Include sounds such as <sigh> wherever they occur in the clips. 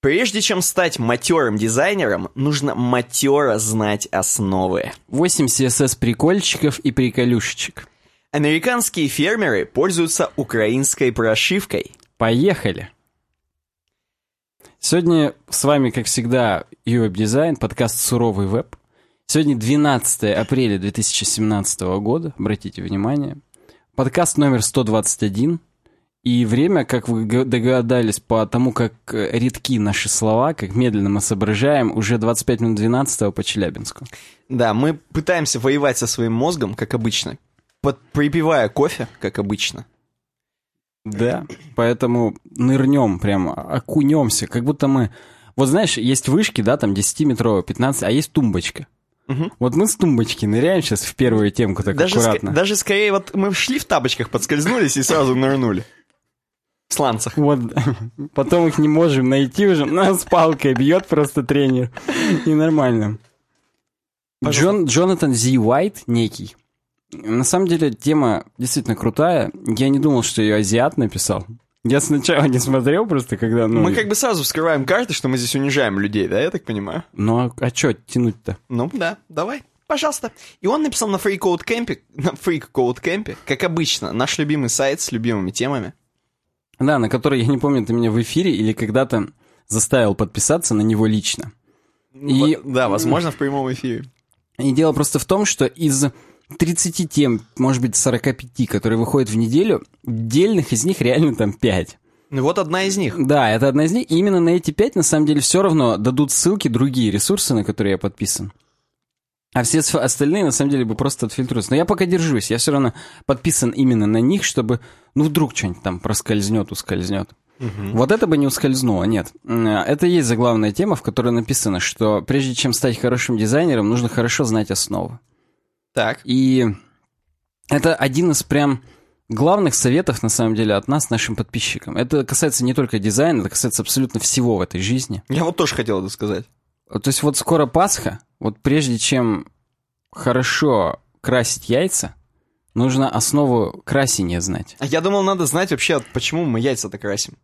Прежде чем стать матерым дизайнером, нужно матера знать основы. 8 CSS-прикольчиков и приколюшечек. Американские фермеры пользуются украинской прошивкой. Поехали! Сегодня с вами, как всегда, UWeb Design, подкаст «Суровый веб». Сегодня 12 апреля 2017 года, обратите внимание. Подкаст номер 121. И время, как вы догадались по тому, как э, редки наши слова, как медленно мы соображаем, уже 25 минут 12 по Челябинску. Да, мы пытаемся воевать со своим мозгом, как обычно, под, припивая кофе, как обычно. Да, поэтому нырнем, прям окунемся, как будто мы... Вот знаешь, есть вышки, да, там 10-метровые, 15, а есть тумбочка. Угу. Вот мы с тумбочки ныряем сейчас в первую темку так даже аккуратно. Ск- даже скорее вот мы шли в тапочках, подскользнулись и сразу нырнули сланцах. Вот, <laughs> потом их не можем найти уже, нас палкой бьет просто тренер. И нормально. Джон, Джонатан Зи Уайт некий. На самом деле тема действительно крутая. Я не думал, что ее азиат написал. Я сначала не смотрел просто, когда... Ну... Мы как бы сразу вскрываем карты, что мы здесь унижаем людей, да, я так понимаю? Ну, а, а что тянуть-то? Ну, да, давай, пожалуйста. И он написал на Free Code Camp, на Free Code Camp, как обычно, наш любимый сайт с любимыми темами. Да, на который, я не помню, ты меня в эфире или когда-то заставил подписаться на него лично. И... Да, возможно, в прямом эфире. И дело просто в том, что из 30 тем, может быть, 45, которые выходят в неделю, дельных из них реально там 5. Ну вот одна из них. Да, это одна из них. И именно на эти 5, на самом деле, все равно дадут ссылки другие ресурсы, на которые я подписан. А все остальные, на самом деле, бы просто отфильтруются. Но я пока держусь. Я все равно подписан именно на них, чтобы, ну, вдруг что-нибудь там проскользнет, ускользнет. Угу. Вот это бы не ускользнуло, нет. Это есть заглавная тема, в которой написано, что прежде чем стать хорошим дизайнером, нужно хорошо знать основы. Так. И это один из прям главных советов, на самом деле, от нас, нашим подписчикам. Это касается не только дизайна, это касается абсолютно всего в этой жизни. Я вот тоже хотел это сказать. То есть вот скоро Пасха, вот прежде чем хорошо красить яйца, нужно основу красения знать. А я думал, надо знать вообще, почему мы яйца-то красим.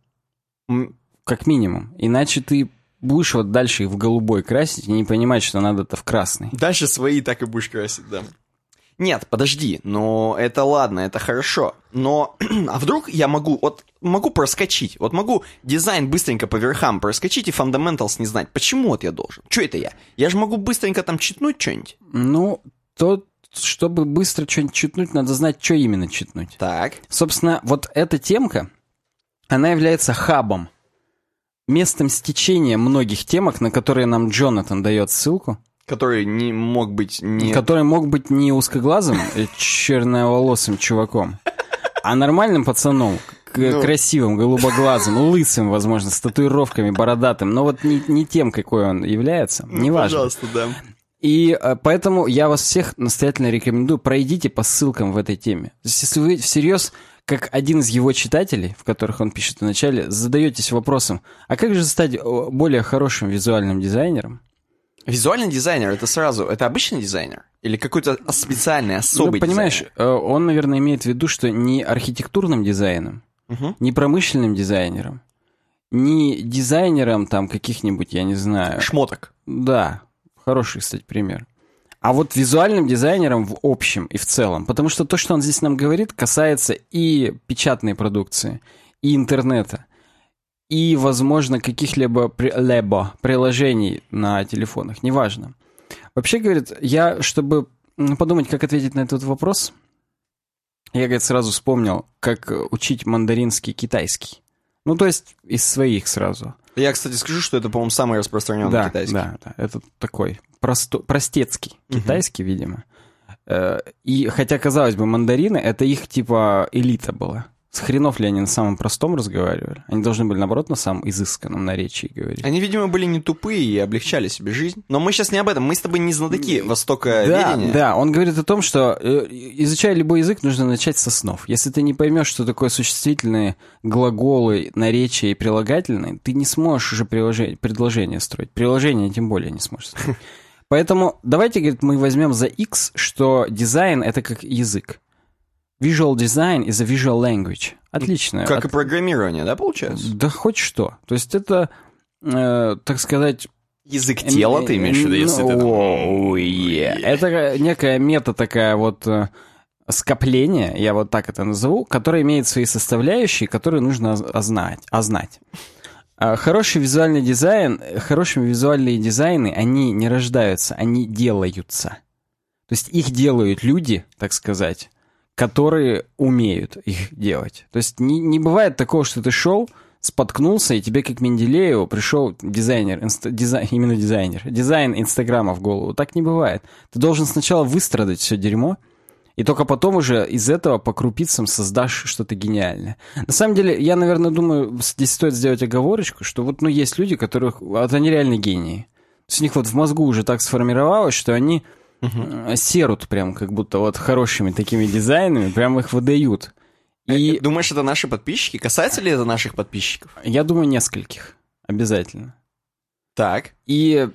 Как минимум. Иначе ты будешь вот дальше их в голубой красить и не понимать, что надо-то в красный. Дальше свои так и будешь красить, да. Нет, подожди, но это ладно, это хорошо. Но, <clears throat> а вдруг я могу, вот могу проскочить, вот могу дизайн быстренько по верхам проскочить и фундаменталс не знать. Почему вот я должен? Что это я? Я же могу быстренько там читнуть что-нибудь. Ну, то, чтобы быстро что-нибудь читнуть, надо знать, что именно читнуть. Так. Собственно, вот эта темка, она является хабом, местом стечения многих темок, на которые нам Джонатан дает ссылку. Который не мог быть не... Который мог быть не узкоглазым, черноволосым чуваком, а нормальным пацаном, ну. красивым, голубоглазым, лысым, возможно, с татуировками, бородатым, но вот не, не тем, какой он является, ну, неважно. Пожалуйста, да. И э, поэтому я вас всех настоятельно рекомендую, пройдите по ссылкам в этой теме. То есть, если вы всерьез, как один из его читателей, в которых он пишет вначале, задаетесь вопросом, а как же стать более хорошим визуальным дизайнером, Визуальный дизайнер это сразу, это обычный дизайнер? Или какой-то специальный, особый ну, понимаешь, дизайнер? Э, он, наверное, имеет в виду, что не архитектурным дизайном, угу. не промышленным дизайнером, не дизайнером там каких-нибудь, я не знаю... Шмоток. Да, хороший, кстати, пример. А вот визуальным дизайнером в общем и в целом. Потому что то, что он здесь нам говорит, касается и печатной продукции, и интернета и, возможно, каких-либо при, либо приложений на телефонах, неважно. Вообще, говорит, я, чтобы подумать, как ответить на этот вопрос, я, говорит, сразу вспомнил, как учить мандаринский китайский. Ну, то есть из своих сразу. Я, кстати, скажу, что это, по-моему, самый распространенный да, китайский. Да, да, это такой просто, простецкий угу. китайский, видимо. Э, и хотя, казалось бы, мандарины, это их, типа, элита была. С хренов ли они на самом простом разговаривали? Они должны были, наоборот, на самом изысканном наречии говорить. Они, видимо, были не тупые и облегчали себе жизнь. Но мы сейчас не об этом. Мы с тобой не знатоки востока Да, да. Он говорит о том, что э, изучая любой язык, нужно начать со снов. Если ты не поймешь, что такое существительные глаголы, наречия и прилагательные, ты не сможешь уже предложение строить. Приложение тем более не сможешь строить. <laughs> Поэтому давайте, говорит, мы возьмем за X, что дизайн — это как язык. Visual design is a visual language. Отлично. Как От... и программирование, да, получается? Да хоть что. То есть это э, так сказать... Язык тела ты имеешь в виду, если ты... О, yeah. Это некая мета такая вот э, скопление, я вот так это назову, которое имеет свои составляющие, которые нужно знать. А хороший визуальный дизайн, хорошие визуальные дизайны, они не рождаются, они делаются. То есть их делают люди, так сказать, которые умеют их делать. То есть не, не бывает такого, что ты шел, споткнулся, и тебе, как Менделееву, пришел дизайнер, инста, дизайн, именно дизайнер, дизайн Инстаграма в голову. Так не бывает. Ты должен сначала выстрадать все дерьмо, и только потом уже из этого по крупицам создашь что-то гениальное. На самом деле, я, наверное, думаю, здесь стоит сделать оговорочку, что вот, ну, есть люди, которых... Вот они реально гении. То у них вот в мозгу уже так сформировалось, что они угу. серут прям как будто вот хорошими такими дизайнами, прям их выдают. И... Думаешь, это наши подписчики? Касается ли это наших подписчиков? Я думаю, нескольких. Обязательно. Так. И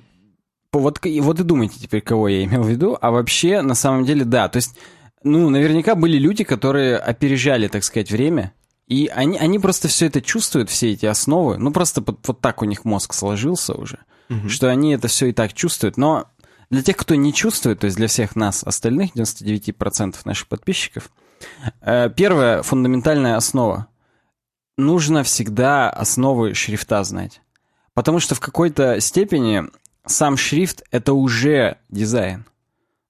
вот, и вот и думайте теперь, кого я имел в виду. А вообще, на самом деле, да. То есть ну, наверняка были люди, которые опережали, так сказать, время, и они, они просто все это чувствуют, все эти основы. Ну, просто вот, вот так у них мозг сложился уже, угу. что они это все и так чувствуют. Но для тех, кто не чувствует, то есть для всех нас, остальных 99% наших подписчиков, э, первая фундаментальная основа. Нужно всегда основы шрифта знать. Потому что в какой-то степени сам шрифт — это уже дизайн.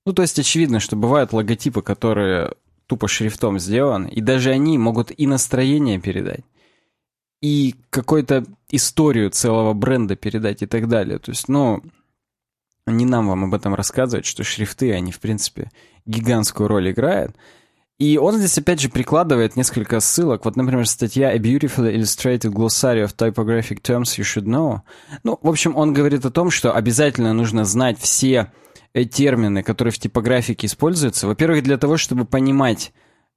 Ну, то есть очевидно, что бывают логотипы, которые тупо шрифтом сделаны, и даже они могут и настроение передать, и какую-то историю целого бренда передать и так далее. То есть, ну, не нам вам об этом рассказывать, что шрифты, они, в принципе, гигантскую роль играют. И он здесь, опять же, прикладывает несколько ссылок. Вот, например, статья «A beautifully illustrated glossary of typographic terms you should know». Ну, в общем, он говорит о том, что обязательно нужно знать все Э, термины, которые в типографике используются. Во-первых, для того, чтобы понимать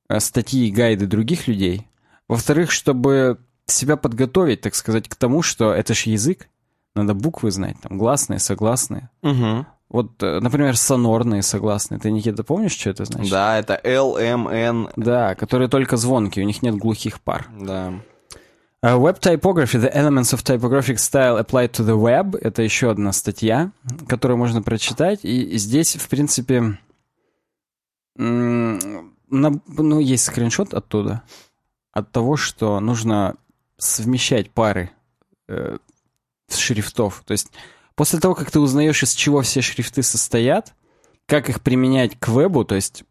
э, статьи и гайды других людей. Во-вторых, чтобы себя подготовить, так сказать, к тому, что это же язык, надо буквы знать, там, гласные, согласные. Угу. Вот, э, например, сонорные согласные. Ты, Никита, помнишь, что это значит? Да, это L, M, N. Да, которые только звонкие, у них нет глухих пар. Да. Uh, web Typography, The Elements of Typographic Style Applied to the Web. Это еще одна статья, которую можно прочитать. И здесь, в принципе, на, ну, есть скриншот оттуда. От того, что нужно совмещать пары э, шрифтов. То есть после того, как ты узнаешь, из чего все шрифты состоят, как их применять к вебу, то есть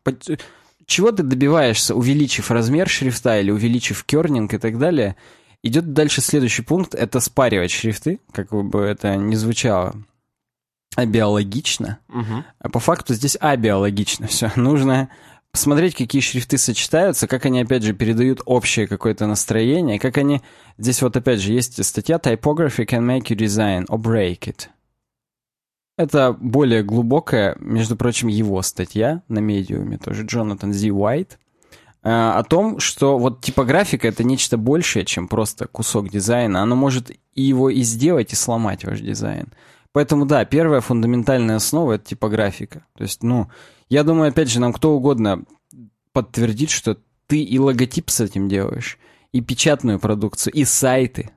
чего ты добиваешься, увеличив размер шрифта или увеличив кернинг и так далее – Идет дальше следующий пункт, это спаривать шрифты, как бы это ни звучало абиологично. Угу. А по факту здесь абиологично все. Нужно посмотреть, какие шрифты сочетаются, как они, опять же, передают общее какое-то настроение, как они... Здесь вот, опять же, есть статья «Typography can make you design or break it». Это более глубокая, между прочим, его статья на медиуме, тоже Джонатан Зи Уайт. Э, о том, что вот типографика это нечто большее, чем просто кусок дизайна. Оно может и его и сделать, и сломать ваш дизайн. Поэтому да, первая фундаментальная основа это типографика. То есть, ну, я думаю, опять же, нам кто угодно подтвердит, что ты и логотип с этим делаешь, и печатную продукцию, и сайты.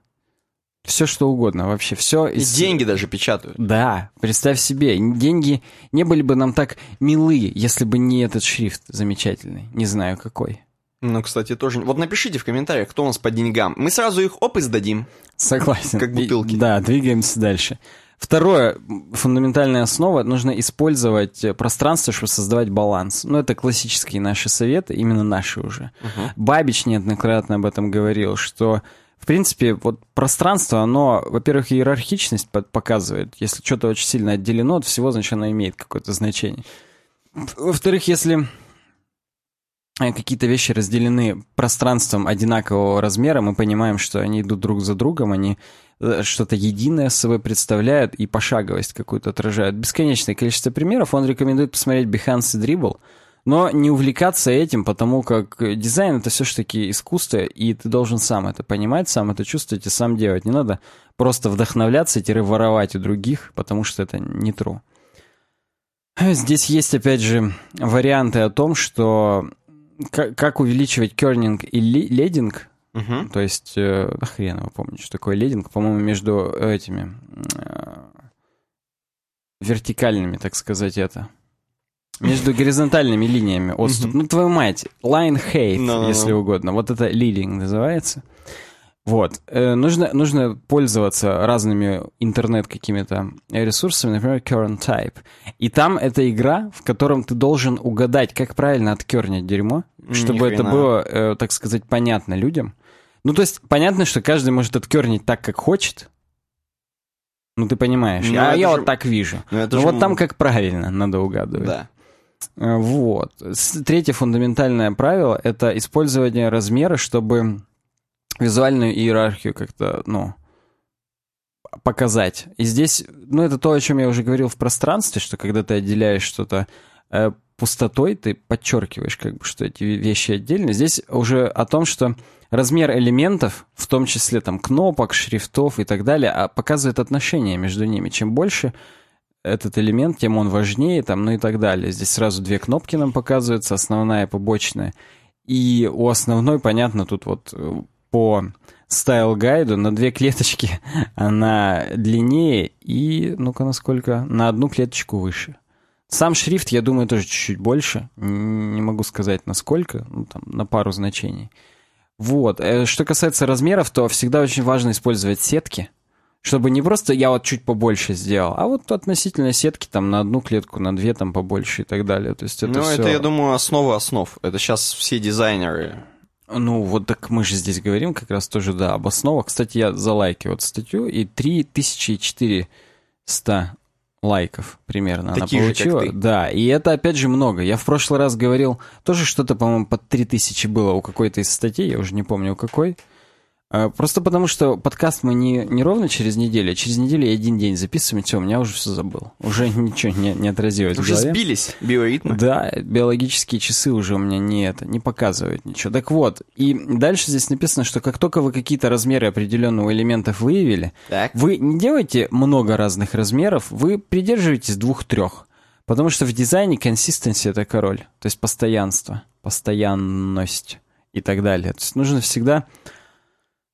Все что угодно, вообще все. И из... деньги даже печатают. Да, представь себе, деньги не были бы нам так милы, если бы не этот шрифт замечательный. Не знаю какой. Ну, кстати, тоже. Вот напишите в комментариях, кто у нас по деньгам. Мы сразу их оп и сдадим. Согласен. Как бутылки. И, да, двигаемся дальше. Второе, фундаментальная основа, нужно использовать пространство, чтобы создавать баланс. Ну, это классические наши советы, именно наши уже. Угу. Бабич неоднократно об этом говорил, что в принципе, вот пространство, оно, во-первых, иерархичность показывает. Если что-то очень сильно отделено от всего, значит, оно имеет какое-то значение. Во-вторых, если э, какие-то вещи разделены пространством одинакового размера, мы понимаем, что они идут друг за другом, они что-то единое собой представляют и пошаговость какую-то отражают. Бесконечное количество примеров. Он рекомендует посмотреть Behance и Dribble – но не увлекаться этим, потому как дизайн это все-таки искусство, и ты должен сам это понимать, сам это чувствовать и сам делать. Не надо просто вдохновляться-воровать у других, потому что это не true. Здесь есть, опять же, варианты о том, что как, увеличивать кернинг и лединг Мгм. То есть, э, да хрен его помню, что такое лейдинг, по-моему, между этими э, вертикальными, так сказать, это. Между горизонтальными линиями отступ. Ну, твою мать, line Ну-ну-ну. если угодно. Вот это лидинг называется. Вот. Э, нужно, нужно пользоваться разными интернет какими-то ресурсами, например, current type. И там это игра, в котором ты должен угадать, как правильно откернить дерьмо, чтобы это было, э, так сказать, понятно людям. Ну, то есть, понятно, что каждый может откернить так, как хочет. Ну, ты понимаешь. Ну, а это я же- вот так вижу. Ну, это Ну, же вот там как правильно надо угадывать. Да. Э, Вот. Третье фундаментальное правило — это использование размера, чтобы визуальную иерархию как-то, ну, показать. И здесь, ну, это то, о чем я уже говорил в пространстве, что когда ты отделяешь что-то э, пустотой, ты подчеркиваешь, как бы, что эти вещи отдельно. Здесь уже о том, что размер элементов, в том числе там кнопок, шрифтов и так далее, а показывает отношение между ними. Чем больше этот элемент, тем он важнее, там, ну и так далее. Здесь сразу две кнопки нам показываются, основная и побочная. И у основной, понятно, тут вот э, по стайл-гайду на две клеточки <laughs> она длиннее и, ну-ка, насколько, на одну клеточку выше. Сам шрифт, я думаю, тоже чуть-чуть больше. Не могу сказать, насколько, ну, там, на пару значений. Вот. Э, Что касается размеров, то всегда очень важно использовать сетки, чтобы не просто я вот чуть побольше сделал, а вот относительно сетки там на одну клетку, на две там побольше и так далее. То есть это ну, всё- это, я думаю, основа основ. Это сейчас все дизайнеры. Ну, вот так мы же здесь говорим как раз тоже, да, об основах. Кстати, я залайкивал эту статью, и 3400 лайков примерно Таких она же, как получила. ты. Да, и это опять же много. Я в прошлый раз говорил, тоже что-то, по-моему, под 3000 было у какой-то из статей, я уже не помню у какой. А, Просто потому, что подкаст мы не, не ровно через неделю, а через неделю и один день записываем, все, у меня уже все забыл. Уже <laughs> ничего не, не отразилось Уже сбились биоритмы. Да, биологические часы уже у меня не это, не показывают ничего. Так вот, и дальше здесь написано, что как только вы какие-то размеры определенного элементов выявили, Так. вы не делаете много разных размеров, вы придерживаетесь двух-трех. Потому что в дизайне консистенция это король, то есть постоянство, постоянность и так далее. То есть нужно всегда,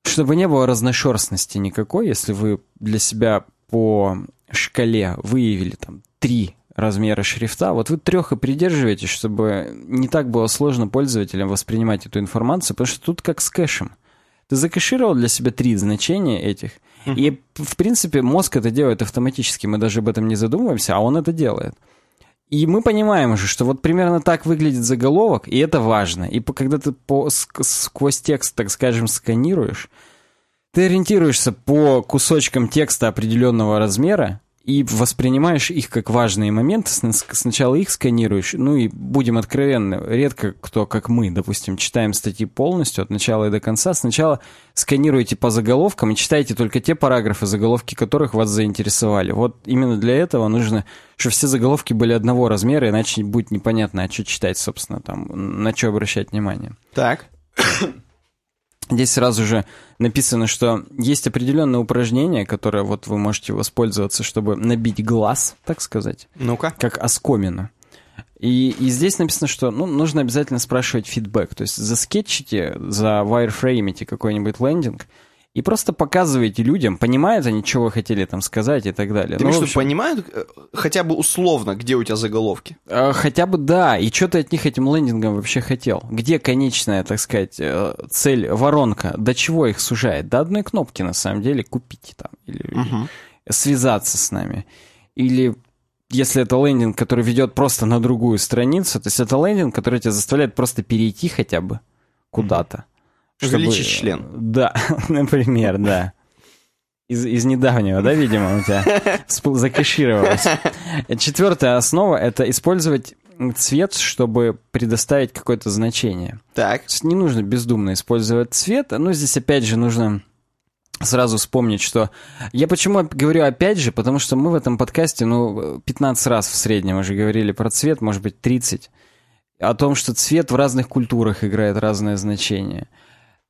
чтобы не было разношерстности никакой, если вы для себя по шкале выявили там три размера шрифта, вот вы трех и придерживаетесь, чтобы не так было сложно пользователям воспринимать эту информацию, потому что тут как с кэшем. Ты закэшировал для себя три значения этих, и, в принципе, мозг это делает автоматически, мы даже об этом не задумываемся, а он это делает. И мы понимаем уже, что вот примерно так выглядит заголовок, и это важно. И когда ты по, ск- сквозь текст, так скажем, сканируешь, ты ориентируешься по кусочкам текста определенного размера и воспринимаешь их как важные моменты. Сна- Сначала их сканируешь, ну и будем откровенны, редко кто, как мы, допустим, читаем статьи полностью от начала и до конца. Сначала сканируете по заголовкам и читаете только те параграфы, заголовки которых вас заинтересовали. Вот именно для этого нужно, чтобы все заголовки были одного размера, иначе будет непонятно, а что читать, собственно, там, на что обращать внимание. Так. Здесь сразу же написано, что есть определенное упражнение, которое вот вы можете воспользоваться, чтобы набить глаз, так сказать, Ну-ка. как оскомину. И, и здесь написано, что ну, нужно обязательно спрашивать фидбэк. То есть заскетчите, за вайрфреймите какой-нибудь лендинг и просто показываете людям, понимают они, что вы хотели там сказать и так далее. Ты Ну, что, общем, понимают э, хотя бы условно, где у тебя заголовки? Э, Хотя бы да, и что ты от них этим лендингом вообще хотел? Где конечная, так сказать, э, цель, воронка? До чего их сужает? До одной кнопки, на самом деле, купить там. Или Мгм. связаться с нами. Или если это лендинг, который ведет просто на другую страницу, то есть это лендинг, который тебя заставляет просто перейти хотя бы куда-то. Увеличить член. Да, <laughs> например, да. Из, из недавнего, да, видимо, у тебя <laughs> закэшировалось. Четвертая основа — это использовать цвет, чтобы предоставить какое-то значение. Так. Не нужно бездумно использовать цвет, но здесь опять же нужно сразу вспомнить, что... Я почему говорю опять же, потому что мы в этом подкасте, ну, 15 раз в среднем уже говорили про цвет, может быть, 30. О том, что цвет в разных культурах играет разное значение.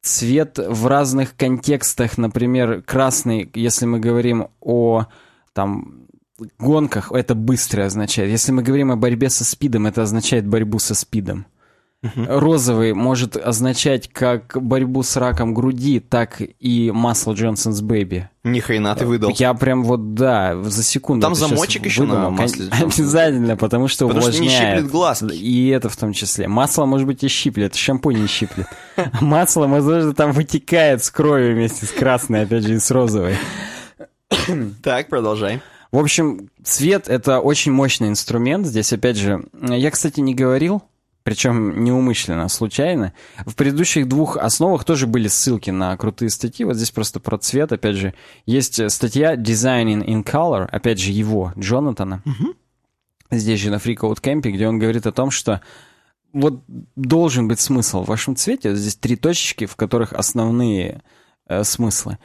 Цвет в разных контекстах, например, красный, если мы говорим о там гонках, это быстрое означает. Если мы говорим о борьбе со спидом, это означает борьбу со спидом. Розовый может означать как борьбу с раком груди, так и масло Джонсон's Baby. Ни хрена ты выдал. Я прям вот, да, за секунду. Там замочек еще на масле Обязательно, потому что Потому что не увлажняет. щиплет глазки. И это в том числе. Масло, может быть, и щиплет, шампунь не щиплет. <laughs> Масло, возможно, там вытекает с кровью вместе с красной, опять же, и с розовой. Так, продолжай. В общем, цвет — это очень мощный инструмент. Здесь, опять же, я, кстати, не говорил, причем неумышленно, случайно. В предыдущих двух основах тоже были ссылки на крутые статьи. Вот здесь просто про цвет, опять же. Есть статья Designing in Color, опять же, его, Джонатана. Здесь же на Free Code Camp, где он говорит о том, что вот должен быть смысл в вашем цвете. Вот Здесь три точечки, в которых основные э, смыслы.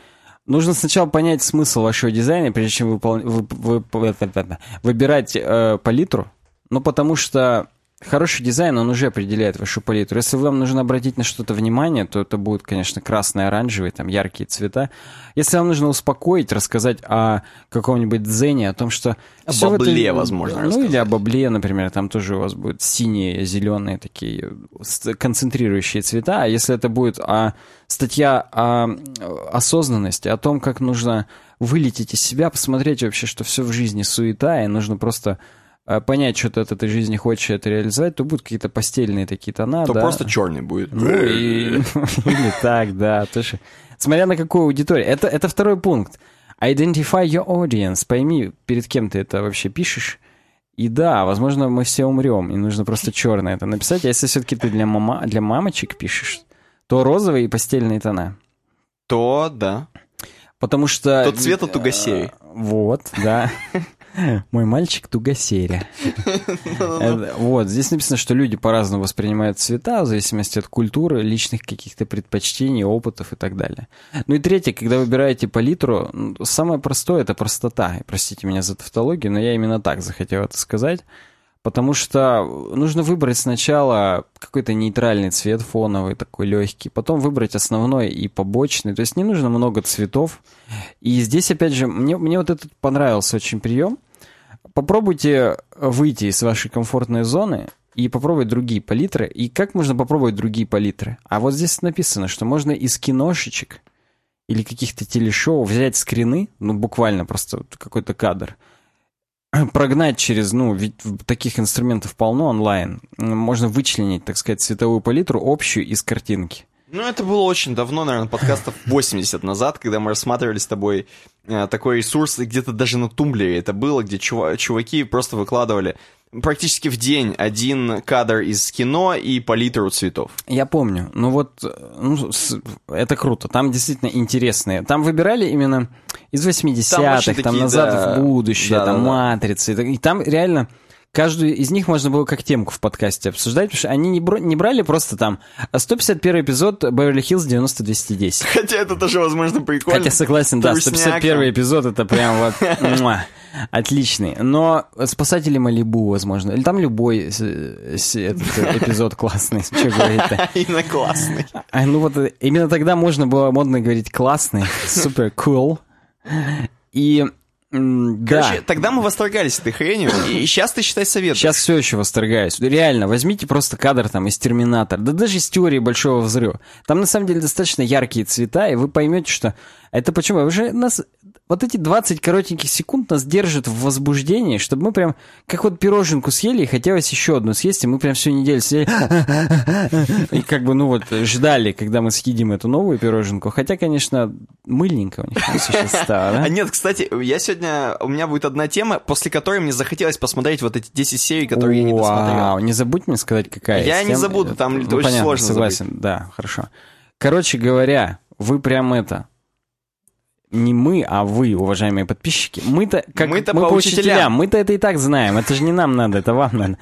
Нужно сначала понять смысл вашего дизайна, прежде чем выпол- вы- вы- выбирать э, палитру. Ну, потому что хороший дизайн, он уже определяет вашу палитру. Если вам нужно обратить на что-то внимание, то это будут, конечно, красные, оранжевые, там, яркие цвета. Если вам нужно успокоить, рассказать о каком-нибудь дзене, о том, что... О бабле, этой- возможно, Ну, или рассказать. о бабле, например, там тоже у вас будут синие, зеленые такие концентрирующие цвета. А если это будет а, статья о осознанности, о том, как нужно вылететь из себя, посмотреть вообще, что все в жизни суета, и нужно просто понять, что ты от этой жизни хочешь это реализовать, то будут какие-то постельные такие тона, То да. просто черный будет. Ну, и- <laughs> Или так, да. тоже. Смотря на какую аудиторию. Это, это второй пункт. Identify your audience. Пойми, перед кем ты это вообще пишешь. И да, возможно, мы все умрем, и нужно просто черное это написать. А если все-таки ты для, мама, для мамочек пишешь, то розовые и постельные тона. То, да. Потому что... То цвета тугосерий. Э, Вот, да. <laughs> Мой мальчик тугосеря. Это- Вот, здесь написано, что люди по-разному воспринимают цвета в зависимости от культуры, личных каких-то предпочтений, опытов и так далее. Ну и третье, когда выбираете палитру, ну, самое простое — это простота. Простите меня за тавтологию, но я именно так захотел это сказать. Потому что нужно выбрать сначала какой-то нейтральный цвет фоновый, такой легкий, потом выбрать основной и побочный. То есть не нужно много цветов. И здесь, опять же, мне, мне вот этот понравился очень прием. Попробуйте выйти из вашей комфортной зоны и попробовать другие палитры. И как можно попробовать другие палитры? А вот здесь написано, что можно из киношечек или каких-то телешоу взять скрины, ну буквально просто какой-то кадр, <clears throat> прогнать через, ну, ведь таких инструментов полно онлайн. Можно вычленить, так сказать, цветовую палитру общую из картинки. Ну, это было очень давно, наверное, подкастов <laughs> 80 назад, когда мы рассматривали с тобой э, такой ресурс, и где-то даже на Тумблере это было, где чува- чуваки просто выкладывали практически в день один кадр из кино и палитру цветов. Я помню. Ну вот, э, ну, с- это круто. Там действительно интересные. Там выбирали именно из 80-х, Там там, такие, назад да, в будущее, да, там да. матрицы. И там реально каждую из них можно было как темку в подкасте обсуждать, потому что они не, бро- не брали просто там 151 эпизод Беверли-Хиллз 90-210. Хотя это тоже, возможно, прикольно. Хотя согласен, да, Трусняк 151 там. эпизод это прям вот отличный. Но спасатели Малибу, возможно, или там любой с- с- этот эпизод классный, что говорить-то. <laughs> Именно классный. А, ну вот э, именно тогда можно было модно говорить классный, супер cool. И м, да, Короче, тогда мы восторгались этой хренью, и сейчас ты считай совет. сейчас все еще восторгаюсь. Реально, возьмите просто кадр там из Терминатора, да даже из теории Большого Взрыва. Там на самом деле достаточно яркие цвета, и вы поймете, что это почему. Вы же нас вот эти 20 коротеньких секунд нас держат в возбуждении, чтобы мы прям, как вот пироженку съели, и хотелось еще одну съесть, и мы прям всю неделю сидели <laughs> и как бы, ну вот, ждали, когда мы съедим эту новую пироженку. Хотя, конечно, мыльненько у них сейчас стало, да? А нет, кстати, я сегодня... У меня будет одна тема, после которой мне захотелось посмотреть вот эти 10 серий, которые я не досмотрел. Не забудь мне сказать, какая Я не забуду, там Ну, очень сложно согласен, да, хорошо. Короче говоря, вы прям это... Не мы, а вы, уважаемые подписчики. Мы-то как Мы-то мы по учителям. Мы-то это и так знаем. Это же не нам надо, это вам надо.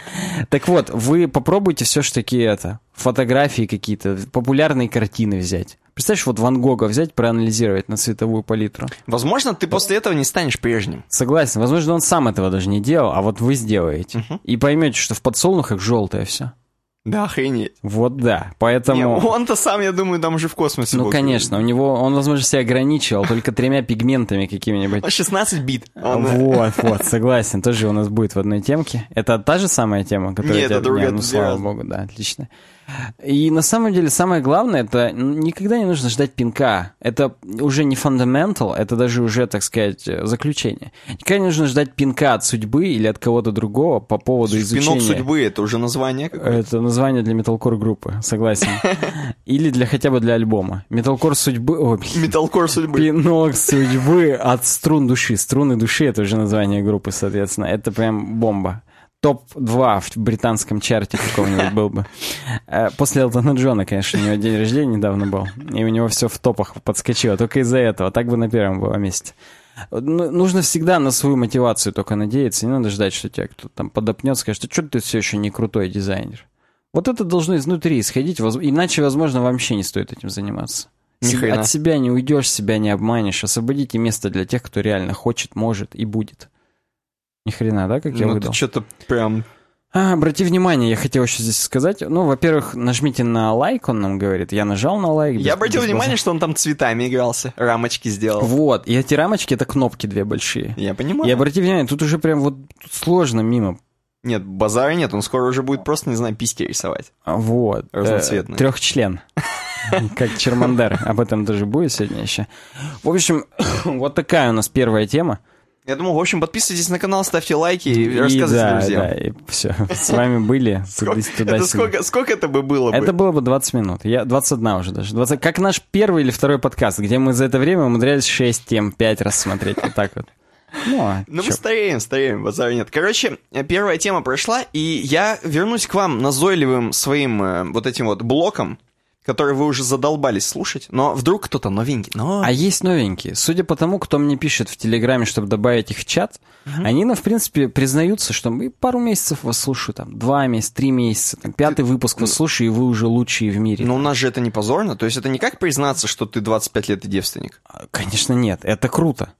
Так вот, вы попробуйте все-таки это фотографии какие-то, популярные картины взять. Представляешь, вот Ван Гога взять, проанализировать на цветовую палитру. Возможно, ты после этого не станешь прежним. Согласен. Возможно, он сам этого даже не делал, а вот вы сделаете. И поймете, что в подсолнухах желтое все. Да, охренеть. Вот да. Не, Поэтому... он-то сам, я думаю, там уже в космосе Ну, был. конечно, у него, он, возможно, себя ограничивал только тремя пигментами какими-нибудь. Он 16 бит. Он, э, Вот, вот, согласен, тоже у нас будет в одной темке. Это та же самая тема, которая Нет, это другая, ну, слава богу, да, отлично. И на самом деле самое главное, это никогда не нужно ждать пинка. Это уже не fundamental, это даже уже, так сказать, заключение. Никогда не нужно ждать пинка от судьбы или от кого-то другого по поводу изучения. Пинок судьбы, это уже название какое-то. Это название для металкор группы, согласен. <laughs> Или для хотя бы для альбома. Металкор судьбы... Металкор судьбы. Пинок судьбы от струн души. Струны души это уже название группы, соответственно. Это прям бомба. Топ-2 в британском чарте какого-нибудь был бы. <laughs> Э, После Элтона Джона, конечно, у него день рождения недавно был. И у него все в топах подскочило. Только из-за этого. Так бы на первом было месте. Ну, Нужно всегда на свою мотивацию только надеяться. Не надо ждать, что тебя кто-то там подопнет, скажет, что что ты все еще не крутой дизайнер. Вот это должно изнутри исходить, иначе, возможно, вообще не стоит этим заниматься. От себя не уйдешь, себя не обманешь. Освободите место для тех, кто реально хочет, может и будет. Ни хрена, да, как я Ну, выдал? ты что-то прям... А, обрати внимание, я хотел еще здесь сказать. Ну, во-первых, нажмите на лайк, он нам говорит. Я нажал на лайк. без- Я обратил без внимание, базара. что он там цветами игрался, рамочки сделал. Вот, и эти рамочки — это кнопки две большие. Я понимаю. И обрати внимание, тут уже прям вот сложно мимо. Нет, базара нет, он скоро уже будет просто, не знаю, письки рисовать. А, Вот. Разноцветные. Трехчлен. <laughs> Как Чермандер. Об этом тоже будет сегодня еще. В общем, <coughs> вот такая у нас первая тема. Я думаю, в общем, подписывайтесь на канал, ставьте лайки и, И рассказывайте да, друзьям. да, и все. С вами были <laughs> Сколько, это бы было бы? Это было бы 20 минут. Я 21 уже даже. 20, как наш первый или второй подкаст, где мы за это время умудрялись 6 тем 5 раз смотреть. Вот так вот. Ну, а <laughs> Ну, чё? мы стареем, стареем, базара нет. Короче, э, первая тема прошла, и я вернусь к вам назойливым своим э, вот этим вот блоком, который вы уже задолбались слушать, но вдруг кто-то новенький. Но... А есть новенькие. Судя по тому, кто мне пишет в Телеграме, чтобы добавить их в чат, они, ну, в принципе, признаются, что мы пару месяцев вас слушаю, там, два месяца, три месяца, там, пятый выпуск вас слушаю, и вы уже лучшие в мире. Но у нас же это не позорно, то есть это не как признаться, что ты 25 лет и девственник. А, Конечно, нет, это круто.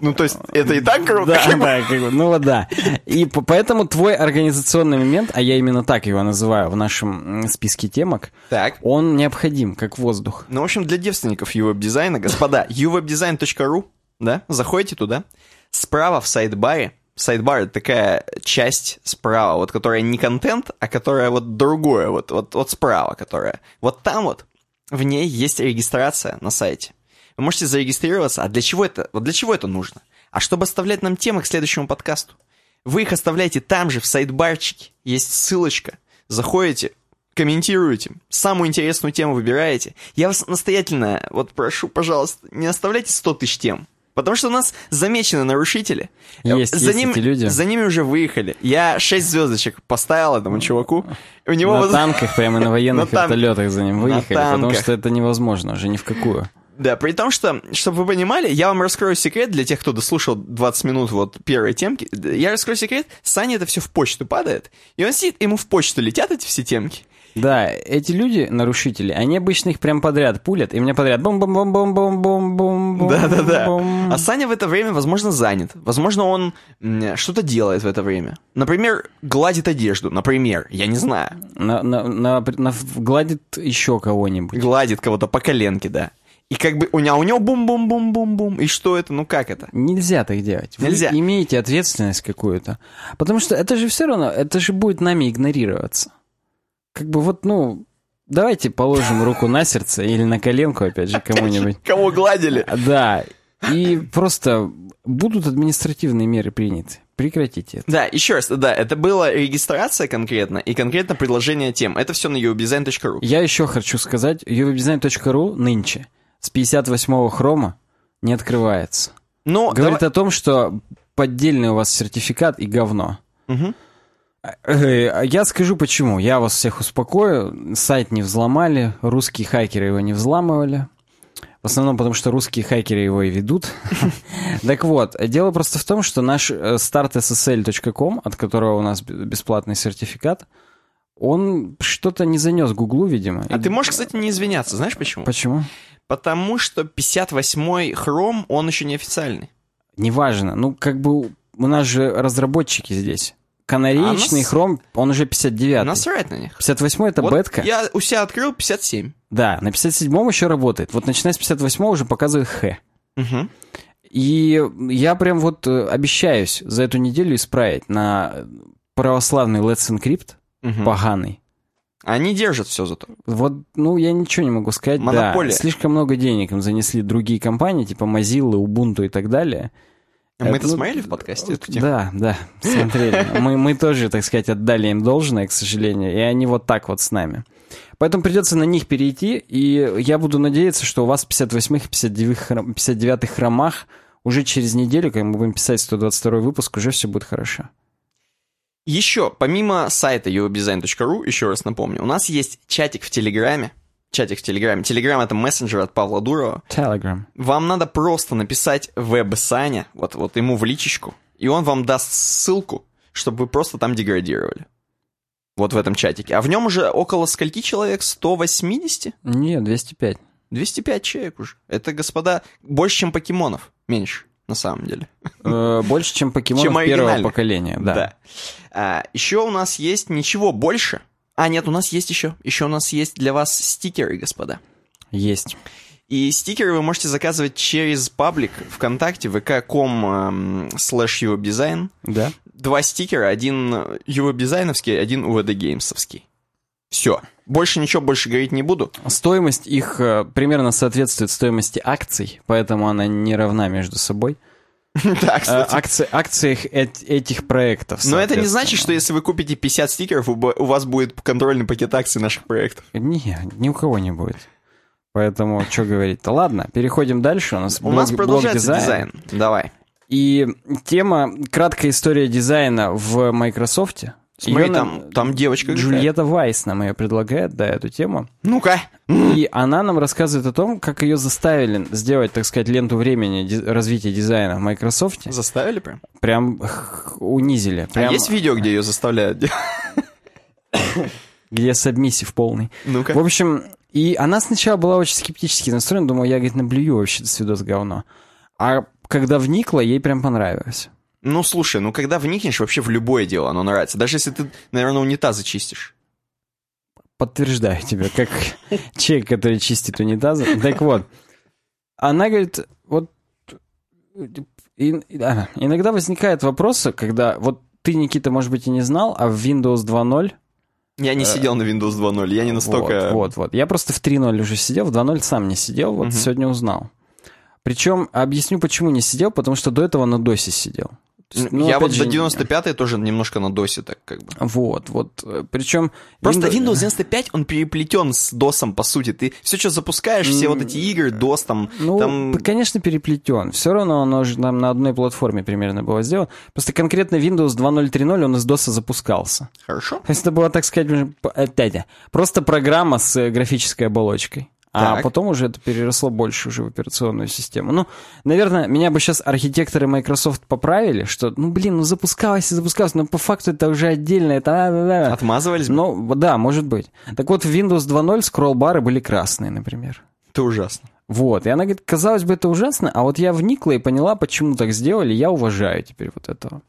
Ну, то есть это и так круто. Да, как да, как бы, ну вот да. И по- поэтому твой организационный момент, а я именно так его называю в нашем списке темок, Так. он необходим, как воздух. Ну, в общем, для девственников uwebдизайна, господа, uwebdesign.ru, да, заходите туда, справа в сайдбаре, сайдбар это такая часть справа, вот которая не контент, а которая вот другое, вот, вот, вот справа, которая. Вот там вот в ней есть регистрация на сайте. Вы можете зарегистрироваться. А для чего это? Вот для чего это нужно? А чтобы оставлять нам темы к следующему подкасту. Вы их оставляете там же, в сайдбарчике. Есть ссылочка. Заходите, комментируете, самую интересную тему выбираете. Я вас настоятельно, вот прошу, пожалуйста, не оставляйте 100 тысяч тем. Потому что у нас замечены нарушители. Есть, за есть ними, эти люди. За ними уже выехали. Я 6 звездочек поставил этому чуваку. У него На воз- танках, прямо на <laughs> военных вертолетах за ним выехали, потому что это невозможно уже ни в какую. Да, при том, что, чтобы вы понимали, я вам раскрою секрет для тех, кто дослушал 20 минут вот первой темки. Я раскрою секрет, Сане это все в почту падает, и он сидит, ему в почту летят эти все темки. Да, эти люди, нарушители, они обычно их прям подряд пулят, и мне подряд бум бум бум бум бум бум бум Да-да-да. А Саня в это время, возможно, занят. Возможно, он что-то делает в это время. Например, гладит одежду. Например, я не знаю. На, на, на- на- гладит еще кого-нибудь. Гладит кого-то по коленке, да. И как бы у него, у него бум-бум-бум-бум-бум. И что это? Ну как это? Нельзя так делать. Вы Нельзя. имеете ответственность какую-то. Потому что это же все равно, это же будет нами игнорироваться. Как бы вот, ну, давайте положим руку на сердце или на коленку, опять же, кому-нибудь. Кого гладили? Да, и просто будут административные меры приняты. Прекратите это. Да, еще раз, да, это была регистрация конкретно и конкретно предложение тем. Это все на uwebdesign.ru. Я еще хочу сказать, uwebdesign.ru нынче с 58-го хрома не открывается. Но Говорит давай- о том, что поддельный у вас сертификат и говно. Э, Я скажу почему. Я вас всех успокою. Сайт не взломали, русские хакеры его не взламывали. В основном потому, что русские хакеры его и ведут. <laughs> Так вот, дело просто в том, что наш э, startssl.com, от которого у нас бесплатный сертификат, он что-то не занес Гуглу, видимо. А ты можешь, кстати, не извиняться, знаешь почему? Почему? Потому что 58-й хром, он еще не официальный. Неважно. Ну, как бы у нас же разработчики здесь. канареечный А хром, он уже 59 Насрать на них. 58 это Вот бетка. Я у себя открыл 57. Да, на 57-м еще работает. Вот начиная с 58 уже показывает Х. Угу. И я прям вот э, обещаюсь за эту неделю исправить на православный Let's Encrypt, поганый. Они держат все зато. Вот, ну, я ничего не могу сказать. Монополия. Да, слишком много денег им занесли другие компании, типа Mozilla, Ubuntu и так далее. А Мы Это, ну, смотрели в подкасте эту тему? Да, да, смотрели. Мы, мы тоже, так сказать, отдали им должное, к сожалению, и они вот так вот с нами. Поэтому придется на них перейти, и я буду надеяться, что у вас в 58-х, 59-х, 59 хромах уже через неделю, когда мы будем писать 122 выпуск, уже все будет хорошо. Еще, помимо сайта uwebdesign.ru, еще раз напомню, у нас есть чатик в Телеграме. Чатик в Телеграме. Телеграм — это мессенджер от Павла Дурова. Telegram. Вам надо просто написать веб Саня, вот, вот ему в личечку, и он вам даст ссылку, чтобы вы просто там деградировали. Вот в этом чатике. А в нем уже около скольки человек? 180? Нет, 205. 205 человек уже. Это, господа, больше, чем покемонов. Меньше, на самом деле. Э, Больше, чем покемонов первого поколения, да. А, еще у нас есть ничего больше. А, нет, у нас есть еще. Еще у нас есть для вас стикеры, господа. Есть. И стикеры вы можете заказывать через паблик ВКонтакте, vk.com эм, slash uwebdesign. Да. Два стикера, один uwebдизайновский, один UVD-геймсовский. Все. Больше ничего больше говорить не буду. Стоимость их э, примерно соответствует стоимости акций, поэтому она не равна между собой. <laughs> Да, Э, кстати. акци- акциях эт- этих проектов. Но это не значит, что если вы купите 50 стикеров, у вас будет контрольный пакет акций наших проектов. Не, ни у кого не будет. Поэтому, что говорить-то? Ладно, переходим дальше. У нас, У нас блог- продолжается дизайн. Давай. И тема «Краткая история дизайна в Microsoft». Смотри, нам- там, там девочка. Джульетта Вайс нам ее предлагает, да, эту тему. Ну-ка. И она нам рассказывает о том, как ее заставили сделать, так сказать, ленту времени развития дизайна в Microsoft. Заставили прям? Прям унизили. Прям, А есть видео, где ее заставляют где submissive полный. Ну-ка. В общем, и она сначала была очень скептически настроена, думала, я, говорит, наблюю вообще с видос говно. А когда вникла, ей прям понравилось. Ну, слушай, ну когда вникнешь вообще в любое дело, оно нравится. Даже если ты, наверное, унитазы чистишь. Подтверждаю тебе, как <laughs> человек, который чистит унитазы. Так вот, она говорит, вот иногда возникают вопросы, когда вот ты, Никита, может быть, и не знал, а в Windows 2.0 Я не сидел на Windows 2.0, я не настолько... Э, Вот, вот, вот. Я просто в 3.0 уже сидел, в 2.0 сам не сидел, вот Мгм. сегодня узнал. Причем, объясню, почему не сидел, потому что до этого на досе сидел. Есть, ну, я вот же, до 95 тоже немножко на досе так как бы. Вот, вот. Причем... Просто Windows 95, он переплетен с DOS, по сути. Ты все, что запускаешь, все вот эти игры, DOS там... Ну, там... конечно, переплетен. Все равно оно же там на одной платформе примерно было сделано. Просто конкретно Windows 2.0.3.0 он из DOS запускался. Хорошо. То есть это была, так сказать, э, просто программа с э, графической оболочкой. А Так. потом уже это переросло больше уже в операционную систему. Ну, наверное, меня бы сейчас архитекторы Microsoft поправили, что, ну, блин, ну запускалось и запускалось, но по факту это уже отдельно, это... а. Отмазывались бы? Ну, да, может быть. Так вот, в Windows 2.0 скролл-бары были красные, например. Это ужасно. Вот, и она говорит, казалось бы, это ужасно, а вот я вникла и поняла, почему так сделали, я уважаю теперь вот этого.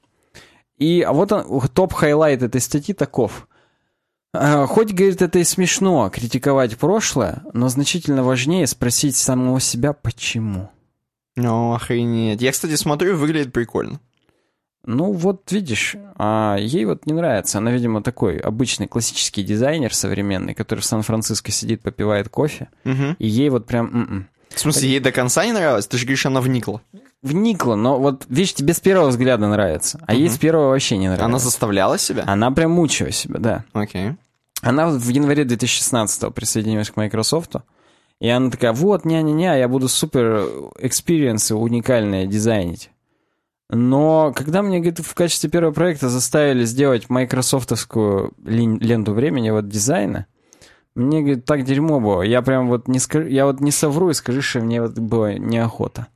И а вот он, top highlight этой статьи таков. А, Хоть, говорит, это и смешно критиковать прошлое, но значительно важнее спросить самого себя, почему. Ну, охренеть. Я, кстати, смотрю, выглядит прикольно. Ну, вот видишь, а ей вот не нравится. Она, видимо, такой обычный классический дизайнер современный, который в Сан-Франциско сидит, попивает кофе, Мгм. и ей вот прям... м-м. В смысле, ей до конца не нравилось? Ты же говоришь, она вникла. Вникла, но вот, видишь, тебе с первого взгляда нравится, а ей с первого вообще не нравится. Она заставляла себя? Она прям мучила себя, да. Окей. Она в январе 2016 присоединилась к Microsoft, и она такая, вот, ня-ня-ня, я буду супер experience'ы уникальные дизайнить. Но когда мне, говорит, в качестве первого проекта заставили сделать майкрософтовскую ленту времени вот дизайна, мне, говорит, так дерьмо было. Я прям вот не скажу, я вот не совру и скажу, что мне вот было неохота.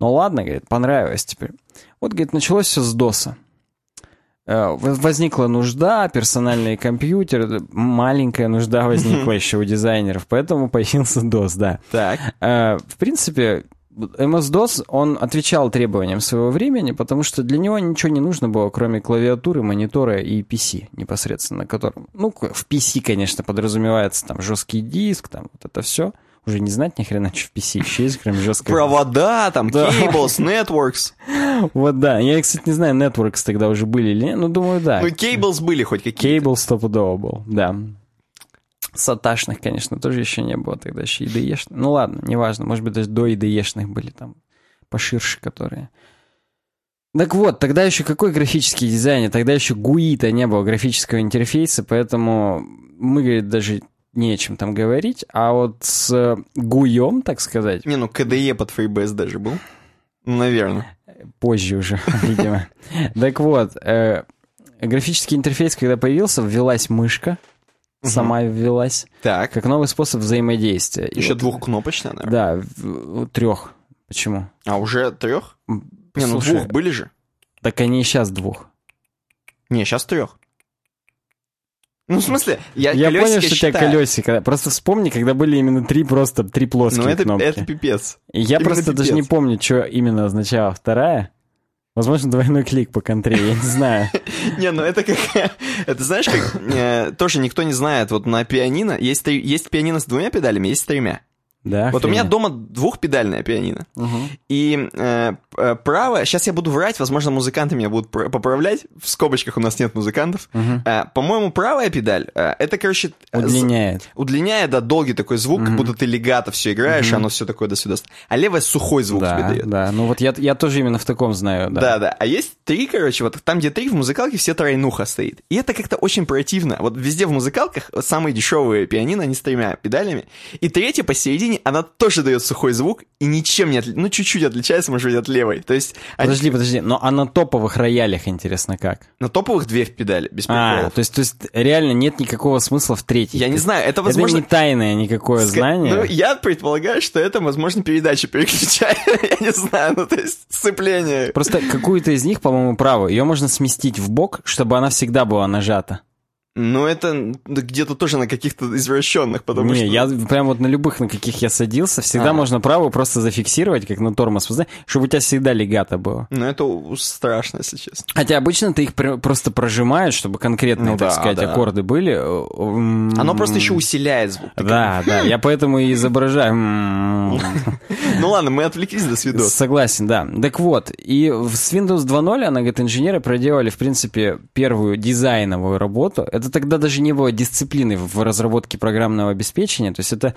Ну ладно, говорит, понравилось теперь. Вот, говорит, началось все с ДОСа. Э, воз- Возникла нужда, персональный компьютер, маленькая нужда <laughs> возникла еще у дизайнеров, поэтому появился DOS, да. Так. Э, В принципе, MS-DOS, он отвечал требованиям своего времени, потому что для него ничего не нужно было, кроме клавиатуры, монитора и PC непосредственно, на котором, ну, в PC, конечно, подразумевается там жесткий диск, там вот это все. Уже не знать ни хрена, что в PC еще есть, кроме жесткого Провода, там, Да. cables, networks. Вот да. Я, кстати, не знаю, Networks тогда уже были или нет, ну, думаю, да. Ну, cables были хоть какие Кейбл стопудово был, да. Саташных, конечно, тоже еще не было тогда, еще IDE-шных. Ну ладно, неважно, может быть, даже до IDE-шных были там поширше, которые. Так вот, тогда еще какой графический дизайн? Тогда еще GUI-то не было графического интерфейса, поэтому мы, говорит, даже не о чем там говорить. А вот с GUI, так сказать, Не, ну, KDE под FreeBSD даже был. Ну, наверное. позже уже, <laughs> видимо. Так вот, э, графический интерфейс, когда появился, ввелась мышка, сама ввелась, Так. как новый способ взаимодействия. Еще двухкнопочная, наверное. Да, трех. Почему? А уже трех? Не, ну двух были же. Так они и сейчас двух. Не, сейчас трех. Ну, в смысле, я, Я колесико понял, что у тебя считаю. колесико. Просто вспомни, когда были именно три просто, три плоские Ну, это, кнопки. это пипец. Я именно просто даже не пипец. помню, что именно означала вторая. Возможно, двойной клик по контре, я не знаю. <laughs> Не, ну это как... <laughs> Это знаешь, как... э, тоже никто не знает. Вот на пианино есть пианино с двумя педалями, есть с тремя. Да, Вот у меня дома двухпедальное пианино. Мгм. И э, э, правое... Сейчас я буду врать, возможно, музыканты меня будут пр- поправлять. В скобочках у нас нет музыкантов. Мгм. Э, по-моему, правая педаль, э, это, короче... э, з- Удлиняет. Удлиняет, да, долгий такой звук, как будто ты легато все играешь, и оно все такое до сюда. А левая сухой звук тебе Да, дает. да. Ну вот я, я тоже именно в таком знаю, да. Да, да. А есть три, короче, вот там, где три в музыкалке, все тройнуха стоит. И это как-то очень противно. Вот везде в музыкалках самые дешевые пианино, они с тремя педалями. И третья посередине, она тоже дает сухой звук и ничем не отличается. Ну, чуть-чуть отличается, может быть, от левой. То есть они- Подожди, подожди, но а на топовых роялях интересно как? на топовых две в педали, без А, приколов. то есть, то есть реально нет никакого смысла в третьей. Я не знаю, это, Это возможно... не тайное никакое ска- знание. Ну, я предполагаю, что это, возможно, передача переключает. <laughs> Я не знаю, ну, то есть сцепление. Просто какую-то из них, по-моему, правую, ее можно сместить в бок, чтобы она всегда была нажата. Ну, это где-то тоже на каких-то извращенных, потому не, что... я прям вот на любых, на каких я садился, всегда А. можно правую просто зафиксировать, как на тормоз, чтобы у тебя всегда легато было. Ну, это страшно, если честно. Хотя обычно ты их пр- просто прожимаешь, чтобы конкретные, Ну так да, сказать, да. аккорды были. М, Оно просто еще усиляет звук. Да, да, я поэтому и изображаю. Ну ладно, мы отвлеклись до свидос. Согласен, да. Так вот, и с Windows 2.0, она говорит, инженеры проделали, в принципе, первую дизайновую работу. Это тогда даже не было дисциплины в разработке программного обеспечения. То есть это,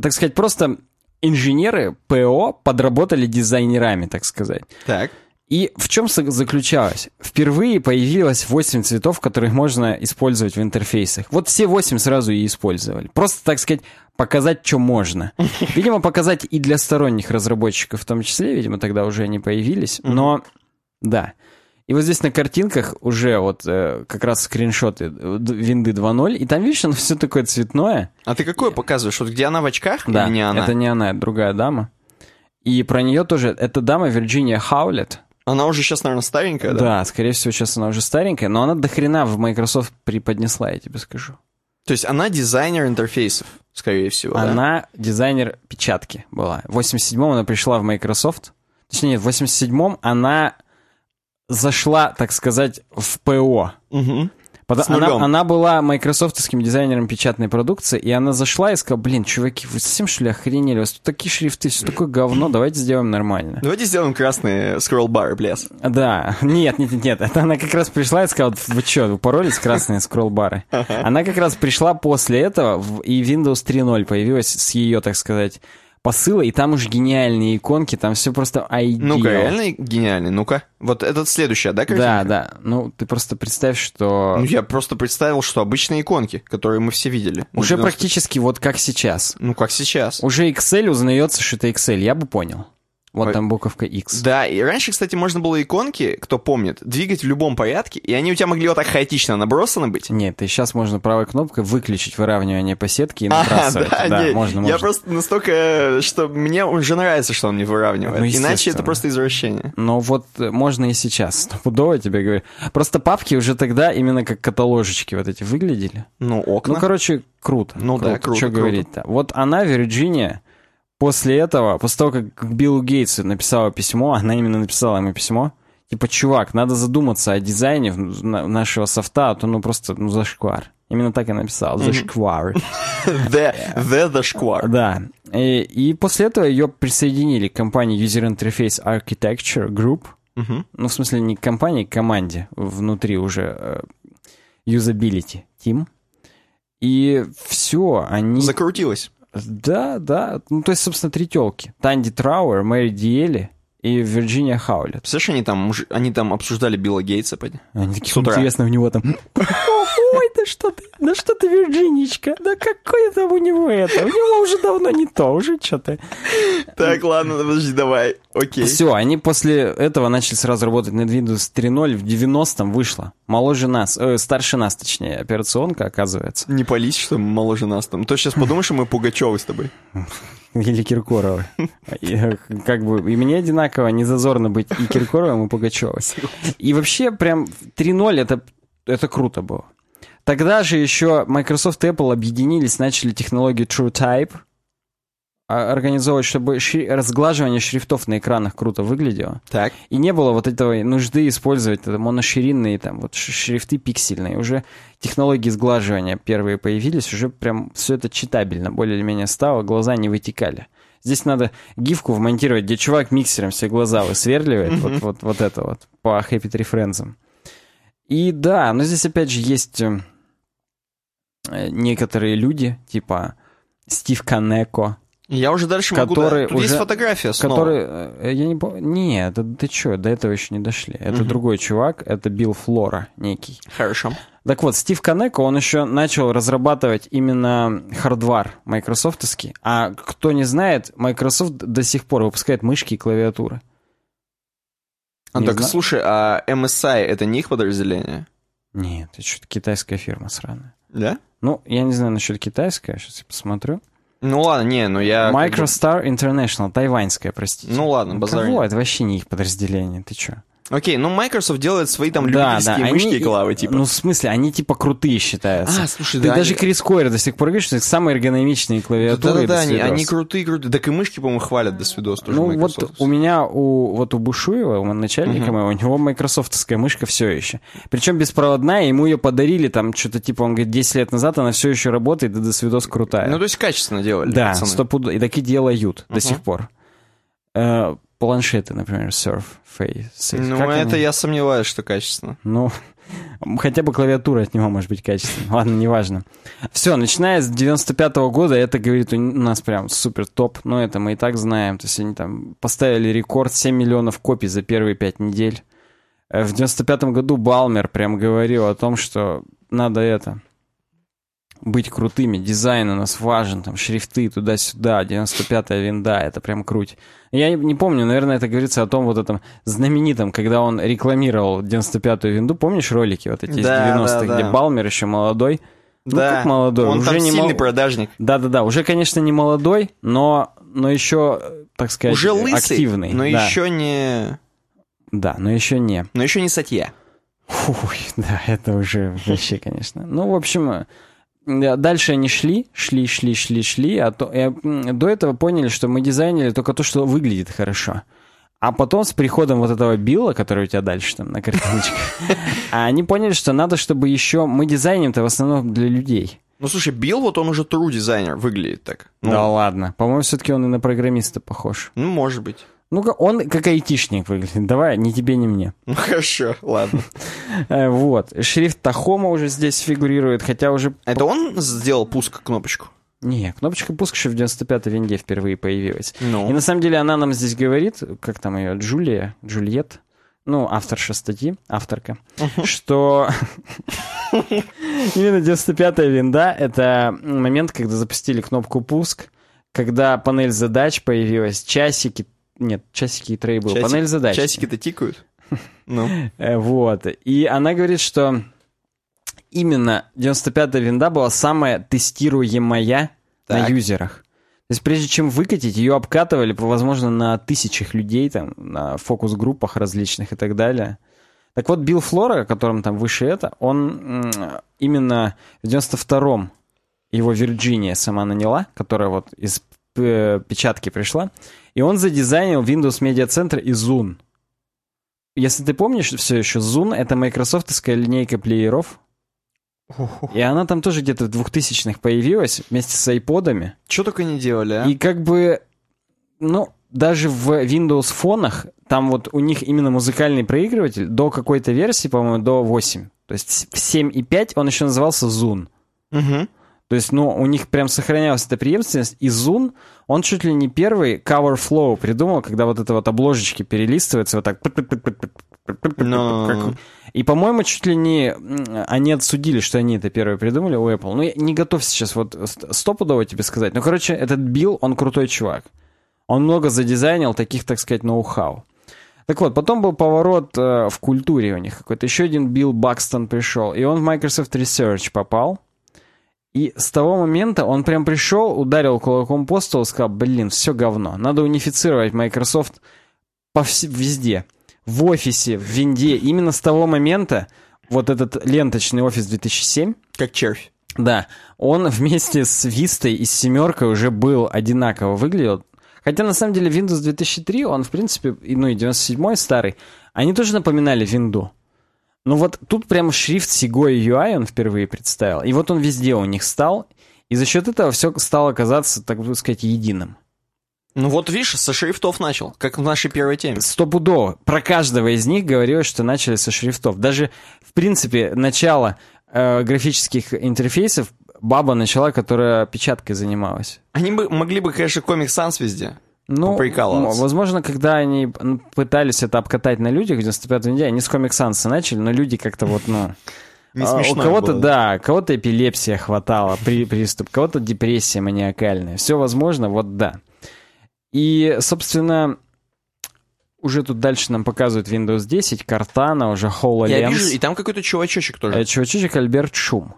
так сказать, просто инженеры ПО подработали дизайнерами, так сказать. Так. И в чем заключалось? Впервые появилось 8 цветов, которые можно использовать в интерфейсах. Вот все 8 сразу и использовали. Просто, так сказать, показать, что можно. <laughs> Видимо, показать и для сторонних разработчиков в том числе, видимо, тогда уже они появились. Но, да. И вот здесь на картинках уже вот э, как раз скриншоты э, винды 2.0, и там, видишь, оно все такое цветное. А ты какое показываешь? Вот где она в очках Да, или не она? это не она, это другая дама. И про нее тоже, это дама Вирджиния Хаулет. Она уже сейчас, наверное, старенькая, да? Да, скорее всего, сейчас она уже старенькая, но она дохрена в Microsoft преподнесла, я тебе скажу. То есть она дизайнер интерфейсов, скорее всего, да? Она дизайнер печатки была. В 87-м она пришла в Microsoft. Точнее, в 87-м она зашла, так сказать, в ПО. Нулем. она, она была майкрософтовским дизайнером печатной продукции, и она зашла и сказала, блин, чуваки, вы совсем что ли охренели? У вас тут такие шрифты, все такое говно, давайте сделаем нормально. Давайте сделаем красные скролл-бары, пляс. Да, нет, нет, нет, нет. Это она как раз пришла и сказала, вы что, упоролись красные скролл-бары? Она как раз пришла после этого, и Windows 3.0 появилась с ее, так сказать, посыла, и там уже гениальные иконки, там все просто ideal. Ну-ка, реально гениальный, ну-ка. Вот этот следующая, да, картинка? Да, да. Ну, ты просто представь, что Ну, я просто представил, что обычные иконки, которые мы все видели. уже практически вот как сейчас. Ну, как сейчас. Уже Excel узнается, что это Excel, я бы понял. Вот там буковка X. Да, и раньше, кстати, можно было иконки, кто помнит, двигать в любом порядке, и они у тебя могли вот так хаотично набросаны быть. Нет, и сейчас можно правой кнопкой выключить выравнивание по сетке и <laughs> А, набрасывать. да, да, не, можно, я можно. просто настолько, что мне уже нравится, что он не выравнивает. Ну, Иначе это просто извращение. Но вот э, можно и сейчас, <laughs> стопудово тебе говорю. Просто папки уже тогда именно как каталожечки вот эти выглядели. Ну, окна. Ну, короче, круто. Ну да, круто, Что круто. говорить-то. Вот она, Вирджиния, после этого, после того, как Биллу Гейтсу написала письмо, она именно написала ему письмо, типа, чувак, надо задуматься о дизайне нашего софта, а то ну просто ну, зашквар. Именно так я написал, зашквар. <laughs> The, the зашквар. Да. И, и после этого ее присоединили к компании User Interface Architecture Group. Ну, в смысле, не к компании, к команде внутри уже э, Usability Team. И все, они... Закрутилось. Да, да. Ну, то есть, собственно, три телки. Танди Трауэр, Мэри Диэли и Вирджиния Хаулет. Слышишь, они там, они там обсуждали Билла Гейтса. Они такие, интересно, у него там... Ой, да что ты, да что ты, Вирджиничка, да какое там у него это? У него уже давно не то, уже что-то. Так, ладно, подожди, давай, окей. Все, они после этого начали сразу работать над Windows 3.0, в 90-м вышло. Моложе нас, э, старше нас, точнее, операционка, оказывается. Не пались, что моложе нас там. То сейчас подумаешь, что мы Пугачевы с тобой. Или Киркоровы. И, как бы, и мне одинаково не зазорно быть и Киркоровым, и Пугачевым. И вообще, прям 3.0 это, это круто было. Тогда же еще Microsoft и Apple объединились, начали технологию TrueType а, организовывать, чтобы шри- разглаживание шрифтов на экранах круто выглядело. Так. И не было вот этого нужды использовать это моноширинные там вот шрифты пиксельные. Уже технологии сглаживания первые появились, уже прям все это читабельно более или менее стало, глаза не вытекали. Здесь надо гифку вмонтировать, где чувак миксером все глаза высверливает, вот, вот, вот это вот, по Happy Tree Friends. И да, но здесь опять же есть э, некоторые люди, типа Стив Канеко, я уже дальше который могу... Тут уже, есть фотография снова. Который, э, я не помню... Нет, это, ты что, до этого еще не дошли. Это угу. другой чувак, это Билл Флора некий. Хорошо. Так вот, Стив Канеко, он еще начал разрабатывать именно хардвар майкрософтовский. А кто не знает, Microsoft до сих пор выпускает мышки и клавиатуры. А, так, зна... слушай, а MSI это не их подразделение? Нет, это что-то китайская фирма сраная. Да? Ну, я не знаю насчет китайской, сейчас я посмотрю. Ну ладно, не, ну я... Microstar International, тайваньская, простите. Ну ладно, базар. Кого? Это вообще не их подразделение, ты чё? Окей, ну Microsoft делает свои там да, любительские да, мышки они, и клавы, типа. Ну, в смысле, они типа крутые считаются. А, слушай, Ты да. даже они... Крис Койер до сих пор говорит, что это самые эргономичные клавиатуры. Да-да-да, они, они крутые, крутые. Так и мышки, по-моему, хвалят до свидос тоже Ну, Microsoft. вот у меня, у, вот у Бушуева, у начальника uh-huh. моего, у него майкрософтовская мышка все еще. Причем беспроводная, ему ее подарили там что-то типа, он говорит, 10 лет назад она все еще работает, и до свидос крутая. Ну, то есть качественно делали, Да, стопуд... и таки делают uh-huh. до сих пор. Планшеты, например, Surf Face. Ну, как это они? я сомневаюсь, что качественно. Ну, хотя бы клавиатура от него может быть качественной. <laughs> Ладно, неважно. Все, начиная с 95 -го года, это, говорит, у нас прям супер топ. Но это мы и так знаем. То есть они там поставили рекорд 7 миллионов копий за первые 5 недель. Э, в 95 году Балмер прям говорил о том, что надо это быть крутыми, дизайн у нас важен, там, шрифты туда-сюда, 95-я винда, это прям круть. Я не помню, наверное, это говорится о том вот этом знаменитом, когда он рекламировал 95-ю винду, помнишь ролики вот эти да, из 90-х, да, да. где Балмер еще молодой, ну, да, как молодой, он уже там не сильный мол... продажник. Да-да-да, уже, конечно, не молодой, но, но еще, так сказать, уже лысый, активный. но да. еще не... Да, но еще не. Но еще не Сатья. Фуй, <laughs> да, это уже вообще, конечно. Ну, в общем, Дальше они шли, шли, шли, шли, шли, а то, и, до этого поняли, что мы дизайнили только то, что выглядит хорошо. А потом с приходом вот этого Билла, который у тебя дальше там на картиночках, <laughs> они поняли, что надо, чтобы еще... Мы дизайним-то в основном для людей. Ну, слушай, Билл, вот он уже true дизайнер, выглядит так. Ну, да ладно. По-моему, все-таки он и на программиста похож. Ну, может быть. Ну-ка, он как айтишник выглядит. Давай, ни тебе, ни мне. Ну, хорошо, ладно. <laughs> Э, вот. Шрифт Тахома уже здесь фигурирует, хотя уже... Это он сделал пуск-кнопочку? Не, кнопочка пуск еще в 95-й винде впервые появилась. Ну. И на самом деле она нам здесь говорит, как там ее, Джулия, Джульет, ну, авторша статьи, авторка, что <laughs> именно 95-я винда — это момент, когда запустили кнопку пуск, когда панель задач появилась, часики, нет, часики и трейбл, Часик, панель задач. Часики-то тикают. <laughs> Ну. Э, вот. И она говорит, что именно 95-я винда была самая тестируемая так. на юзерах. То есть прежде чем выкатить, ее обкатывали, возможно, на тысячах людей, там, на фокус-группах различных и так далее. Так вот, Билл Флора, которым там выше это, он именно в 92-м его Вирджиния сама наняла, которая вот из печатки пришла. И он задизайнил Windows Media Center и Zoom. Если ты помнишь все еще, Zoom — это майкрософтовская линейка плееров. И она там тоже где-то в 2000-х появилась вместе с айподами. Что только не делали, а? И как бы, ну, даже в Windows фонах, там вот у них именно музыкальный проигрыватель до какой-то версии, по-моему, до 8. То есть в 7.5 он еще назывался Zune. Угу. То есть, ну, у них прям сохранялась эта преемственность. И Zune, он чуть ли не первый cover flow придумал, когда вот это вот обложечки перелистываются вот так. Но... Как- И, по-моему, чуть ли не они отсудили, что они это первые придумали у Apple. Ну, я не готов сейчас вот ст- стопудово тебе сказать. Ну, короче, этот Билл, он крутой чувак. Он много задизайнил таких, так сказать, ноу-хау. Так вот, потом был поворот э, в культуре у них какой-то. Еще один Билл Бакстон пришел, и он в Microsoft Research попал. И с того момента он прям пришел, ударил кулаком по столу, сказал, блин, все говно. Надо унифицировать Microsoft по вс- везде. В офисе, в винде. Именно с того момента вот этот ленточный офис 2007, Как червь. да, он вместе с Вистой и с семеркой уже был одинаково выглядел. Хотя на самом деле Windows 2003, он в принципе, ну и 97 старый, они тоже напоминали винду. Ну вот тут прям шрифт Segoy UI он впервые представил. И вот он везде у них стал. И за счет этого все стало казаться, так сказать, единым. Ну вот видишь, со шрифтов начал, как в нашей первой теме. Стопудово. Про каждого из них говорилось, что начали со шрифтов. Даже, в принципе, начало э, графических интерфейсов баба начала, которая печаткой занималась. Они бы могли бы, конечно, Sans везде. Ну, возможно, когда они пытались это обкатать на людях в 95-м дне, они с Comic Sans начали, но люди как-то вот, ну... <laughs> Не а, У кого-то, было. да, кого-то эпилепсия хватала, при, приступ, кого-то депрессия маниакальная. Все возможно, вот да. И, собственно, уже тут дальше нам показывают Windows 10, Cortana, уже HoloLens. Я вижу, и там какой-то чувачочек тоже. Э, Чувачочек Альберт Шум.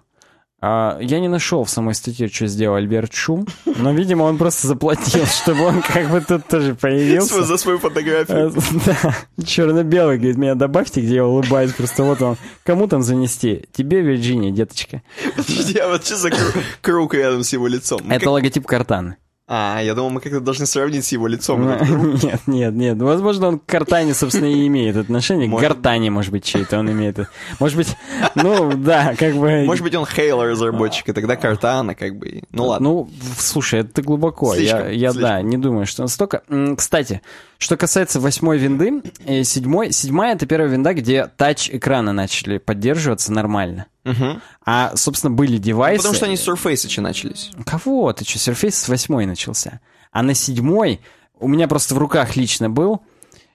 А, я не нашел в самой статье, что сделал Альберт Шум, но, видимо, он просто заплатил, <laughs> чтобы он как бы тут тоже появился. За свою фотографию. Э, Да, черно-белый, говорит, меня добавьте, где я улыбаюсь, просто вот он. Кому там занести? Тебе, Вирджиния, деточка. Подожди, а вот что за кру- круг рядом с его лицом? Это логотип Картаны. А, я думал, мы как-то должны сравнить с его лицом. круг. <laughs> Нет, нет, нет. Возможно, он к Картане, собственно, и имеет отношение. К Может. Гартане, может быть, чей-то он имеет. Может быть, ну, да, как бы... Может быть, он Хейло разработчик, и тогда Картана, как бы. Ну ладно. Ну, слушай, это глубоко. Я, я да, не думаю, что настолько. М, Кстати, что касается восьмой винды, э, седьмой, седьмая это первая винда, где тач-экраны начали поддерживаться нормально. Мгм. А, собственно, были девайсы... Потому что они с Surface начались. Кого? Ты что, Surface с восьмой начался? А на седьмой у меня просто в руках лично был,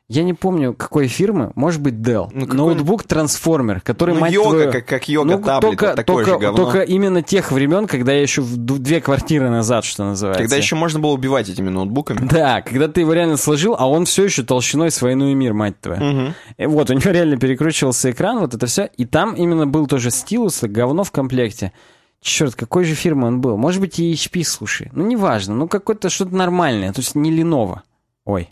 я не помню, какой фирмы, может быть, Dell. Ну, Ноутбук трансформер, который, Ну, мать йога, твою- как, как йога ну, таблет, только, вот такое только, же говно. только именно тех времен, когда я еще в две квартиры назад, что называется. Когда еще можно было убивать этими ноутбуками. Да, когда ты его реально сложил, а он все еще толщиной с войну и мир, мать твоя. Мгм. И вот, у него реально перекручивался экран, вот это все. И там именно был тоже стилус, говно в комплекте. Черт, какой же фирмы он был? Может быть, и HP, слушай. Ну, неважно. Ну, какое-то что-то нормальное. То есть не Lenovo. Ой.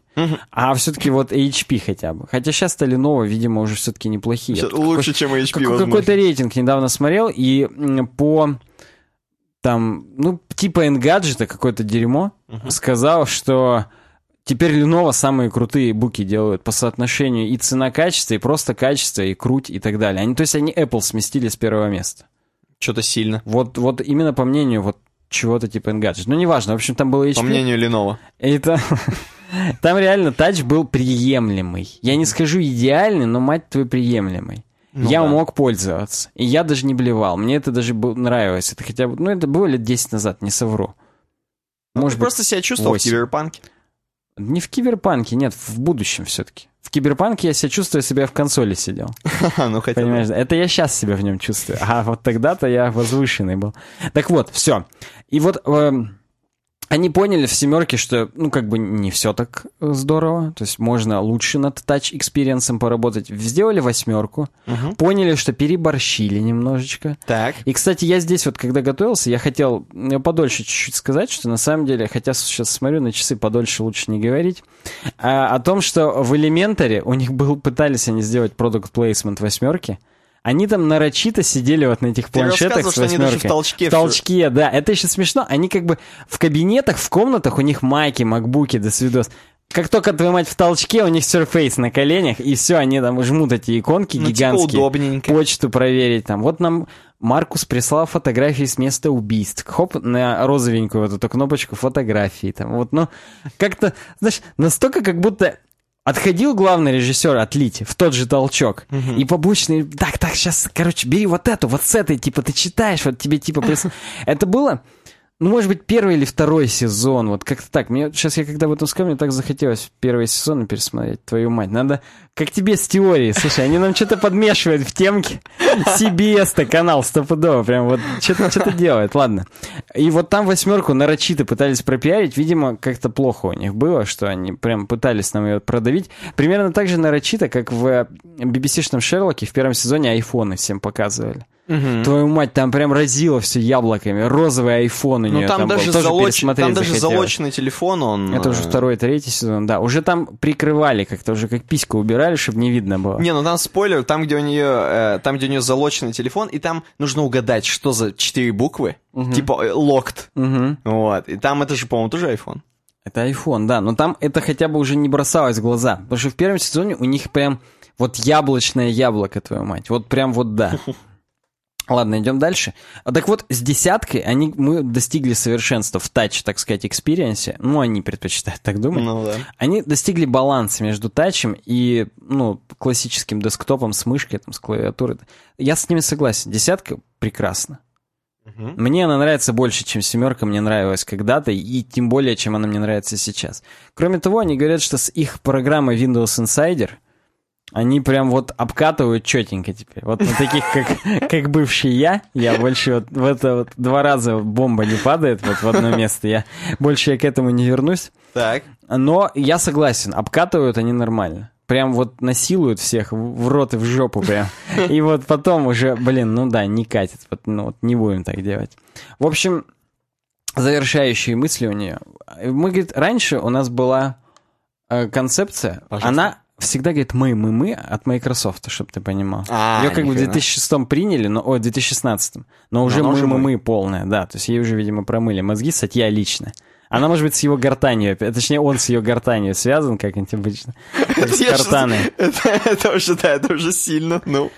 А все-таки вот HP хотя бы. Хотя сейчас-то Lenovo, видимо, уже все-таки неплохие. Тут Лучше, чем HP, возможно. какой-то рейтинг недавно смотрел, и по там, ну, типа Engadget, какое-то дерьмо, сказал, что теперь Lenovo самые крутые буки делают по соотношению и цена-качество, и просто качество, и круть, и так далее. Они, то есть они Apple сместили с первого места. Что-то сильно. Вот, вот именно по мнению вот чего-то типа Engadget. Ну, неважно, в общем, там было HP. По мнению Lenovo. И там, <laughs> там реально тач был приемлемый. Я не скажу идеальный, но, мать твою, приемлемый. Ну я да. мог пользоваться. И я даже не блевал. Мне это даже нравилось. Это хотя бы... Ну, это было лет 10 назад, не совру. Ну, Может ты быть, просто себя чувствовал в восемь. киберпанке. Не в киберпанке, нет, в будущем все-таки. В киберпанке я себя чувствую, себя в консоли сидел. <laughs> ну, хотя. Понимаешь, это я сейчас себя в нем чувствую. А вот тогда-то я возвышенный был. Так вот, все. И вот эм, они поняли в семерке, что, ну, как бы не все так здорово. То есть можно лучше над touch experience'ом поработать. Сделали восьмерку. Мгм. Поняли, что переборщили немножечко. Так. И, кстати, я здесь вот, когда готовился, я хотел э, подольше чуть-чуть сказать, что на самом деле, хотя сейчас смотрю на часы, подольше лучше не говорить, а, о том, что в Elementary у них был, пытались они сделать продукт плейсмент восьмерки, Они там нарочито сидели вот на этих Ты планшетах с что они даже в толчке В толчке, да. Это еще смешно. Они как бы в кабинетах, в комнатах у них майки, макбуки, до свидос. Как только твою мать в толчке, у них Surface на коленях, и все, они там жмут эти иконки Ну, типа гигантские. удобненько. Почту проверить там. Вот нам Маркус прислал фотографии с места убийств. Хоп, на розовенькую вот эту кнопочку фотографии. Там. Вот, ну, как-то, знаешь, настолько как будто отходил главный режиссер отлить в тот же толчок. И побочный, так, так, сейчас, короче, бери вот эту, вот с этой, типа, ты читаешь, вот тебе, типа, прис- <laughs> это было... Ну, может быть, первый или второй сезон, вот как-то так. Мне сейчас я когда об этом сказал, мне так захотелось первый сезон пересмотреть, твою мать. Надо, как тебе с теорией, слушай, они нам что-то подмешивают в темки. CBS-то канал стопудово, прям вот что-то что делает, ладно. И вот там восьмерку нарочито пытались пропиарить, видимо, как-то плохо у них было, что они прям пытались нам ее продавить. Примерно так же нарочито, как в BBC-шном Шерлоке в первом сезоне айфоны всем показывали. Твою мать, там прям разило все яблоками. Розовый айфон у Ну там, там, даже, был. Тоже залоч- там даже залоченный телефон, он... Это уже э, второй, третий сезон, да. Уже там прикрывали как-то, уже как письку убирали, чтобы не видно было. Не, ну там спойлер, там, где у нее, э, там, где у нее залоченный телефон, и там нужно угадать, что за четыре буквы, типа э, locked. Мгм. Вот. И там это же, по-моему, тоже iPhone. Это iPhone, да. Но там это хотя бы уже не бросалось в глаза. Потому что в первом сезоне у них прям вот яблочное яблоко, твою мать. Вот прям вот да. <laughs> Ладно, идем дальше. А Так вот, с десяткой они, мы достигли совершенства в touch, так сказать, experience. Ну, они предпочитают так думать. Ну да. Они достигли баланса между touch'ем и, ну, классическим десктопом с мышкой, там, с клавиатурой. Я с ними согласен. Десятка прекрасна. Мне она нравится больше, чем семерка мне нравилась когда-то, и тем более, чем она мне нравится сейчас. Кроме того, они говорят, что с их программой Windows Insider они прям вот обкатывают четенько теперь. Вот на таких, как, <laughs> как бывший я, я больше вот в это вот два раза бомба не падает вот в одно место, я больше я к этому не вернусь. Так. Но я согласен, обкатывают они нормально. Прям вот насилуют всех в рот и в жопу прям. И вот потом уже, блин, ну да, не катит. Вот, ну вот не будем так делать. В общем, завершающие мысли у нее. Мы, говорит, раньше у нас была э, концепция, Пожалуйста. она всегда говорит мы, мы, мы от Microsoft, чтобы ты понимал. А, Ее как бы в нихрена. 2006 приняли, но, ой, в 2016, но уже она мы, мы, мы. полная, да. То есть ей уже, видимо, промыли мозги, Сатья лично. Она, может быть, с его гортанью, точнее, он с ее гортанью связан, как нибудь обычно. <laughs> С гортаной. <laughs> Это уже, да, это уже сильно, ну.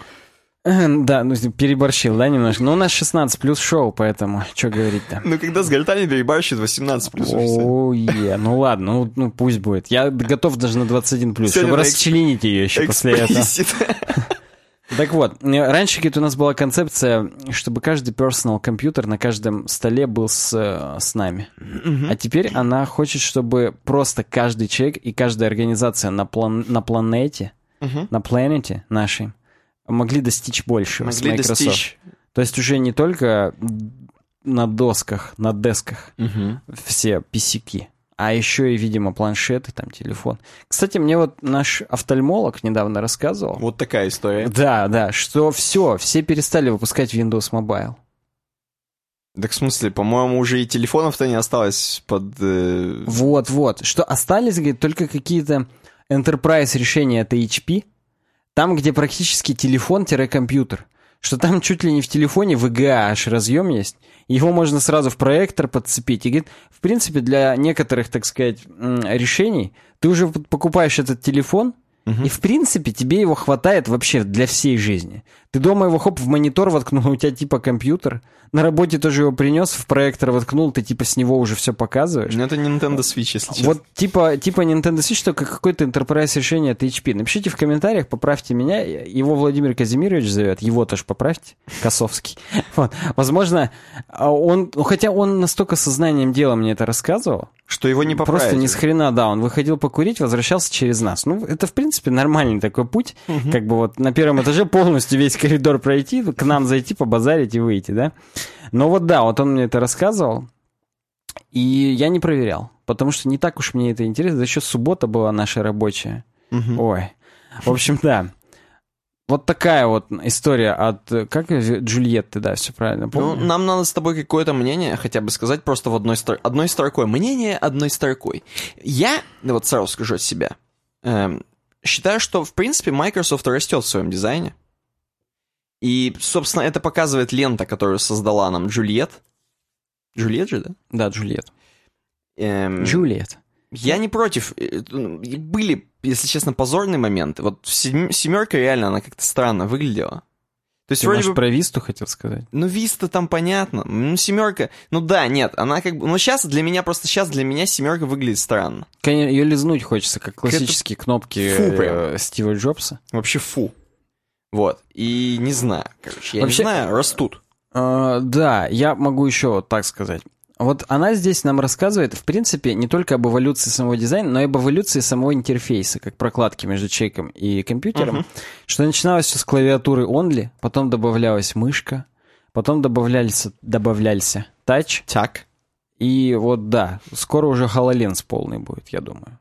<laughs> Да, ну переборщил, да, немножко. Но у нас 16 плюс шоу, поэтому что говорить-то. Ну, когда с гортанью перебарщит 18 плюс. уже всё. О, е, ну ладно, ну, ну пусть будет. Я готов даже на 21 плюс, чтобы расчленить ее еще после этого. <laughs> Так вот, раньше, говорит, у нас была концепция, чтобы каждый personal компьютер на каждом столе был с, с нами. А теперь она хочет, чтобы просто каждый человек и каждая организация на, план- на планете, Мгм. на планете нашей, могли достичь большего с Могли Microsoft. достичь. То есть уже не только на досках, на десках Мгм. все писяки, а еще и, видимо, планшеты, там, телефон. Кстати, мне вот наш офтальмолог недавно рассказывал, Вот такая история. да, да, что все, все перестали выпускать Windows Mobile. Так в смысле, по-моему, уже и телефонов-то не осталось под... э, Вот, вот, что остались, говорит, только какие-то enterprise решения от HP, там, где практически телефон-компьютер, что там <laughs> чуть ли не в телефоне VGA аж разъем есть, его можно сразу в проектор подцепить. И говорит, в принципе, для некоторых, так сказать, решений ты уже покупаешь этот телефон, и, в принципе, тебе его хватает вообще для всей жизни. Ты дома его, хоп, в монитор воткнул, у тебя типа компьютер. На работе тоже его принес, в проектор воткнул, ты типа с него уже все показываешь. Ну, это Nintendo Switch, если честно. Вот типа, типа Nintendo Switch, только какой-то enterprise решение от HP. Напишите в комментариях, поправьте меня. Его Владимир Казимирович зовет, его тоже поправьте. Косовский. <laughs> Вот. Возможно, а он, ну, хотя он настолько сознанием дела мне это рассказывал, Что его не поправить. Просто ни с хрена, да, он выходил покурить, возвращался через нас. Ну, это, в принципе, нормальный такой путь. Как бы вот на первом этаже полностью весь коридор пройти, к нам зайти, побазарить и выйти, да. Но вот да, вот он мне это рассказывал, и я не проверял, потому что не так уж мне это интересно. Да еще суббота была наша рабочая. Мгм. Ой. В общем, да. Вот такая вот история от, как Джульетты, да, все правильно Ну, помню. нам надо с тобой какое-то мнение хотя бы сказать просто в одной, стро- одной строкой. Мнение одной строкой. Я, да вот сразу скажу от себя, эм, считаю, что, в принципе, Microsoft растет в своем дизайне. И, собственно, это показывает лента, которую создала нам Джульет. Джульет же, да? Да, Джульет. Эм, Джульет. Я не против. Э, ну, Были, если честно, позорные моменты. Вот сем- семерка реально, она как-то странно выглядела. То есть Ты, вроде может, бы... про Висту хотел сказать? Ну, Виста там понятно. Ну, семерка... Ну да, нет, она как бы... Ну, сейчас для меня, просто сейчас для меня семерка выглядит странно. Конечно, ее лизнуть хочется, как классические кнопки Фу, прям. э, Стива Джобса. Вообще фу. Вот. И не знаю, короче, я Вообще- не знаю, растут. Э, да, я могу еще вот так сказать. Вот она здесь нам рассказывает, в принципе, не только об эволюции самого дизайна, но и об эволюции самого интерфейса, как прокладки между человеком и компьютером. Мгм. Что начиналось все с клавиатуры only, потом добавлялась мышка, потом добавлялся, добавлялся тач, Так. и вот да, скоро уже HoloLens полный будет, я думаю.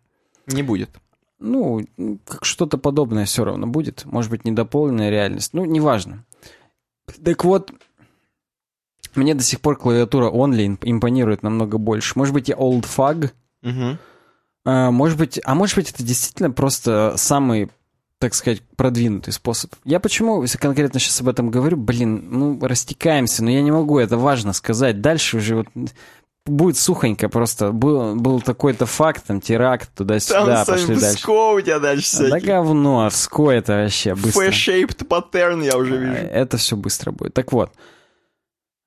Не будет. Ну, как что-то подобное все равно будет. Может быть, недополненная реальность. Ну, неважно. Так вот, мне до сих пор клавиатура Only имп- импонирует намного больше. Может быть, я old fag. А, может быть, а может быть, это действительно просто самый, так сказать, продвинутый способ. Я почему если конкретно сейчас об этом говорю? Блин, ну, растекаемся, но я не могу, это важно сказать. Дальше уже вот будет сухонько просто. Был, был такой-то факт, там, теракт, туда-сюда, Там пошли дальше. Пско у тебя дальше Да всякие. говно, вско это вообще быстро. F-shaped паттерн я уже А, вижу. Это все быстро будет. Так вот.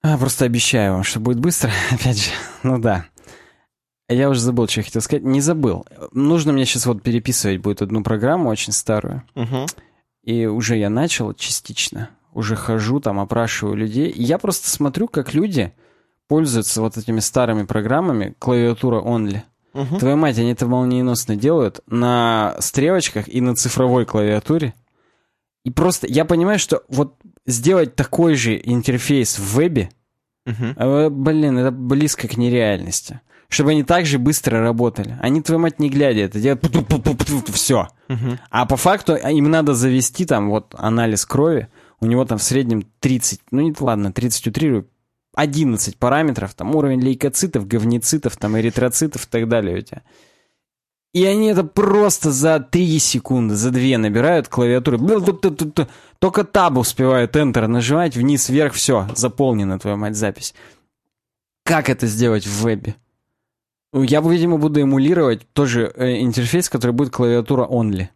А, просто обещаю вам, что будет быстро. <laughs> Опять же, ну да. Я уже забыл, что я хотел сказать. Не забыл. Нужно мне сейчас вот переписывать будет одну программу очень старую. Мгм. И уже я начал частично. Уже хожу там, опрашиваю людей. И я просто смотрю, как люди пользуются вот этими старыми программами клавиатура only. Мгм. Твою мать, они это молниеносно делают на стрелочках и на цифровой клавиатуре. И просто я понимаю, что вот сделать такой же интерфейс в вебе, э, блин, это близко к нереальности. Чтобы они так же быстро работали. Они, твою мать, не глядя это делают, все. А по факту а, им надо завести там вот анализ крови. У него там в среднем 30, ну не ладно, 30 утрирую, 11 параметров, там уровень лейкоцитов, говнецитов, там эритроцитов и так далее у тебя. И они это просто за 3 секунды, за 2 набирают клавиатуры. Только таб успевают Enter нажимать, вниз, вверх, все, заполнена твоя мать запись. Как это сделать в вебе? Ну, Я, видимо, буду эмулировать тоже э, интерфейс, который будет клавиатура only.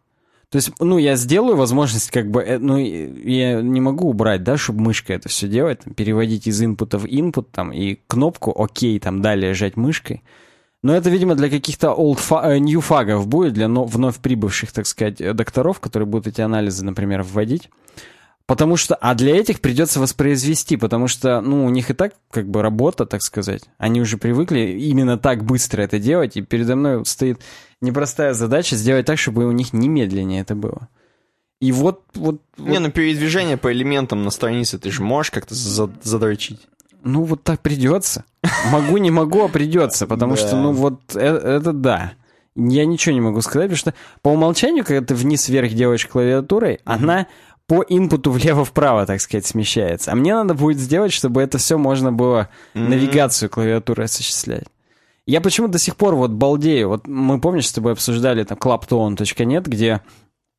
То есть, ну, я сделаю возможность, как бы, э, ну, я не могу убрать, да, чтобы мышкой это все делать, там, переводить из инпута в input, там, и кнопку ОК, там, далее жать мышкой. Но это, видимо, для каких-то old fa- э, new фагов будет, для но- вновь прибывших, так сказать, э, докторов, которые будут эти анализы, например, вводить. Потому что, а для этих придется воспроизвести, потому что, ну, у них и так, как бы, работа, так сказать. Они уже привыкли именно так быстро это делать, и передо мной стоит непростая задача сделать так, чтобы у них немедленнее это было. И вот, вот, Не, вот- ну передвижение по элементам на странице ты же можешь как-то за- задрочить. ну вот так придется. Могу, не могу, а придется, потому что, ну вот, э- это, да. Я ничего не могу сказать, потому что по умолчанию, когда ты вниз-вверх делаешь клавиатурой, она по инпуту влево-вправо, так сказать, смещается. А мне надо будет сделать, чтобы это все можно было Мгм. навигацию клавиатуры осуществлять. Я почему до сих пор вот балдею. Вот мы, помнишь, с тобой обсуждали там claptone.net, где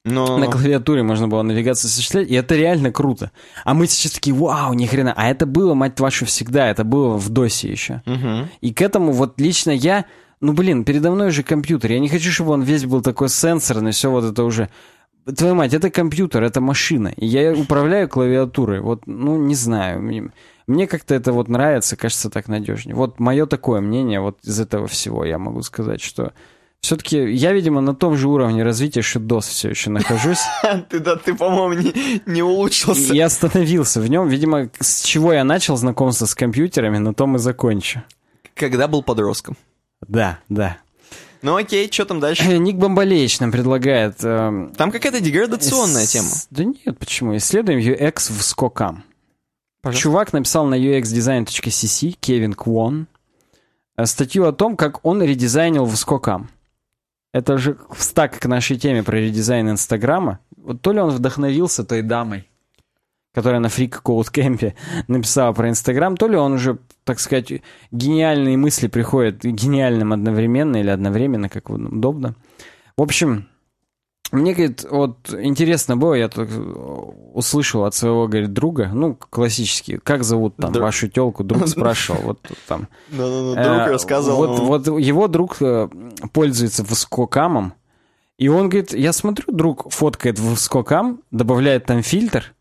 Но... на клавиатуре можно было навигацию осуществлять, и это реально круто. А мы сейчас такие, вау, ни хрена. А это было, мать вашу, всегда. Это было в досе еще. Мгм. И к этому вот лично я... Ну, блин, передо мной же компьютер. Я не хочу, чтобы он весь был такой сенсорный, все вот это уже... Твою мать, это компьютер, это машина. И я управляю клавиатурой. Вот, ну, не знаю. Мне, мне как-то это вот нравится, кажется, так надежнее. Вот мое такое мнение вот из этого всего. Я могу сказать, что все-таки я, видимо, на том же уровне развития, что DOS все еще нахожусь. <laughs> Ты, да, ты, по-моему, не, не улучшился. Я остановился в нем. Видимо, с чего я начал знакомство с компьютерами, на том и закончу. Когда был подростком. Да, да. Ну окей, что там дальше? <clears throat> Ник Бомбалеич нам предлагает... эм, Там какая-то деградационная ис- тема. Да нет, почему? Исследуем UX в скокам. Пожалуйста. Чувак написал на uxdesign.cc, Кевин Квон, э, статью о том, как он редизайнил в скокам. Это же встак к нашей теме про редизайн Инстаграма. Вот то ли он вдохновился той дамой, которая на Freak Code Camp написала про Инстаграм, то ли он уже, так сказать, гениальные мысли приходят гениальным одновременно или одновременно, как удобно. В общем, Мне, говорит, вот интересно было, я тут услышал от своего, говорит, друга, ну, классический, как зовут там Друг. вашу телку, друг <laughs> спрашивал, вот там. Да-да-да, Э, друг рассказывал. Вот, ну. вот его друг э, пользуется воскокамом, и он говорит, я смотрю, друг фоткает воскокам, добавляет там фильтр,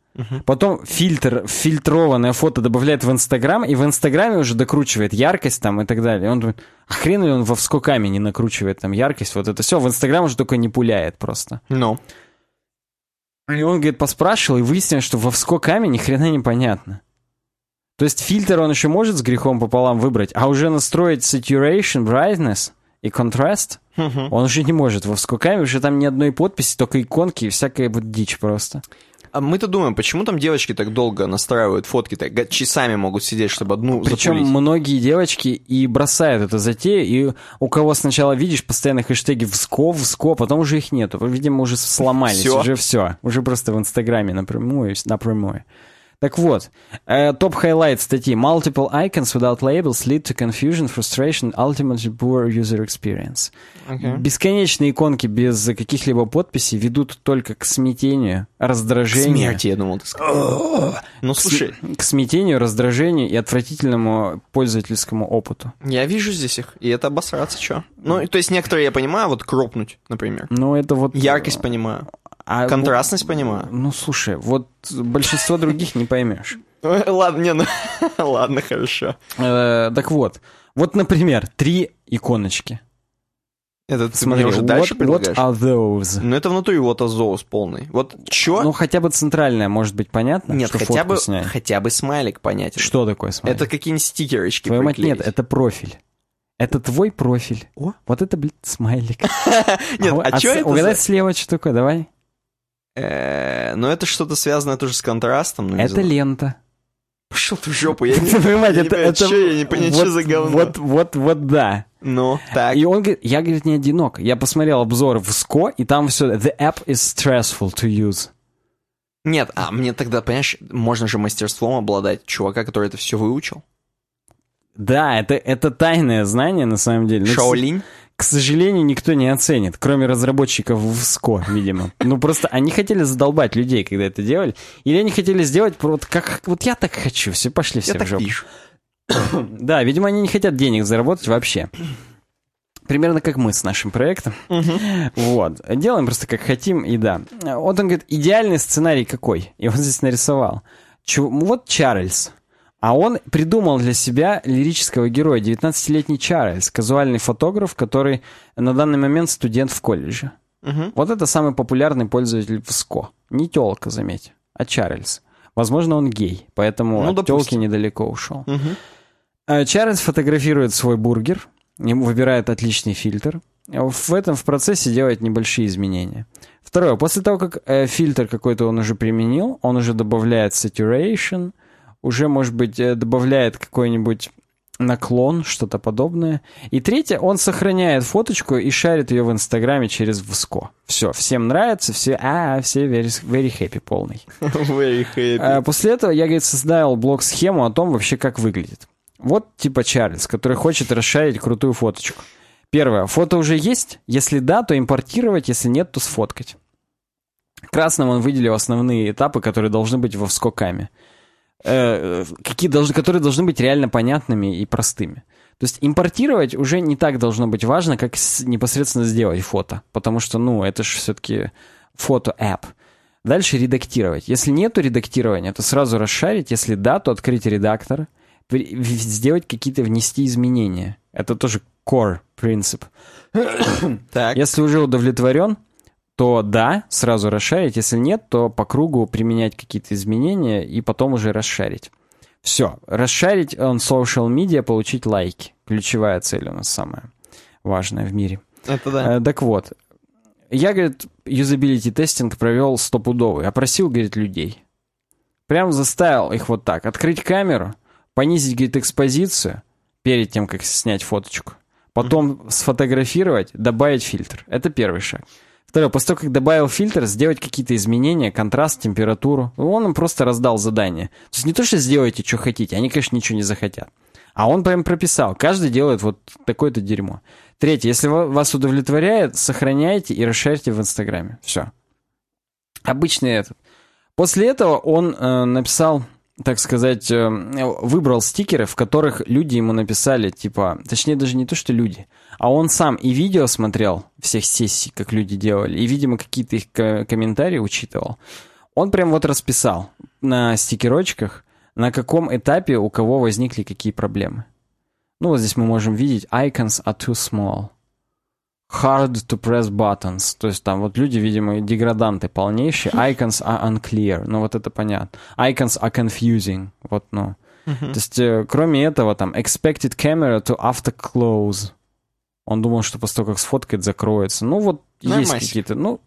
потом фильтр, фильтрованное фото добавляет в Инстаграм, и в Инстаграме уже докручивает яркость там и так далее. И он думает, а хрен ли он во вскокаме не накручивает там яркость, вот это все. В Инстаграм уже только не пуляет просто. Ну. И он, говорит, поспрашивал, и выяснилось, что во вскокаме ни хрена непонятно. То есть фильтр он еще может с грехом пополам выбрать, а уже настроить saturation, brightness и contrast он уже не может во вскокаме, уже там ни одной подписи, только иконки и всякая вот дичь просто. А мы-то думаем, почему там девочки так долго настраивают фотки, так часами могут сидеть, чтобы одну Причем запулить. многие девочки и бросают это затею, и у кого сначала видишь постоянно хэштеги «вско», «вско», потом уже их нету. Видимо, уже сломались, Всё. уже все. Уже просто в Инстаграме напрямую, напрямую. Так вот, э, top highlight статьи. Multiple icons without labels lead to confusion, frustration, ultimately poor user experience. Окей. Бесконечные иконки без каких-либо подписей ведут только к смятению, раздражению. Смерти, я думал, ты сказал. Ну, к слушай, к смятению, раздражению и отвратительному пользовательскому опыту. я вижу здесь их, и это обосраться, что? Ну, то есть некоторые я понимаю, вот кропнуть, например. Ну, это вот... Яркость понимаю. А, Контрастность понимаю. Ну, слушай, вот большинство других не поймешь. <laughs> Ой, Ладно, не, ну, <laughs> ладно, хорошо. Э, Так вот, вот, например, три иконочки. Это ты Смотри, уже what, дальше what are those? Ну, это внутри вот азоус полный. Вот чё? Ну, хотя бы центральная, может быть, понятно? Нет, что хотя бы, снять? хотя бы смайлик понятен. Что такое, смотри? Это какие-нибудь стикерочки Твою мать, нет, это профиль. Это твой профиль. О. Вот это, блядь, смайлик. <laughs> Нет, вот- а чё с- это Угадай слева, что такое, давай. Э, Ну, это что-то связанное тоже с контрастом. ну, Это лента. Пошел ты в жопу, я не мать, <laughs> я не это... это- чё я не понимаю, вот- что за говно. Вот, вот, вот, да. Ну, так. И он говорит, я, говорит, не одинок. Я посмотрел обзор в СКО, и там все, the app is stressful to use. Нет, а мне тогда, понимаешь, можно же мастерством обладать чувака, который это все выучил. Да, это, это тайное знание, на самом деле. Но, к- Шаолинь. К сожалению, никто не оценит, кроме разработчиков в СКО, видимо. Ну, просто они хотели задолбать людей, когда это делали. Или они хотели сделать вот как... Вот я так хочу, все, пошли все Я в так жопу. пишу. <coughs> Да, видимо, они не хотят денег заработать вообще. Примерно как мы с нашим проектом. Вот. Делаем просто как хотим, и да. Вот он говорит, идеальный сценарий какой? И он здесь нарисовал. Чу- Вот Чарльз. А он придумал для себя лирического героя, 19-летний Чарльз, казуальный фотограф, который на данный момент студент в колледже. Мгм. Вот это самый популярный пользователь в СКО. Не телка, заметь, а Чарльз. Возможно, он гей, поэтому Ну, от допустим. телки недалеко ушел. Мгм. Э, Чарльз фотографирует свой бургер, ему выбирает отличный фильтр. В этом в процессе делает небольшие изменения. Второе, после того, как э, фильтр какой-то он уже применил, он уже добавляет saturation, уже, может быть, э, добавляет какой-нибудь наклон, что-то подобное. И третье, он сохраняет фоточку и шарит ее в Инстаграме через ВСКО. Все, всем нравится, все, а, все very, very happy полный. <laughs> Very happy. А, После этого я, говорит, создал блок-схему о том вообще, как выглядит. Вот типа Чарльз, который хочет расшарить крутую фоточку. Первое. Фото уже есть? Если да, то импортировать, если нет, то сфоткать. Красным он выделил основные этапы, которые должны быть во вскокаме. Э, какие должны, которые должны быть реально понятными и простыми. То есть импортировать уже не так должно быть важно, как с- непосредственно сделать фото. Потому что, ну, это же все-таки фото-эп. Дальше редактировать. Если нету редактирования, то сразу расшарить. Если да, то открыть редактор, сделать какие-то, внести изменения. Это тоже core принцип. Так. Если уже удовлетворен, то да, сразу расшарить. Если нет, то по кругу применять какие-то изменения и потом уже расшарить. Все. Расшарить он social media, получить лайки. Ключевая цель у нас самая важная в мире. Это да. Э, Так вот, я, говорит, юзабилити тестинг провел стопудовый. Опросил, говорит, людей. Прям заставил их вот так. Открыть камеру, понизить, говорит, экспозицию перед тем, как снять фоточку. Потом сфотографировать, добавить фильтр. Это первый шаг. Второе, после того, как добавил фильтр, сделать какие-то изменения, контраст, температуру. Он им просто раздал задание. То есть не то, что сделайте, что хотите, они, конечно, ничего не захотят. А он прям прописал. Каждый делает вот такое-то дерьмо. Третье. Если вас удовлетворяет, сохраняйте и расширьте в Инстаграме. Все. Обычный этот. После этого он э, написал, так сказать, э, выбрал стикеры, в которых люди ему написали, типа, точнее даже не то, что люди, а он сам и видео смотрел всех сессий, как люди делали, и, видимо, какие-то их комментарии учитывал. Он прям вот расписал на стикерочках, на каком этапе у кого возникли какие проблемы. Ну, вот здесь мы можем видеть icons are too small. Hard to press buttons. То есть там вот люди, видимо, деграданты полнейшие. Icons are unclear. Ну, вот это понятно. Icons are confusing. Вот, ну. Uh-huh. То есть, э, кроме этого, там, expected camera to after close. Он думал, что после того, как сфоткает, закроется. Ну, вот Нормально. есть какие-то, ну...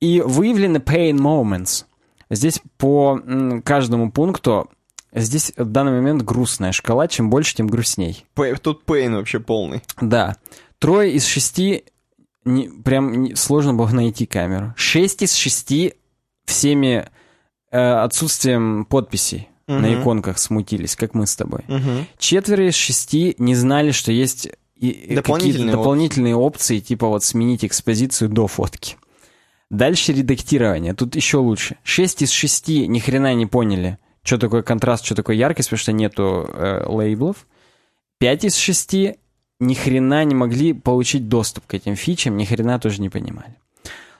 И выявлены pain moments. Здесь по каждому пункту Здесь в данный момент грустная шкала. Чем больше, тем грустней. Тут пейн вообще полный. Да. Трое из шести не, прям не, сложно было найти камеру. Шесть из шести всеми э, отсутствием подписей угу. на иконках смутились, как мы с тобой. Угу. Четверо из шести не знали, что есть и, дополнительные, дополнительные опции. типа вот сменить экспозицию до фотки. Дальше редактирование. Тут еще лучше. Шесть из шести ни хрена не поняли, что такое контраст, что такое яркость, потому что нету э, лейблов. Пять из шести ни хрена не могли получить доступ к этим фичам, ни хрена тоже не понимали.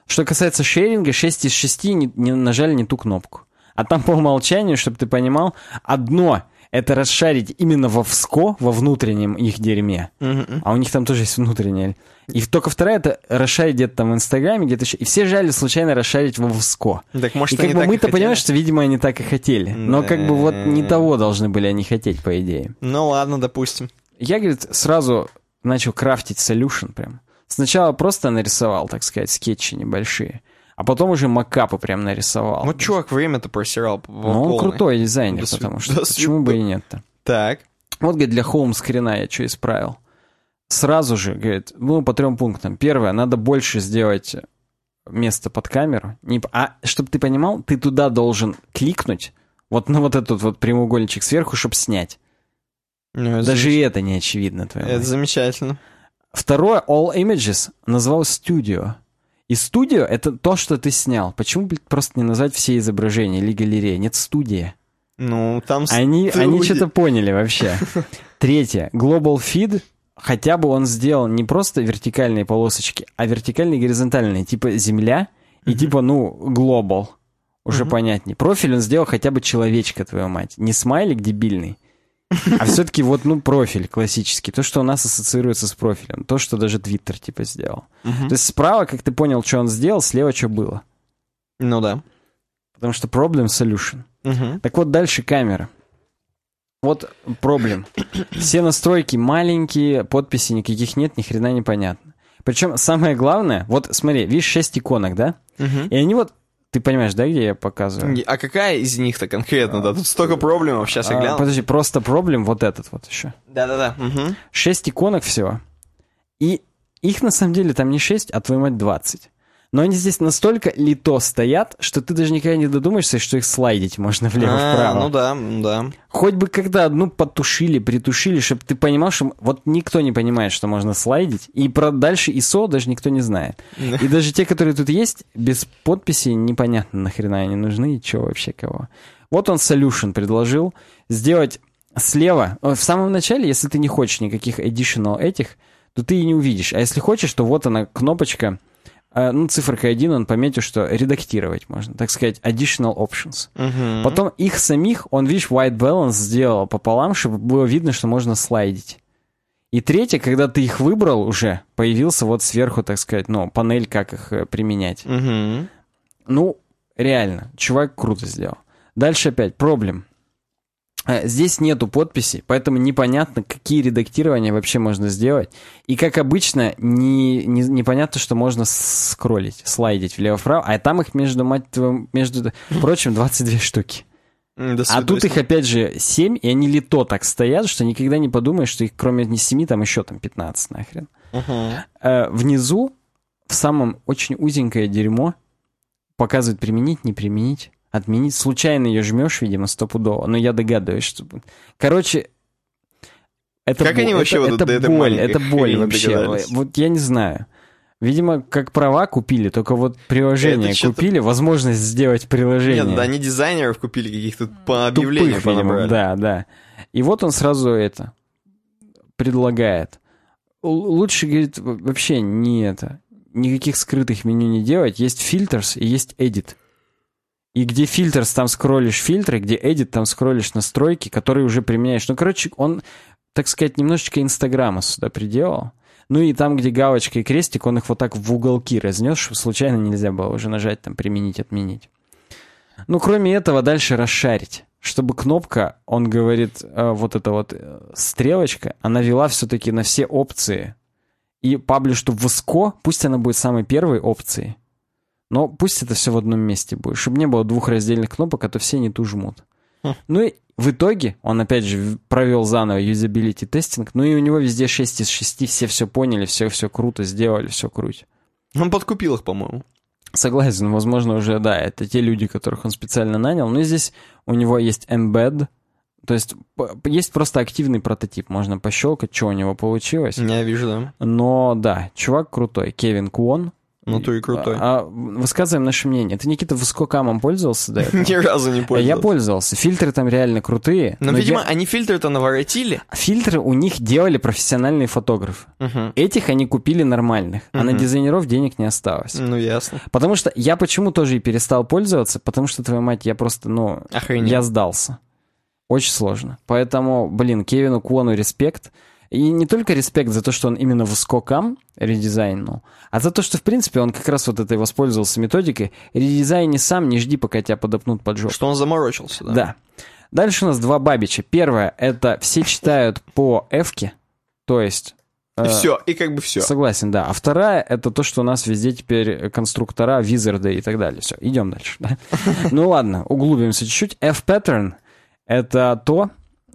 Что касается шеринга, 6 из 6 не, не нажали не ту кнопку. А там по умолчанию, чтобы ты понимал, одно это расшарить именно во ВСКО, во внутреннем их дерьме. Mm-hmm. А у них там тоже есть внутреннее. И только вторая это расшарить где-то там в Инстаграме, где-то еще. И все жали случайно расшарить во ВСКО. Так, может, и как бы мы-то понимаем, что, видимо, они так и хотели. Но как бы вот не того должны были они хотеть, по идее. Ну ладно, допустим. Я, говорит, сразу начал крафтить solution прям. Сначала просто нарисовал, так сказать, скетчи небольшие. А потом уже макапы прям нарисовал. Ну, чувак, время-то просирал. Ну, он крутой дизайнер, да, потому что почему бы и нет-то. Так. Вот, говорит, для хоум-скрина я что исправил. Сразу же, говорит, ну, по трем пунктам. Первое, надо больше сделать место под камеру. Не, а, чтобы ты понимал, ты туда должен кликнуть, вот на вот этот вот прямоугольничек сверху, чтобы снять. Ну, Даже замеч... это не очевидно. Это мать. замечательно. Второе, All Images назвал Studio. И студио — это то, что ты снял. Почему, блядь, просто не назвать все изображения или галереи? Нет, студия. Ну, там Они, они что-то поняли вообще. <laughs> Третье. Global Feed хотя бы он сделал не просто вертикальные полосочки, а вертикальные и горизонтальные, типа земля и типа, ну, global. Уже понятнее. Профиль он сделал хотя бы человечка, твою мать. Не смайлик дебильный, а все-таки вот, ну, профиль классический. То, что у нас ассоциируется с профилем. То, что даже Твиттер, типа, сделал. Угу. То есть справа, как ты понял, что он сделал, слева что было. Ну да. Потому что problem solution. Угу. Так вот, дальше камера. Вот проблем. Все настройки маленькие, подписи никаких нет, ни хрена не понятно. Причем самое главное, вот смотри, видишь 6 иконок, да? Угу. И они вот ты понимаешь, да, где я показываю? А какая из них-то конкретно? Да, тут столько проблем, сейчас я а, гляну. Подожди, просто проблем вот этот вот еще. Да-да-да. Угу. Шесть иконок всего. И их на самом деле там не шесть, а твою мать двадцать но они здесь настолько лито стоят, что ты даже никогда не додумаешься, что их слайдить можно <laughs> влево-вправо. А, ну да, да. Хоть бы когда одну потушили, притушили, чтобы ты понимал, что вот никто не понимает, что можно слайдить, и про дальше ISO даже никто не знает. И даже те, которые тут есть, без подписи непонятно нахрена они нужны и что вообще кого. Вот он solution предложил сделать слева, в самом начале, если ты не хочешь никаких additional этих, то ты и не увидишь. А если хочешь, то вот она кнопочка ну, циферкой 1 он пометил, что редактировать можно, так сказать, additional options. Uh-huh. Потом их самих, он, видишь, white balance сделал пополам, чтобы было видно, что можно слайдить. И третье, когда ты их выбрал уже, появился вот сверху, так сказать, ну, панель, как их э, применять. Uh-huh. Ну, реально, чувак круто сделал. Дальше опять, проблем. Э, здесь нету подписи, поэтому непонятно, какие редактирования вообще можно сделать. И, как обычно, не, не, непонятно, что можно скроллить, слайдить влево-вправо, а там их, между, мать между прочим, 22 <laughs> штуки. А тут их, опять же, 7, и они лито так стоят, что никогда не подумаешь, что их кроме 7 там еще там 15 нахрен. Uh-huh. Внизу, в самом очень узенькое дерьмо, показывает применить, не применить. Отменить. Случайно ее жмешь, видимо, стопудово. Но я догадываюсь, что... Короче, Это Как бо- они вообще это, вот это до этой боль, это боль вообще. Вот я не знаю. Видимо, как права купили, только вот приложение Это купили, возможность сделать приложение. Нет, да, они дизайнеров купили каких-то по объявлению Тупых, видимо. Да, да. И вот он сразу это предлагает. Лучше, говорит, вообще не это, никаких скрытых меню не делать. Есть фильтрс и есть edit. И где фильтрс, там скроллишь фильтры, где edit, там скроллишь настройки, которые уже применяешь. Ну, короче, он, так сказать, немножечко Инстаграма сюда приделал. Ну и там, где галочка и крестик, он их вот так в уголки разнес, чтобы случайно нельзя было уже нажать, там, применить, отменить. Ну, кроме этого, дальше расшарить. Чтобы кнопка, он говорит, э, вот эта вот э, стрелочка, она вела все-таки на все опции. И паблиш в ВСКО, пусть она будет самой первой опцией, но пусть это все в одном месте будет, чтобы не было двух раздельных кнопок, а то все не ту жмут. Хм. Ну и в итоге он опять же провел заново юзабилити тестинг, ну и у него везде 6 из 6, все все поняли, все все круто сделали, все круть. Он подкупил их, по-моему. Согласен, возможно, уже, да, это те люди, которых он специально нанял. Но здесь у него есть embed, то есть есть просто активный прототип, можно пощелкать, что у него получилось. Я вижу, да. Но да, чувак крутой, Кевин Куон. В натуре крутой. А, высказываем наше мнение. Ты, Никита, высококамом пользовался до этого? <laughs> Ни разу не Я пользовался. пользовался. Фильтры там реально крутые. Но, но видимо, я- они фильтры-то наворотили. Фильтры у них делали профессиональные фотографы. Этих они купили нормальных, а на дизайнеров денег не осталось. Ну, ясно. Потому что я почему тоже и перестал пользоваться, потому что, твою мать, я просто, ну, Охренеть. я сдался. Очень сложно. Поэтому, блин, Кевину Куону респект. И не только респект за то, что он именно в скокам редизайнул, а за то, что, в принципе, он как раз вот этой воспользовался методикой «редизайни сам, не жди, пока тебя подопнут под жопу». Что он заморочился, да? Да. Дальше у нас два бабича. Первое, это все читают по эвке, то есть... И э, все, и как бы все. Согласен, да. А вторая это то, что у нас везде теперь конструктора, визарды и так далее. Все, идем дальше. да. <laughs> Ну ладно, углубимся чуть-чуть. F-pattern это то,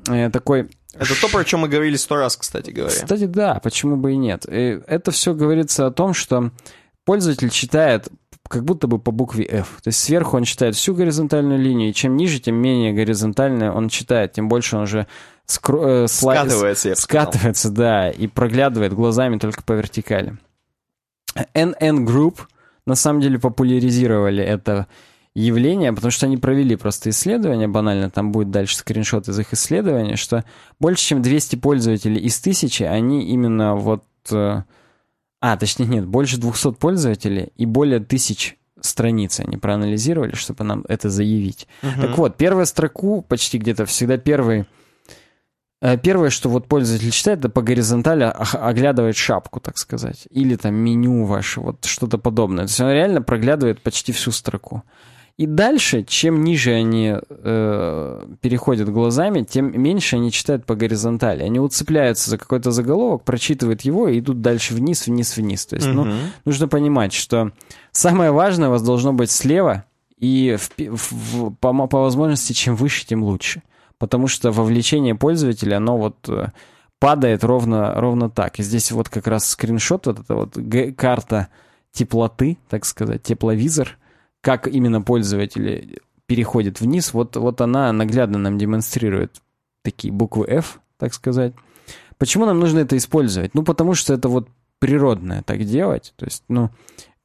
э, такой... Это то, про чем мы говорили сто раз, кстати говоря. Кстати, да, почему бы и нет. И это все говорится о том, что пользователь читает как будто бы по букве F. То есть сверху он читает всю горизонтальную линию, и чем ниже, тем менее горизонтальную он читает, тем больше он уже скро- э, сла- Скатывается, я. Скатывается, да, и проглядывает глазами только по вертикали. NN Group на самом деле популяризировали это явление, потому что они провели просто исследование, банально, там будет дальше скриншот из их исследования, что больше, чем 200 пользователей из 1000, они именно вот... э, А, точнее, нет, больше 200 пользователей и более тысяч страниц они проанализировали, чтобы нам это заявить. Мгм. Так вот, первую строку, почти где-то всегда первый... э, Первое, что вот пользователь читает, это по горизонтали оглядывает шапку, так сказать. Или там меню ваше, вот что-то подобное. То есть он реально проглядывает почти всю строку. И дальше, чем ниже они э, переходят глазами, тем меньше они читают по горизонтали. Они уцепляются за какой-то заголовок, прочитывают его и идут дальше вниз, вниз, вниз. То есть, ну, Мгм. нужно понимать, что самое важное у вас должно быть слева, и в в- по, по возможности, чем выше, тем лучше. Потому что вовлечение пользователя, оно вот э, падает ровно, ровно так. И здесь вот как раз скриншот, вот эта вот карта теплоты, так сказать, тепловизор, как именно пользователи переходят вниз, вот, вот она наглядно нам демонстрирует такие буквы F, так сказать. Почему нам нужно это использовать? Ну, потому что это вот природное так делать. То есть, ну,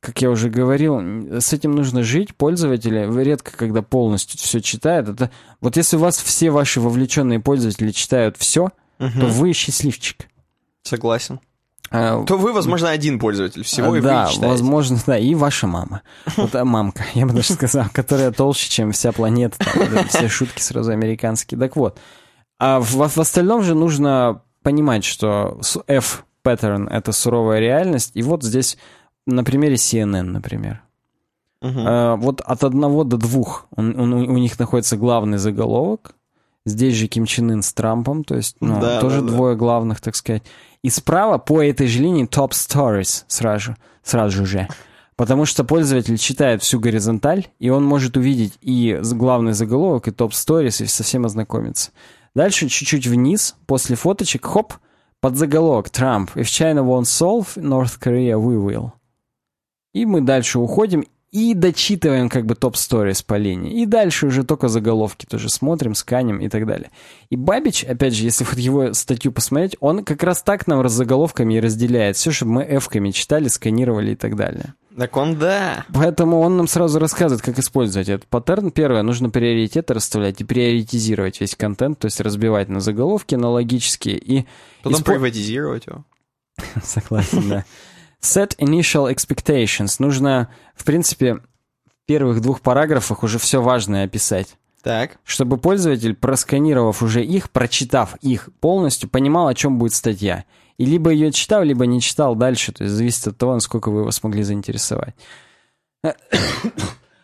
как я уже говорил, с этим нужно жить. Пользователи редко, когда полностью все читают. Это вот если у вас все ваши вовлеченные пользователи читают все, Мгм. то вы счастливчик. Согласен. А, То вы, возможно, один пользователь всего, и вы да, читаете. возможно, да, и ваша мама. <laughs> Вот а, мамка, я бы даже сказал, которая толще, чем вся планета. там, все шутки сразу американские. Так вот, а в, в остальном же нужно понимать, что с- F-паттерн — это суровая реальность. И вот здесь на примере CNN, например. Мгм. Э, вот от одного до двух он- он- у них находится главный заголовок. Здесь же Ким Чен Ын с Трампом, то есть ну, Да, тоже да, да. двое главных, так сказать. И справа по этой же линии Top Stories сразу, сразу же. Потому что пользователь читает всю горизонталь, и он может увидеть и главный заголовок, и Top Stories, и совсем ознакомиться. Дальше чуть-чуть вниз, после фоточек, хоп, под заголовок Трамп. If China won't solve North Korea, we will. И мы дальше уходим. И дочитываем как бы топ-сторис по линии. И дальше уже только заголовки тоже смотрим, сканим и так далее. И Бабич, опять же, если вот его статью посмотреть, он как раз так нам с заголовками и разделяет все, чтобы мы эвками читали, сканировали и так далее. Так он да. Поэтому он нам сразу рассказывает, как использовать этот паттерн. Первое, нужно приоритеты расставлять и приоритизировать весь контент, то есть разбивать на заголовки, на логические и... Потом испо- приватизировать его. <laughs> Согласен, да. <laughs> Set initial expectations. Нужно, в принципе, в первых двух параграфах уже все важное описать. Так. Чтобы пользователь, просканировав уже их, прочитав их полностью, понимал, о чем будет статья. И либо ее читал, либо не читал дальше. То есть зависит от того, насколько вы его смогли заинтересовать. <coughs>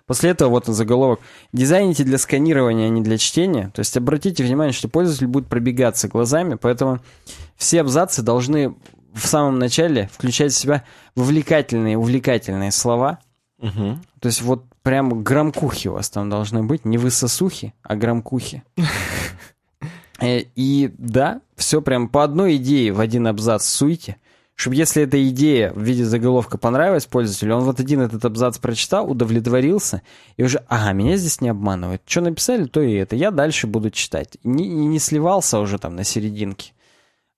После этого вот заголовок. Дизайните для сканирования, а не для чтения. То есть обратите внимание, что пользователь будет пробегаться глазами, поэтому все абзацы должны в самом начале включать в себя вовлекательные, увлекательные слова. Угу. То есть вот прям громкухи у вас там должны быть, не высосухи, а громкухи. Э, И да, все прям по одной идее в один абзац суйте, чтобы если эта идея в виде заголовка понравилась пользователю, он вот один этот абзац прочитал, удовлетворился, и уже, ага, меня здесь не обманывают. Что написали, то и это. Я дальше буду читать. И не, не сливался уже там на серединке.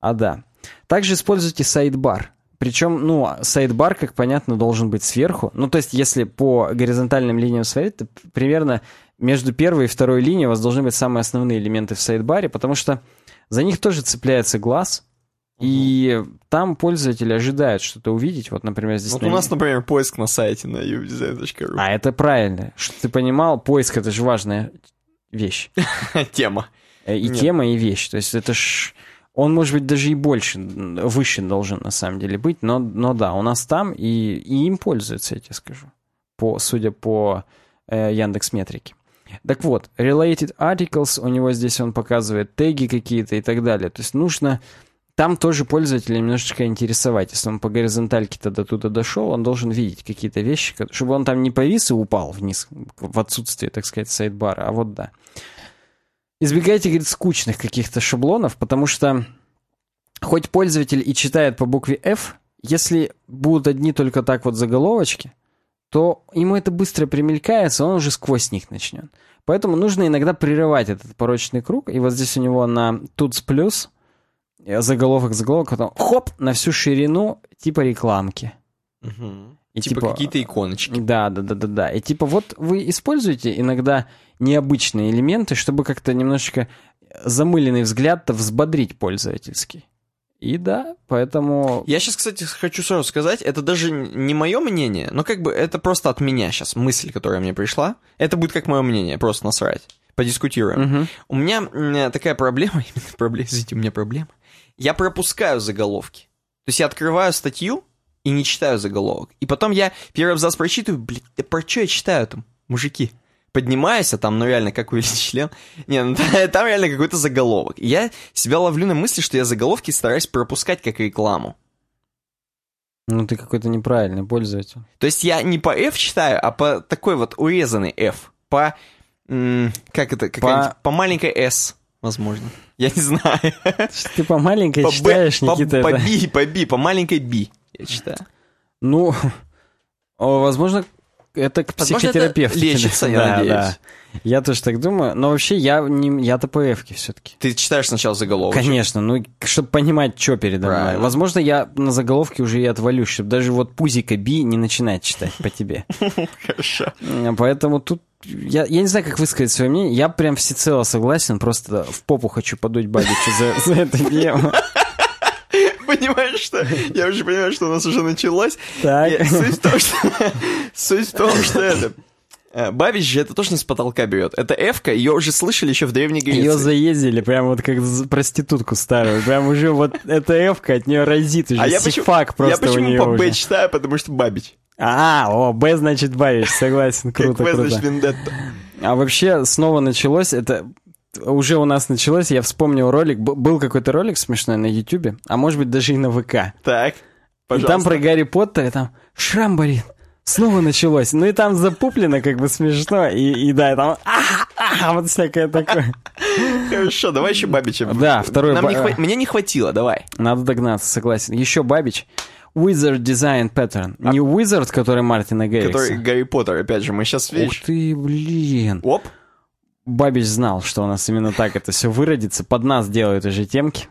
А да. Также используйте сайдбар. Причем, ну, сайдбар, как понятно, должен быть сверху. Ну, то есть, если по горизонтальным линиям смотреть, то примерно между первой и второй линией у вас должны быть самые основные элементы в сайдбаре, потому что за них тоже цепляется глаз, и там пользователи ожидают что-то увидеть. Вот, например, здесь... Вот на- у нас, например, поиск на сайте на udesign.ru. А, это правильно. Что ты понимал, поиск — это же важная вещь. <laughs> Тема. Э, И Нет. тема, и вещь. То есть это ж... Он, может быть, даже и больше, выше должен на самом деле быть, но, но да, у нас там, и, и им пользуются, я тебе скажу, по, судя по э, Яндекс Метрике. Так вот, related articles, у него здесь он показывает теги какие-то и так далее. То есть нужно там тоже пользователя немножечко интересовать. Если он по горизонтальке-то до туда дошел, он должен видеть какие-то вещи, чтобы он там не повис и упал вниз в отсутствие, так сказать, сайдбара, а вот да. Избегайте, говорит, скучных каких-то шаблонов, потому что хоть пользователь и читает по букве F, если будут одни только так вот заголовочки, то ему это быстро примелькается, он уже сквозь них начнет. Поэтому нужно иногда прерывать этот порочный круг. И вот здесь у него на Tuts плюс заголовок, заголовок, потом хоп, на всю ширину типа рекламки. Мгм. И Типа какие-то иконочки. Да, да, да, да, да. И типа вот вы используете иногда необычные элементы, чтобы как-то немножечко замыленный взгляд-то взбодрить пользовательский. И да, поэтому... Я сейчас, кстати, хочу сразу сказать, это даже не мое мнение, но как бы это просто от меня сейчас мысль, которая мне пришла. Это будет как мое мнение, просто насрать. Подискутируем. Мгм. У меня такая проблема, <laughs> именно проблема, извините, у меня проблема. Я пропускаю заголовки. То есть я открываю статью и не читаю заголовок. И потом я первый абзац прочитываю, блин, да про что я читаю там, мужики? Поднимаюсь, а там, ну реально, как увеличить <laughs> член. Не, ну <laughs> там реально какой-то заголовок. И я себя ловлю на мысли, что я заголовки стараюсь пропускать как рекламу. Ну ты какой-то неправильный пользователь. То есть я не по F читаю, а по такой вот урезанный F. По... как это? Какая-нибудь- по... маленькой S, возможно. Я не <laughs> знаю. Ты по маленькой По Б, читаешь, по, Никита. по это- B, по B, по маленькой B я читаю. Ну, <laughs> возможно, это к это психотерапевту. лечится, я Да, надеюсь. да. Я тоже так думаю. Но вообще я не по F-ке все-таки. Ты читаешь сначала заголовок. Конечно, ну, чтобы понимать, что передо мной. Правильно. Возможно, я на заголовке уже и отвалюсь, чтобы даже вот пузика Би не начинать читать по тебе. <laughs> Хорошо. Поэтому тут я, я не знаю, как высказать свое мнение. Я прям всецело согласен, просто в попу хочу подуть Бабичу за, за эту тему. Понимаешь, что... Я уже понимаю, что у нас уже началось. Так. И Суть в том, что... Суть в том, что это... э, Бабич же это тоже не с потолка берет. Это Эвка, ее уже слышали еще в Древней Греции. Ее заездили, прям вот как проститутку старую. Прям уже вот эта эвка от нее разит уже. А я почему, я просто у почему по Б читаю, потому что Бабич. А, о, Б значит Бабич, согласен, Как круто, В круто. значит Вендетта. А вообще снова началось, это уже у нас началось, я вспомнил ролик, был какой-то ролик смешной на Ютубе, а может быть даже и на ВК. Так, И пожалуйста. там про Гарри Поттера, и там шрам болит. Снова началось. Ну и там запуплено как бы смешно. И, и да, и там а, а, вот всякое такое. Хорошо, давай еще Бабича. Да, второй Нам не ба- хва- Мне не хватило, давай. Надо догнаться, согласен. Еще Бабич. Wizard Design Pattern. Не Wizard, который Мартина Гэррикса. Который Гарри Поттер, опять же, мы сейчас, Ух видишь... ты, блин. Оп, Бабич знал, что у нас именно так это все выродится. Под нас делают уже темки.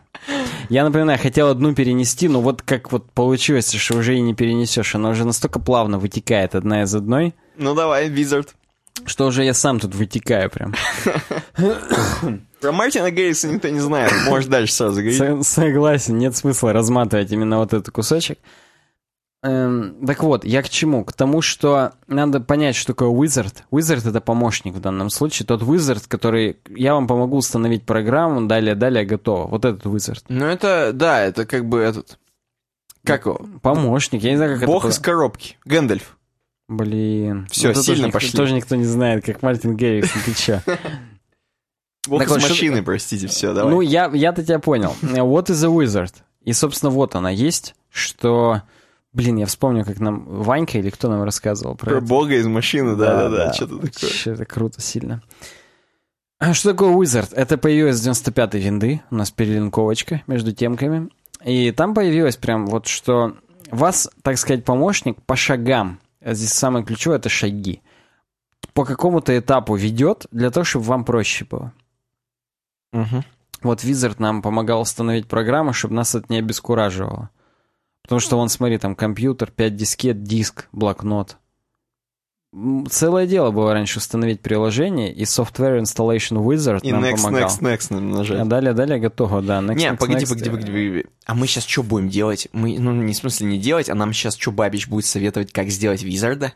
Я, например, хотел одну перенести, но вот как вот получилось, что уже и не перенесешь. Она уже настолько плавно вытекает одна из одной, ну давай, Визард. что уже я сам тут вытекаю прям. Про Мартина Гейриса никто не знает, можешь дальше сразу говорить. Со- Согласен, нет смысла разматывать именно вот этот кусочек. Эм, так вот, я к чему? К тому, что надо понять, что такое wizard. Wizard — это помощник в данном случае. Тот wizard, который... Я вам помогу установить программу, далее, далее, готово. Вот этот wizard. Ну это, да, это как бы этот... Как его? Помощник, я не знаю, как Бог это... из коробки. Гэндальф. Блин. Всё, это сильно тоже никто- пошли. Тоже никто не знает, как Мартин Геррикс, ты? <laughs> Бог из вот, что- машины, простите, все, давай. Ну, я-то тебя понял. What is a wizard? И, собственно, вот она есть, что... Блин, я вспомнил, как нам Ванька или кто нам рассказывал про Про это. бога из машины, да-да-да, что-то такое. Чё, Это круто сильно. А Что такое Wizard? Это появилось с 95-й винды. У нас перелинковочка между темками. И там появилось прям вот, что вас, так сказать, помощник по шагам. А Здесь самое ключевое — это шаги. По какому-то этапу ведет для того, чтобы вам проще было. Мгм. Вот Wizard нам помогал установить программу, чтобы нас это не обескураживало. Потому что вон, смотри, там компьютер, 5 дискет, диск, блокнот. Целое дело было раньше установить приложение, и Software Installation Wizard И нам next, помогал. next, next А нажать. далее, далее готово, да. Next, Не, next, погоди, next. погоди, погоди, погоди. А мы сейчас что будем делать? Мы, ну, не в смысле не делать, а нам сейчас что Бабич будет советовать, как сделать Визарда?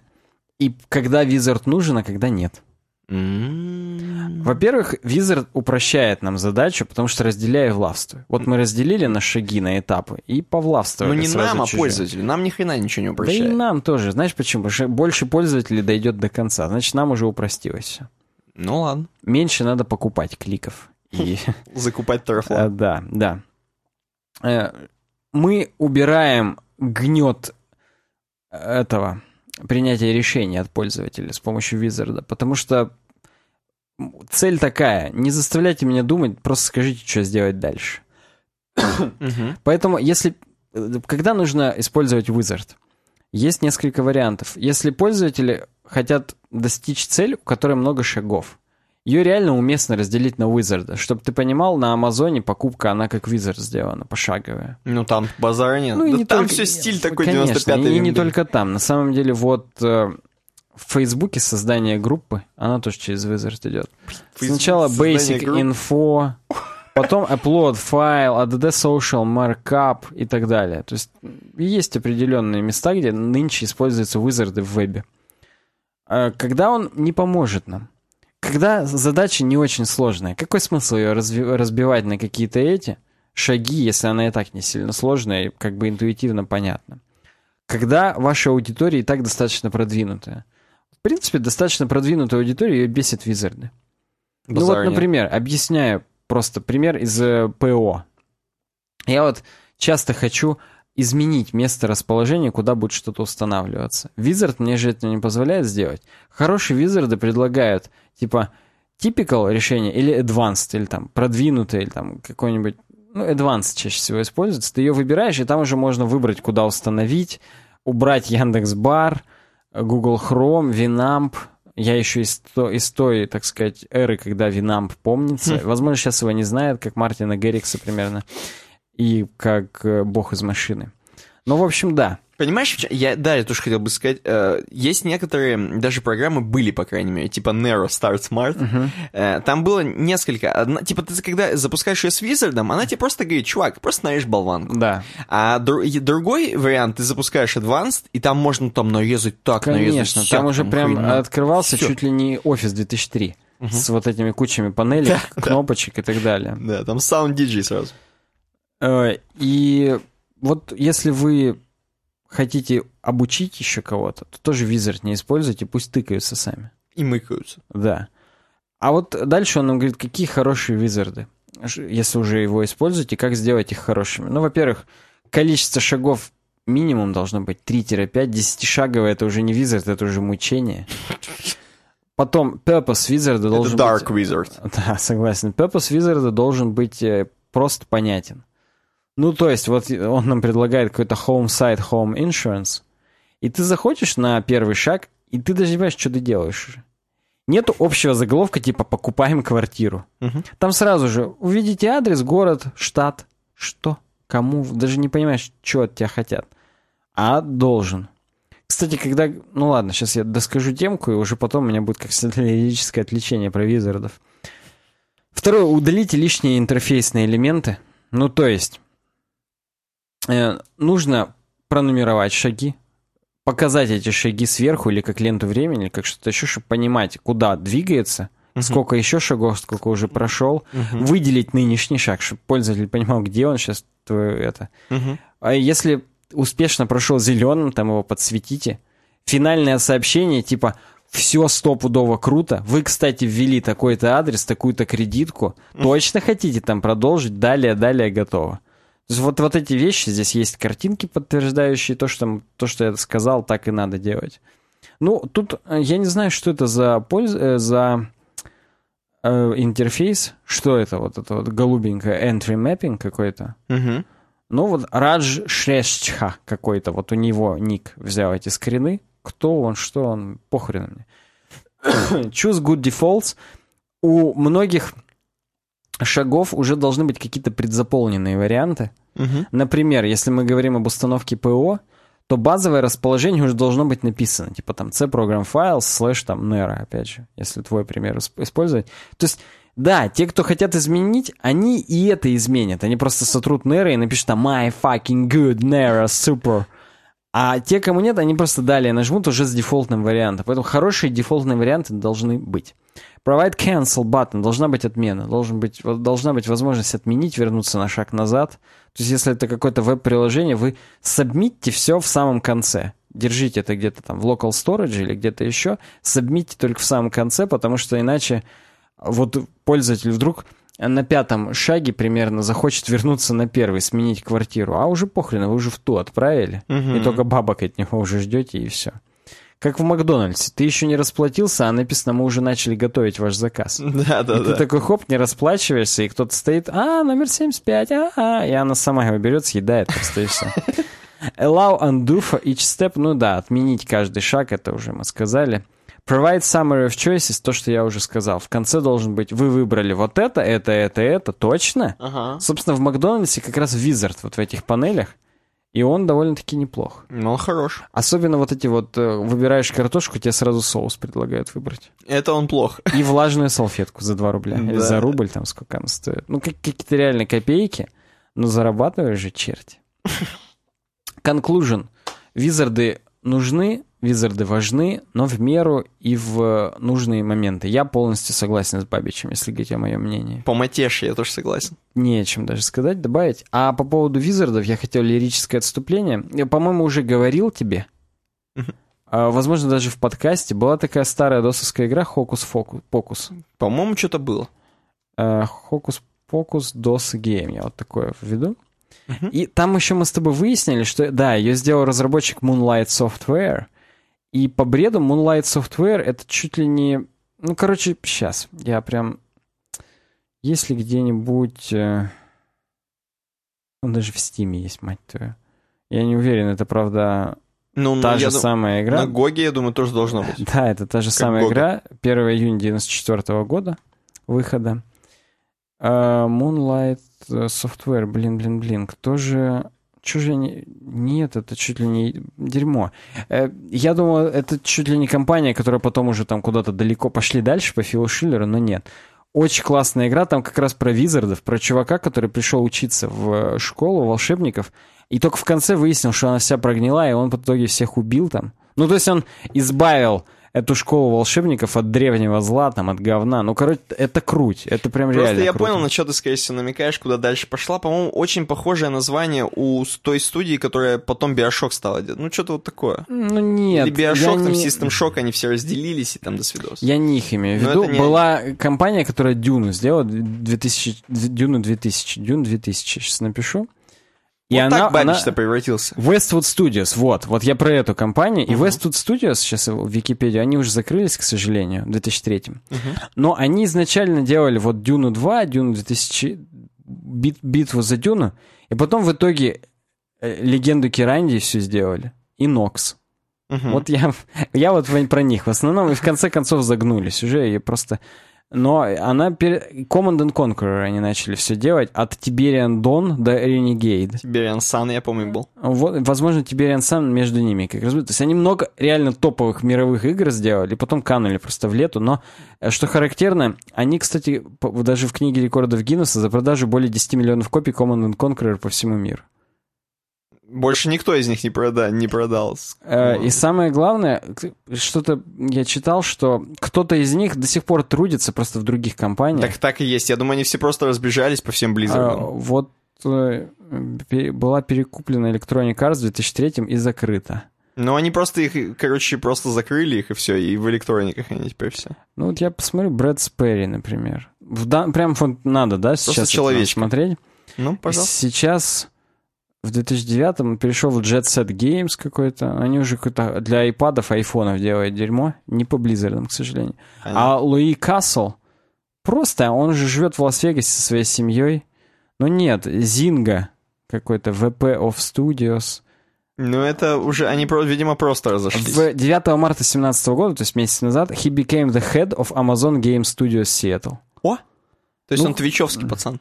И когда Wizard нужен, а когда нет. М. Во-первых, Wizard упрощает нам задачу, потому что разделяя властвуй. Вот мы разделили на шаги, на этапы, и повластвовали Ну не сразу нам, а чужие. пользователю. Нам ни хрена ничего не Да и упрощает. нам тоже. Знаешь почему? Потому что больше пользователей дойдет до конца. Значит, нам уже упростилось все. Ну ладно. Меньше надо покупать кликов. И, Закупать а, тарафлан. да, да. Э, Мы убираем гнет этого принятия решений от пользователя с помощью визарда, потому что цель такая, не заставляйте меня думать, просто скажите, что сделать дальше. Поэтому, если... э, Когда нужно использовать Wizard? Есть несколько вариантов. Если пользователи хотят достичь цель, у которой много шагов, ее реально уместно разделить на Wizard. Чтобы ты понимал, на Амазоне покупка, она как Wizard сделана, пошаговая. Ну там базара нет. Ну, и Да не там только- все стиль такой Конечно, 95-й и не винды. только там. На самом деле, вот э, в Фейсбуке создание группы, она тоже через Wizard идет. Facebook Сначала Basic групп. Info, потом Upload файл, ADD Social, Markup и так далее. То есть есть определенные места, где нынче используются Wizard в вебе. А Когда он не поможет нам? Когда задача не очень сложная, какой смысл ее разбивать на какие-то эти шаги, если она и так не сильно сложная и как бы интуитивно понятна? Когда ваша аудитория и так достаточно продвинутая. В принципе, достаточно продвинутая аудитория ее бесит визарды. Ну вот, например, объясняю просто пример из э, ПО. Я вот часто хочу изменить место расположения, куда будет что-то устанавливаться. Wizard мне же это не позволяет сделать. Хорошие визарды предлагают, типа, typical решение или advanced, или там продвинутое, или там какой-нибудь, ну, advanced чаще всего используется. Ты ее выбираешь, и там уже можно выбрать, куда установить, убрать Яндекс.Бар, Google Chrome, Winamp. Я еще из, то- из той, так сказать, эры, когда Winamp помнится. Возможно, сейчас его не знают, как Мартина Геррикса примерно, и как э, бог из машины. Ну, в общем, да. Понимаешь, я, да, я тоже хотел бы сказать, э, есть некоторые, даже программы были, по крайней мере, типа Nero Start Smart, Э, там было несколько, одна- типа ты когда запускаешь ее с визардом, она тебе просто говорит, чувак, просто нарежь болванку. Да. А дру- другой вариант, ты запускаешь Advanced, и там можно там нарезать так, нарезать Конечно, сяк, там уже прям хуйня. открывался Всё. чуть ли не офис 2003 с вот этими кучами панелей, кнопочек и так далее. Да, там Sound DJ сразу. Э, И вот если вы хотите обучить еще кого-то, то тоже Wizard не используйте, пусть тыкаются сами. И мыкаются. Да. А вот дальше он нам говорит, какие хорошие визарды. Если уже его используете, как сделать их хорошими? Ну, во-первых, количество шагов минимум должно быть 3-5. Десятишаговое это уже не визард, это уже мучение. Потом purpose визарда Это должен Dark быть... Wizard. Да, согласен. Purpose визарда должен быть э, просто понятен. Ну, то есть, вот он нам предлагает какой-то home site, home insurance, и ты заходишь на первый шаг, и ты даже не понимаешь, что ты делаешь. Нету общего заголовка типа «покупаем квартиру». Мгм. Там сразу же увидите адрес, город, штат. Что? Кому? Даже не понимаешь, что от тебя хотят. А должен. Кстати, когда... Ну ладно, сейчас я доскажу темку, и уже потом у меня будет как лирическое отвлечение про визардов. Второе. Удалите лишние интерфейсные элементы. Ну, то есть... э, нужно пронумеровать шаги, показать эти шаги сверху или как ленту времени, или как что-то еще, чтобы понимать, куда двигается, сколько еще шагов, сколько уже прошел, Мгм. выделить нынешний шаг, чтобы пользователь понимал, где он сейчас твое это. Мгм. А если успешно прошел зеленым, там его подсветите. Финальное сообщение типа все стопудово круто. Вы, кстати, ввели такой-то адрес, такую-то кредитку. Точно хотите там продолжить? Далее, далее готово. Вот, вот эти вещи, здесь есть картинки, подтверждающие то, что, то, что я сказал, так и надо делать. Ну, тут э, я не знаю, что это за, польз... э, за э, интерфейс. Что это? Вот это вот голубенькое entry mapping какой-то. Мгм. Ну вот Радж Шрештха какой-то, вот у него ник взял эти скрины. Кто он, что он, похрен мне. <coughs> Choose good defaults. У многих шагов уже должны быть какие-то предзаполненные варианты. Мгм. Например, если мы говорим об установке ПО, то базовое расположение уже должно быть написано. Типа там C program files слэш там Nero, опять же, если твой пример исп- использовать. То есть, да, те, кто хотят изменить, они и это изменят. Они просто сотрут Nero и напишут там my fucking good Nero super. А те, кому нет, они просто далее нажмут уже с дефолтным вариантом. Поэтому хорошие дефолтные варианты должны быть. Provide cancel button. Должна быть отмена. Должен быть, должна быть возможность отменить, вернуться на шаг назад. То есть, если это какое-то веб-приложение, вы сабмитьте все в самом конце. Держите это где-то там в local storage или где-то еще. Сабмитьте только в самом конце, потому что иначе вот пользователь вдруг на пятом шаге примерно захочет вернуться на первый, сменить квартиру. А уже похрен, вы уже в ту отправили. Мгм. И только бабок от него уже ждете, и все. Как в Макдональдсе. Ты еще не расплатился, а написано, мы уже начали готовить ваш заказ. <laughs> Да, да, И ты да. такой, хоп, не расплачиваешься, и кто-то стоит, а, номер 75, а, а, и она сама его берет, съедает, просто и все. <laughs> Allow undo for each step, ну да, отменить каждый шаг, это уже мы сказали. Provide summary of choices, то, что я уже сказал. В конце должен быть, вы выбрали вот это, это, это, это, точно? Ага. Собственно, в Макдональдсе как раз Wizard вот в этих панелях, и он довольно-таки неплох. Ну, он хорош. Особенно вот эти вот, э, выбираешь картошку, тебе сразу соус предлагают выбрать. Это он плох. И влажную салфетку за 2 рубля. Или за рубль, там сколько она стоит. Ну, как- какие-то реально копейки, но зарабатываешь же черти. <laughs> Conclusion. Визарды нужны, визарды важны, но в меру и в нужные моменты. Я полностью согласен с Бабичем, если говорить о моем мнении. По матеше, я тоже согласен. Не о чем даже сказать, добавить. А по поводу визардов я хотел лирическое отступление. Я, по-моему, уже говорил тебе. А, возможно, даже в подкасте была такая старая досовская игра Хокус-Покус. По-моему, что-то было. Э, Хокус-покус DOS Game, я вот такое введу. И там еще мы с тобой выяснили, что, да, ее сделал разработчик Moonlight Software, и по бреду Moonlight Software это чуть ли не... Ну, короче, сейчас, я прям... Если где-нибудь... э, Он даже в Стиме есть, мать твою. Я не уверен, это, правда, Ну, та я же дум- самая игра. На Гоге, я думаю, тоже должно быть. <laughs> Да, это та же самая Гога. игра. 1 июня 94 года выхода. А, Moonlight э, Software, блин, блин, блин. Кто же... Чё же они... Нет, это чуть ли не дерьмо. Э, Я думал, это чуть ли не компания, которая потом уже там куда-то далеко пошли дальше по Филу Шиллеру, но нет. Очень классная игра, там как раз про визардов, про чувака, который пришел учиться в э, школу волшебников, и только в конце выяснил, что она вся прогнила, и он в итоге всех убил там. Ну, то есть он избавил эту школу волшебников от древнего зла, там, от говна. Ну, короче, это круть. Это прям Просто реально я круто. понял, на что ты, скорее всего, намекаешь, куда дальше пошла. По-моему, очень похожее название у той студии, которая потом Биошок стала делать. Ну, что-то вот такое. Ну, нет. Или Биошок, там, не- System Shock, они все разделились, и там до свидос. Я не их имею в виду. не Была компания, которая Дюну сделала, 2000, Дюну 2000, Дюн 2000, сейчас напишу. И вот она, так она- Бабич-то превратился. Westwood Studios, вот, вот я про эту компанию. И Мгм. Westwood Studios, сейчас в Википедию, они уже закрылись, к сожалению, в 2003. Мгм. Но они изначально делали вот Дюну 2, Дюну 2000, бит, битву за Дюну, И потом в итоге э, легенду Киранди все сделали. И Нокс. Мгм. Вот я, <laughs> я вот про них в основном, и в конце концов загнулись уже, и просто... Но она... пере- Command and Conqueror они начали все делать, от Tiberian Dawn до Renegade. Tiberian Sun, я помню, был. Вот, возможно, Tiberian Sun между ними как раз будет. То есть они много реально топовых мировых игр сделали, потом канули просто в лету. Но, э, что характерно, они, кстати, даже в книге рекордов Гиннесса за продажу более 10 миллионов копий Command and Conqueror по всему миру. Больше никто из них не, прода... не продал. Э, И самое главное, что-то я читал, что кто-то из них до сих пор трудится просто в других компаниях. Так так и есть. Я думаю, они все просто разбежались по всем А, Blizzard. вот э, была перекуплена Electronic Arts в 2003 и закрыта. Но они просто их, короче, просто закрыли их и все, и в электрониках они теперь все. Ну вот я посмотрю Брэд Сперри, например. В дан- Прям вот надо, да, сейчас это надо человечка. смотреть? Ну, пожалуйста. Сейчас в 2009 он перешел в Jet Set Games какой-то. Они уже какой-то для айпадов, айфонов делают дерьмо. Не по Blizzard, к сожалению. А Луи Кассел просто, он же живет в Лас-Вегасе со своей семьей. Но нет, Зинга какой-то, VP of Studios. Ну, это уже, они, видимо, просто разошлись. В 9 марта 2017 года, то есть месяц назад, he became the head of Amazon Game Studios Seattle. О! То есть Ну, он твичевский пацан.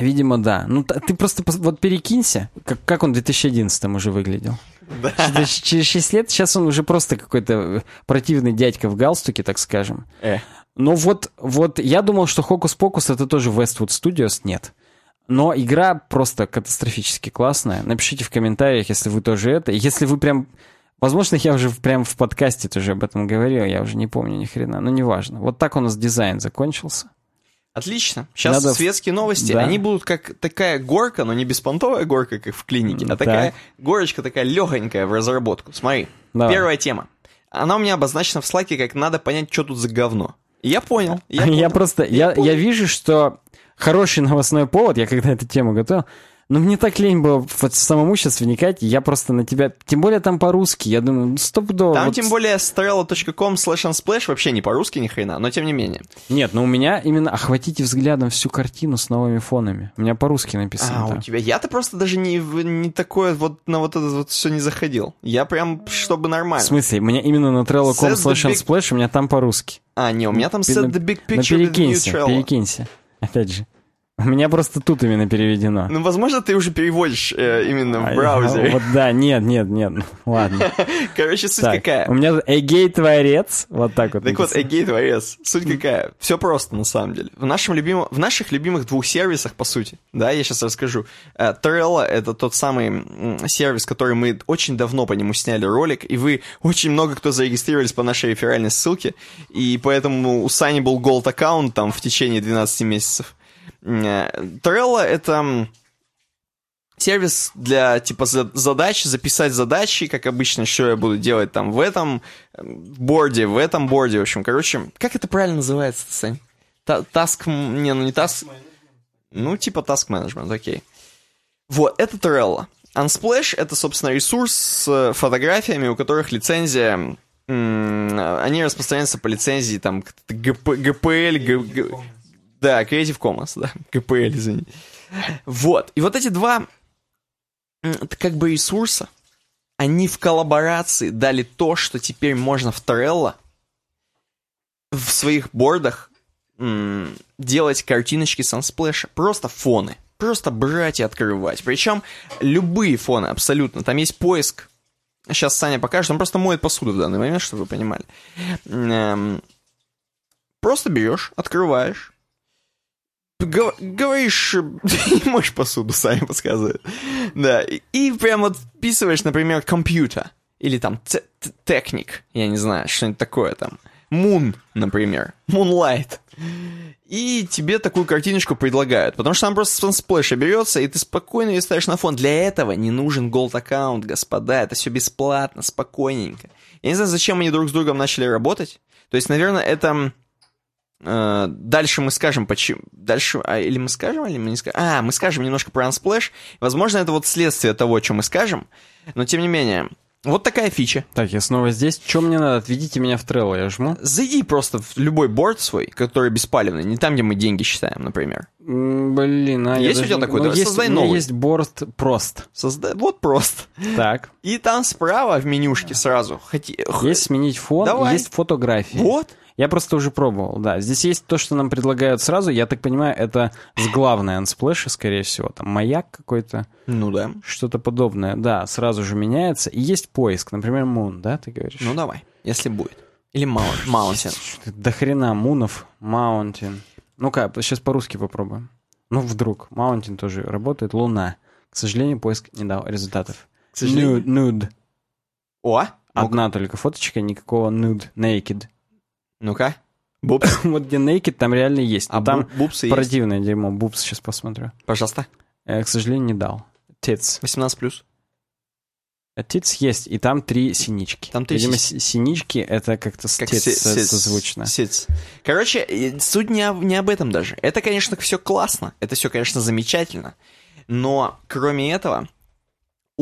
Видимо, да. Ну, ты просто вот перекинься, как, как он в 2011 уже выглядел. Да. Есть Через 6 лет сейчас он уже просто какой-то э, противный дядька в галстуке, так скажем. Э. Но вот, вот я думал, что Pocus это тоже Westwood Studios, нет. Но игра просто катастрофически классная. Напишите в комментариях, если вы тоже это. Если вы прям... Возможно, я уже прям в подкасте тоже об этом говорил, я уже не помню ни хрена, но неважно. Вот так у нас дизайн закончился. Отлично. Сейчас Надо светские новости. Да. Они будут как такая горка, но не беспонтовая горка, как в клинике, а Так. такая горочка такая легонькая в разработку. Смотри. Давай. Первая тема. Она у меня обозначена в слайке, как надо понять, что тут за говно. И я понял. Я, <laughs> Я, понял. просто, я, я вижу, что хороший новостной повод, я когда эту тему готовил, но мне так лень было вот самому сейчас вникать, я просто на тебя, тем более там по-русски, я думаю, ну, стопудово. Там вот тем более strela.com slash unsplash вообще не по-русски ни хрена, но тем не менее. Нет, но у меня именно охватите взглядом всю картину с новыми фонами. У меня по-русски написано. А, там. у тебя... Я-то просто даже не, в- не такое вот на вот это вот все не заходил. Я прям, чтобы В нормально. смысле, у меня именно на trello.com slash big- unsplash у меня там по-русски. А, не, у меня там set the big Ну, picture with the new перекинься, Trello. перекинься. Опять же. У меня просто тут именно переведено. Ну, возможно, ты уже переводишь э, именно в А, браузере. Вот да, нет, нет, нет, ладно. <laughs> Короче, суть Так, какая? у меня Эгей Творец, вот так вот. Так вот, написано. Эгей Творец. Суть какая? Все просто, на самом деле. В, нашем любимом, в наших любимых двух сервисах, по сути, да, я сейчас расскажу. Э, Trello — это тот самый сервис, который мы очень давно по нему сняли ролик, и вы очень много кто зарегистрировались по нашей реферальной ссылке, и поэтому у Сани был голд аккаунт там в течение 12 месяцев. Э, Trello — это... сервис для, типа, за- задач, записать задачи, как обычно, что я буду делать там в этом э, борде, в этом борде, в общем, короче, как это правильно называется, Сань? Та- Task, м- не, ну не task, ну, типа task management, окей. Вот, это Trello. Unsplash — это, собственно, ресурс с э, фотографиями, у которых лицензия, м, они распространяются по лицензии, там, ГП, ГПЛ, да, Creative Commons, да, ГПЛ, извини. Вот, и вот эти два как бы ресурса, они в коллаборации дали то, что теперь можно в Trello в своих бордах делать картиночки с Unsplash, просто фоны. Просто брать и открывать. Причем любые фоны абсолютно. Там есть поиск. Сейчас Саня покажет. Он просто моет посуду в данный момент, чтобы вы понимали. Эм, Просто берешь, открываешь. Гов- Говоришь, э, <laughs> не моешь посуду, Саня подсказывает. Да, и, прям вот вписываешь, например, компьютер. Или там те- те- техник, я не знаю, что-нибудь такое там. Moon, например. Moonlight. И тебе такую картиночку предлагают. Потому что там просто с сплэша берется, и ты спокойно ее ставишь на фон. Для этого не нужен голд аккаунт, господа. Это все бесплатно, спокойненько. Я не знаю, зачем они друг с другом начали работать. То есть, наверное, это... э, дальше мы скажем, почему... Дальше... А, или мы скажем, или мы не скажем? А, мы скажем немножко про Unsplash. Возможно, это вот следствие того, о чем мы скажем. Но, тем не менее, Вот такая фича. Так, я снова здесь. Что мне надо? Отведите меня в Trello, я жму. Зайди просто в любой борт свой, который беспалевный, не там, где мы деньги считаем, например. Блин, а я Есть у даже тебя не- такой? ну, Давай есть, создай у меня новый. есть борт прост. Создай... Вот просто. Так. И там справа в менюшке сразу. Хоти... Есть сменить фон, Давай. есть фотографии. Вот. Я просто уже пробовал, да. Здесь есть то, что нам предлагают сразу. Я так понимаю, это с главной Unsplash, скорее всего. Там маяк какой-то, Ну да. что-то подобное. Да, сразу же меняется. И есть поиск, например, Moon, да, ты говоришь? Ну давай, если будет. Или Маунтин. До хрена мунов, Mountain. Ну-ка, сейчас по-русски попробуем. Ну, вдруг. Mountain тоже работает. Луна. К сожалению, поиск не дал результатов. К сожалению. Nude. О, ну-ка. Одна только фоточка, никакого nude. Naked. Ну-ка. Бупс. <laughs> вот где naked, там реально есть. А там бу- бупсы есть? противное дерьмо. Бупс сейчас посмотрю. Пожалуйста. Э, к сожалению, не дал. Tits. 18 плюс. А Tits есть, и там три синички. Там три Видимо, си- синички это как-то с Как си- со- сиц- созвучно. сиц. Короче, э, суть не, об- не об этом даже. Это, конечно, все классно. Это все, конечно, замечательно. Но, кроме этого,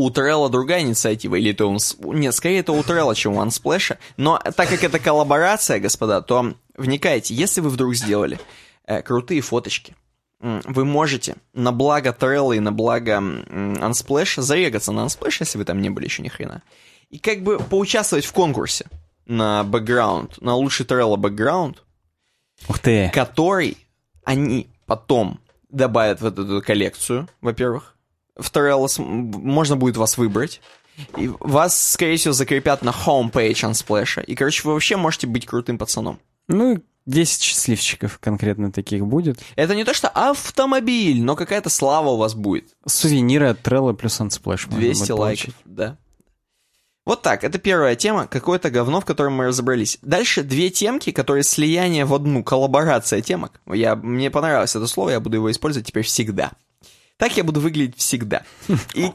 у Trello другая инициатива. Или это у... Uns- Нет, скорее это у Trello, чем у Unsplash. Но так как это коллаборация, господа, то вникайте. Если вы вдруг сделали э, крутые фоточки, вы можете на благо Trello и на благо Unsplash зарегаться на Unsplash, если вы там не были еще ни хрена. И как бы поучаствовать в конкурсе на бэкграунд, на лучший Trello бэкграунд, Ух ты. который они потом добавят в эту коллекцию, во-первых. В см- можно будет вас выбрать. И вас, скорее всего, закрепят на homepage Unsplash. И, короче, вы вообще можете быть крутым пацаном. Ну, 10 счастливчиков конкретно таких будет. Это не то, что автомобиль, но какая-то слава у вас будет. Сувениры от Trello плюс Unsplash. можно 200 будет лайков, да. Вот так, это первая тема, какое-то говно, в котором мы разобрались. Дальше две темки, которые слияние в одну, коллаборация темок. Я, мне понравилось это слово, я буду его использовать теперь всегда. Так я буду выглядеть всегда. И,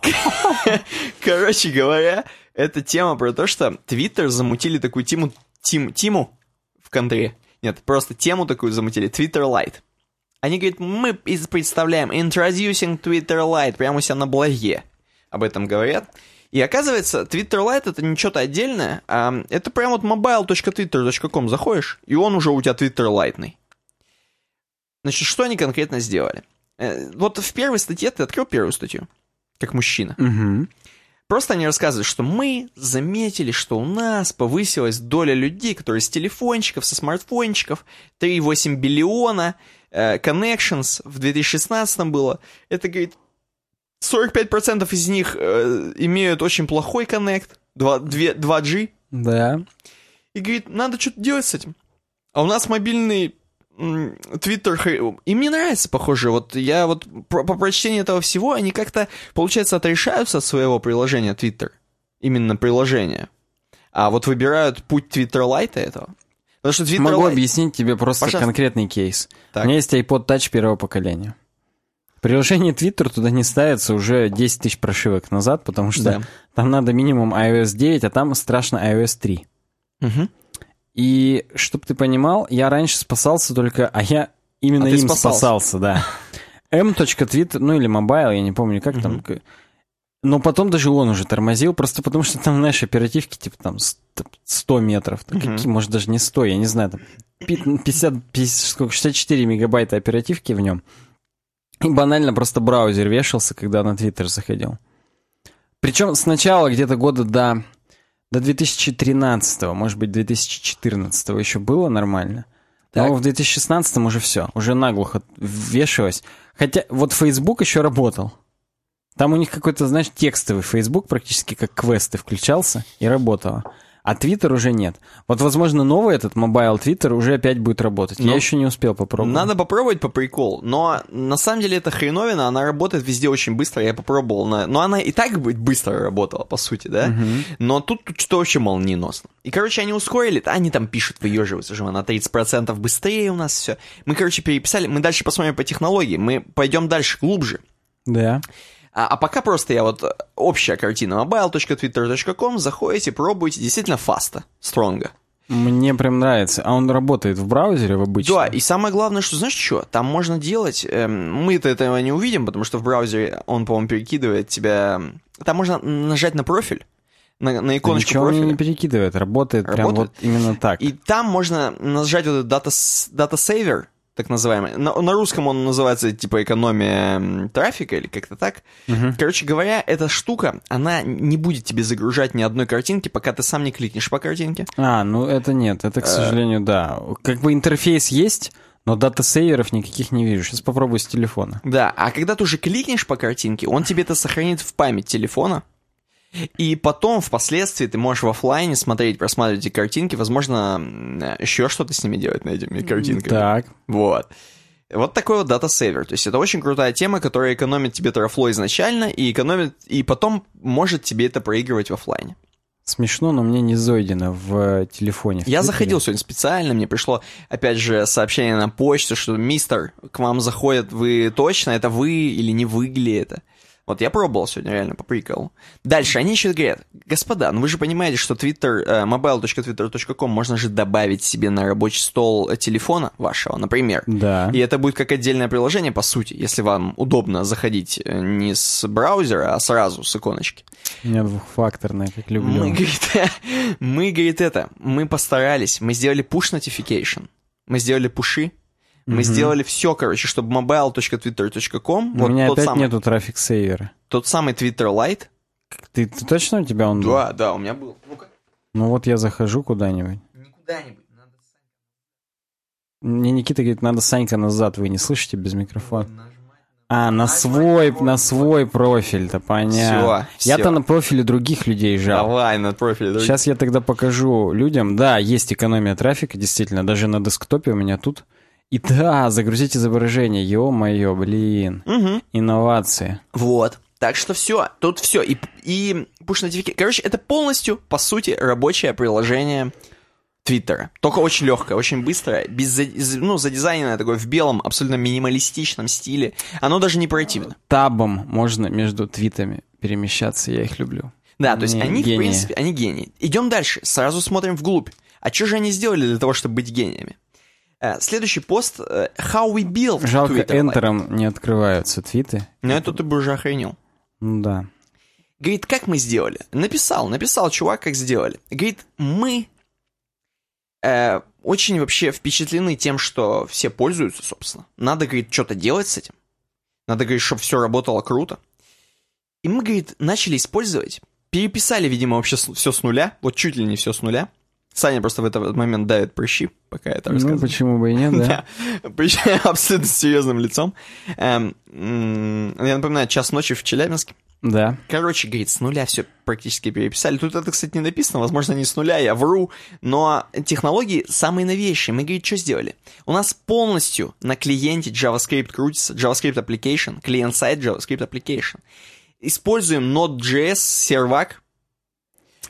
<laughs> короче говоря, это тема про то, что Twitter замутили такую тему, тим, тиму в контре. Нет, просто тему такую замутили, Twitter Lite. Они говорят, мы представляем Introducing Twitter Lite прямо у себя на блоге. Об этом говорят. И оказывается, Twitter Lite это не что-то отдельное, а это прям вот mobile.twitter.com заходишь, и он уже у тебя Twitter Lite'ный. Значит, что они конкретно сделали? Э, Вот в первой статье, ты открыл первую статью, как мужчина. Мгм. Просто они рассказывают, что мы заметили, что у нас повысилась доля людей, которые с телефончиков, со смартфончиков, 3,8 биллиона, э, connections в 2016 было. Это, говорит, 45% из них э, имеют очень плохой коннект, 2, 2, 2G, Да. и говорит, надо что-то делать с этим. А у нас мобильный Твиттер, хр- и мне нравится, похоже, вот я вот про- по прочтении этого всего, они как-то, получается, отрешаются от своего приложения Твиттер, именно приложения, а вот выбирают путь Твиттер Лайта этого. Потому что Твиттер Могу Лайт... объяснить тебе просто Пожалуйста. конкретный кейс. Так. У меня есть iPod Touch первого поколения. Приложение Twitter туда не ставится уже 10 тысяч прошивок назад, потому что Да. там надо минимум iOS 9, а там страшно iOS 3. Мгм. И, чтобы ты понимал, я раньше спасался только, а я именно А им спасался. спасался, да. m.twitter, ну или mobile, я не помню, как там. Но потом даже он уже тормозил, просто потому что там, знаешь, оперативки типа там ст- 100 метров. Мгм. Какие, может, даже не 100, я не знаю, там пи- 50, 50, сколько, 64 мегабайта оперативки в нем. И банально просто браузер вешался, когда на Твиттер заходил. Причем сначала где-то года до, до 2013, может быть, 2014 еще было нормально. Так. Но в 2016 уже все, уже наглухо вешалось. Хотя вот Facebook еще работал. Там у них какой-то, знаешь, текстовый Facebook практически как квесты включался и работало. А Twitter уже нет. Вот, возможно, новый этот mobile Twitter уже опять будет работать. Ну, Я еще не успел попробовать. Надо попробовать по приколу, но на самом деле это хреновина, она работает везде очень быстро, я попробовал, на... но она и так бы- быстро работала, по сути, да? Мгм. Но тут, тут что вообще молниеносно. И, короче, они ускорили, да, они там пишут, выеживаются же, на 30% быстрее у нас все. Мы, короче, переписали, мы дальше посмотрим по технологии, мы пойдем дальше, глубже. Да. А, а пока просто я вот э, общая картина mobile.twitter.com, заходите, пробуйте, действительно фаста, стронга. Мне прям нравится. А он работает в браузере в обычном? Да, и самое главное, что знаешь что, там можно делать, эм, мы-то этого не увидим, потому что в браузере он, по-моему, перекидывает тебя, там можно нажать на профиль, на, на иконочку Ничего профиля. не перекидывает, работает, прям Работает? вот именно так. И там можно нажать вот этот data saver, так называемый. На, на русском он называется типа экономия трафика или как-то так. Мгм. Короче говоря, эта штука, она не будет тебе загружать ни одной картинки, пока ты сам не кликнешь по картинке. А, ну это нет, это, Э. к сожалению, да. Как бы интерфейс есть, но дата-сейверов никаких не вижу. Сейчас попробую с телефона. Да, а когда ты уже кликнешь по картинке, он тебе это сохранит в память телефона. И потом, впоследствии, ты можешь в оффлайне смотреть, просматривать эти картинки, возможно, еще что-то с ними делать на этими картинками. Так. Вот. Вот такой вот дата сейвер. То есть это очень крутая тема, которая экономит тебе трафло изначально и экономит, и потом может тебе это проигрывать в оффлайне. Смешно, но мне не зайдено в э, телефоне. в Я заходил сегодня специально, мне пришло, опять же, сообщение на почту, что мистер, к вам заходят, вы точно, это вы или не вы ли это? Вот я пробовал сегодня реально по приколу. Дальше они еще говорят, господа, ну вы же понимаете, что Twitter, э, mobile.twitter.com можно же добавить себе на рабочий стол э, телефона вашего, например. Да. И это будет как отдельное приложение, по сути, если вам удобно заходить э, не с браузера, а сразу с иконочки. У меня двухфакторное, как люблю. Мы, <laughs> говорит, мы, говорит, это, мы постарались, мы сделали push notification, мы сделали пуши, мы сделали все, короче, чтобы mobile.twitter.com, У вот меня тот опять самый, нету трафик-сейвера. тот самый Twitter Lite. Ты, ты точно у тебя он был? Да, да, у меня был. Ну-ка, Ну вот я захожу куда-нибудь. не куда-нибудь, надо Мне Никита говорит, надо Санька назад, вы не слышите без микрофона? А, на свой, на свой профиль-то, понятно. Всё, Я-то на профиле других людей жал. Давай на профиле. давай. Сейчас я тогда покажу людям. Да, есть экономия трафика, действительно, даже на десктопе у меня тут. И да, загрузить изображение, ё-моё, блин. Мгм. Инновации. Вот. Так что все, тут все. И, и push notification. Короче, это полностью, по сути, рабочее приложение Твиттера. Только очень легкое, очень быстрое, без, ну, задизайненное такое в белом, абсолютно минималистичном стиле. Оно даже не противно. Табом можно между твитами перемещаться, я их люблю. Да, то есть они, в гении. принципе, они гении. Идем дальше, сразу смотрим вглубь. А что же они сделали для того, чтобы быть гениями? Э, Следующий пост э, How we built Жалко, Twitter Lite. энтером не открываются твиты. Но это ты бы уже охренел. Ну да. Говорит, как мы сделали? Написал, написал чувак, как сделали. Говорит, мы э, очень вообще впечатлены тем, что все пользуются, собственно. Надо, говорит, что-то делать с этим. Надо, говорит, чтобы все работало круто. И мы, говорит, начали использовать. Переписали, видимо, вообще все с нуля. Вот чуть ли не все с нуля. Саня просто в этот момент давит прыщи, пока я это Ну, рассказываю. почему бы и нет, да? <laughs> Да, абсолютно серьезным лицом. Эм, я напоминаю, час ночи в Челябинске. Да. Короче, говорит, с нуля все практически переписали. Тут это, кстати, не написано, возможно, не с нуля, я вру, но технологии самые новейшие. Мы, говорит, что сделали? У нас полностью на клиенте JavaScript крутится, JavaScript Application, клиент-сайт JavaScript Application. Используем Node.js сервак,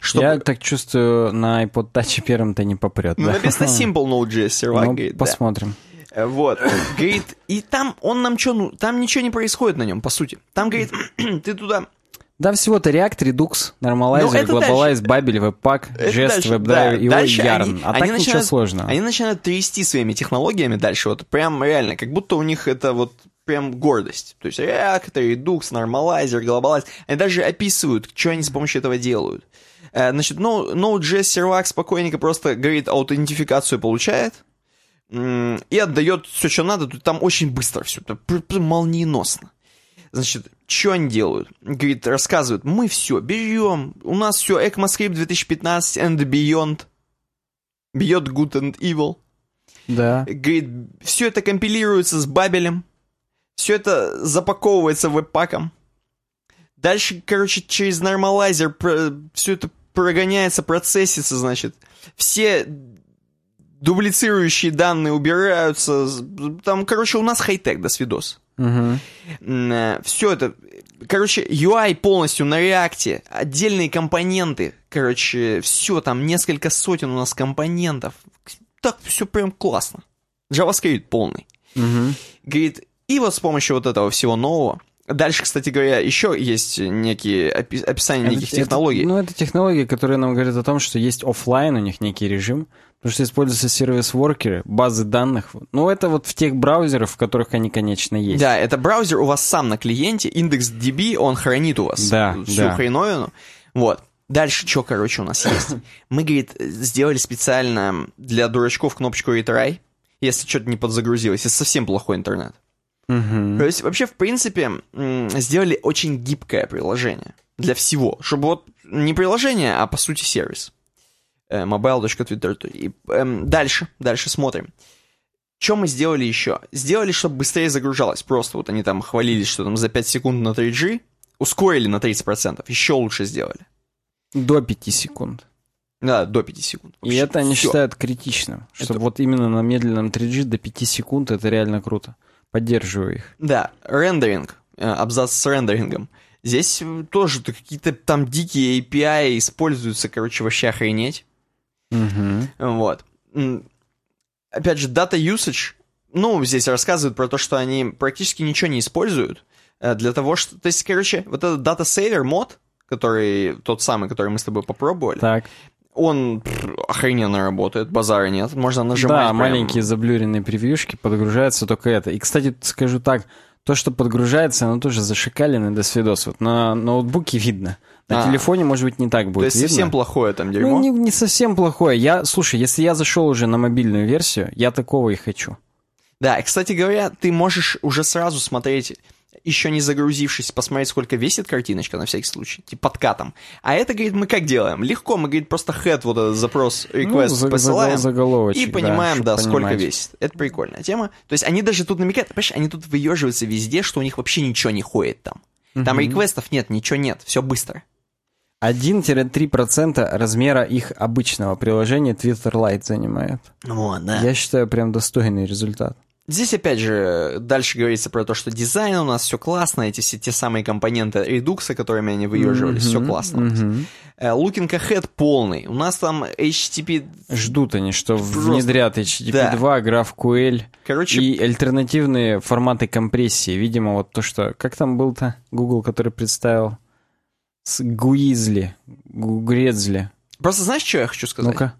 чтобы... Я так чувствую, на iPod Touch первым-то не попрет. Ну, да? написано <laughs> Simple Node.js сервак, Ну, говорит, да. посмотрим. Э, Вот. Говорит, и там он нам что, ну, там ничего не происходит на нем, по сути. Там, говорит, <clears throat> ты туда... Да, всего-то React, Redux, Ну, Normalizer, это Globalize, Babel, Webpack, Jest, да, и дальше Yarn. они- а они так ничего начинают- сложного. Они начинают трясти своими технологиями дальше, вот прям реально, как будто у них это вот прям гордость. То есть React, Redux, Normalizer, Globalize, они даже описывают, что они с помощью этого делают. Э, Значит, no, Node.js сервак спокойненько просто, говорит, аутентификацию получает, и отдает все, что надо, тут там очень быстро все, молниеносно. Значит, что они делают? Говорит, рассказывают, мы все берем, у нас все, ECMAScript 2015 and beyond, beyond good and evil. Да. Говорит, все это компилируется с бабелем, все это запаковывается веб-паком. Дальше, короче, через нормалайзер все это прогоняется, процессится, значит. Все дублицирующие данные убираются. Там, короче, у нас хай-тек, до свидос. Мгм. Все это, короче, UI полностью на React'е, отдельные компоненты, короче, все там, несколько сотен у нас компонентов. Так все прям классно. JavaScript полный. Мгм. Говорит, и вот с помощью вот этого всего нового, Дальше, кстати говоря, еще есть некие опи- описания неких Это- технологий. это- ну, это технологии, которые нам говорят о том, что есть оффлайн у них некий режим, потому что используются сервис-воркеры, базы данных. Ну, это вот в тех браузерах, в которых они, конечно, есть. Да, это браузер у вас сам на клиенте, индекс DB, он хранит у вас Да, всю да. хреновину. Вот. Дальше что, короче, у нас есть? <laughs> Мы, говорит, сделали специально для дурачков кнопочку Retry, если что-то не подзагрузилось, если совсем плохой интернет. Мгм. То есть вообще, в принципе, сделали очень гибкое приложение для всего, чтобы вот не приложение, а по сути сервис. Э, mobile.twitter. И, эм, дальше, дальше смотрим. Что мы сделали еще? Сделали, чтобы быстрее загружалось. Просто вот они там хвалились, что там за 5 секунд на 3G ускорили на 30%. Еще лучше сделали. До 5 секунд. Да, до 5 секунд. И Вообще это они всё. считают критичным. Что Это- вот именно на медленном 3G до 5 секунд это реально круто. Поддерживаю их. Да, рендеринг, э, абзац с рендерингом. Здесь э, тоже то какие-то там дикие API используются, короче, вообще охренеть. Мгм. Вот. Опять же, data usage, ну, здесь рассказывают про то, что они практически ничего не используют э, для того, что... То есть, короче, вот этот data saver мод, который, тот самый, который мы с тобой попробовали, Так. Он пф, охрененно работает, базара нет, можно нажимать Да, прям- маленькие заблюренные превьюшки, подгружаются только это. И, кстати, скажу так, то, что подгружается, оно тоже зашикалено до свидос. Вот на ноутбуке видно. На А. телефоне, может быть, не так будет То есть видно. совсем плохое там дерьмо. Ну, не, не совсем плохое. Я, слушай, если я зашел уже на мобильную версию, я такого и хочу. Да, и, кстати говоря, ты можешь уже сразу смотреть, еще не загрузившись, посмотреть, сколько весит картиночка на всякий случай, типа подкатом. А это, говорит, мы как делаем? Легко, мы, говорит, просто head, вот этот запрос, request Ну, за- посылаем, заголовочек, и понимаем, да, чтоб сколько понимать. весит. Это прикольная тема. То есть они даже тут намекают, понимаешь, они тут выеживаются везде, что у них вообще ничего не ходит там. Там Мгм. реквестов нет, ничего нет, все быстро. 1-3% размера их обычного приложения Twitter Lite занимает. Вот, да. Я считаю, прям достойный результат. Здесь, опять же, дальше говорится про то, что дизайн у нас все классно, эти все те самые компоненты редукса, которыми они выеживались, все Мгм, классно. Э, Looking ahead полный. У нас там HTTP... Ждут они, что Просто- внедрят HTTP Да. 2, GraphQL Короче, и альтернативные форматы компрессии. Видимо, вот то, что... Как там был-то Google, который представил? С Гуизли. Гугрезли. просто знаешь, что я хочу сказать? Ну-ка.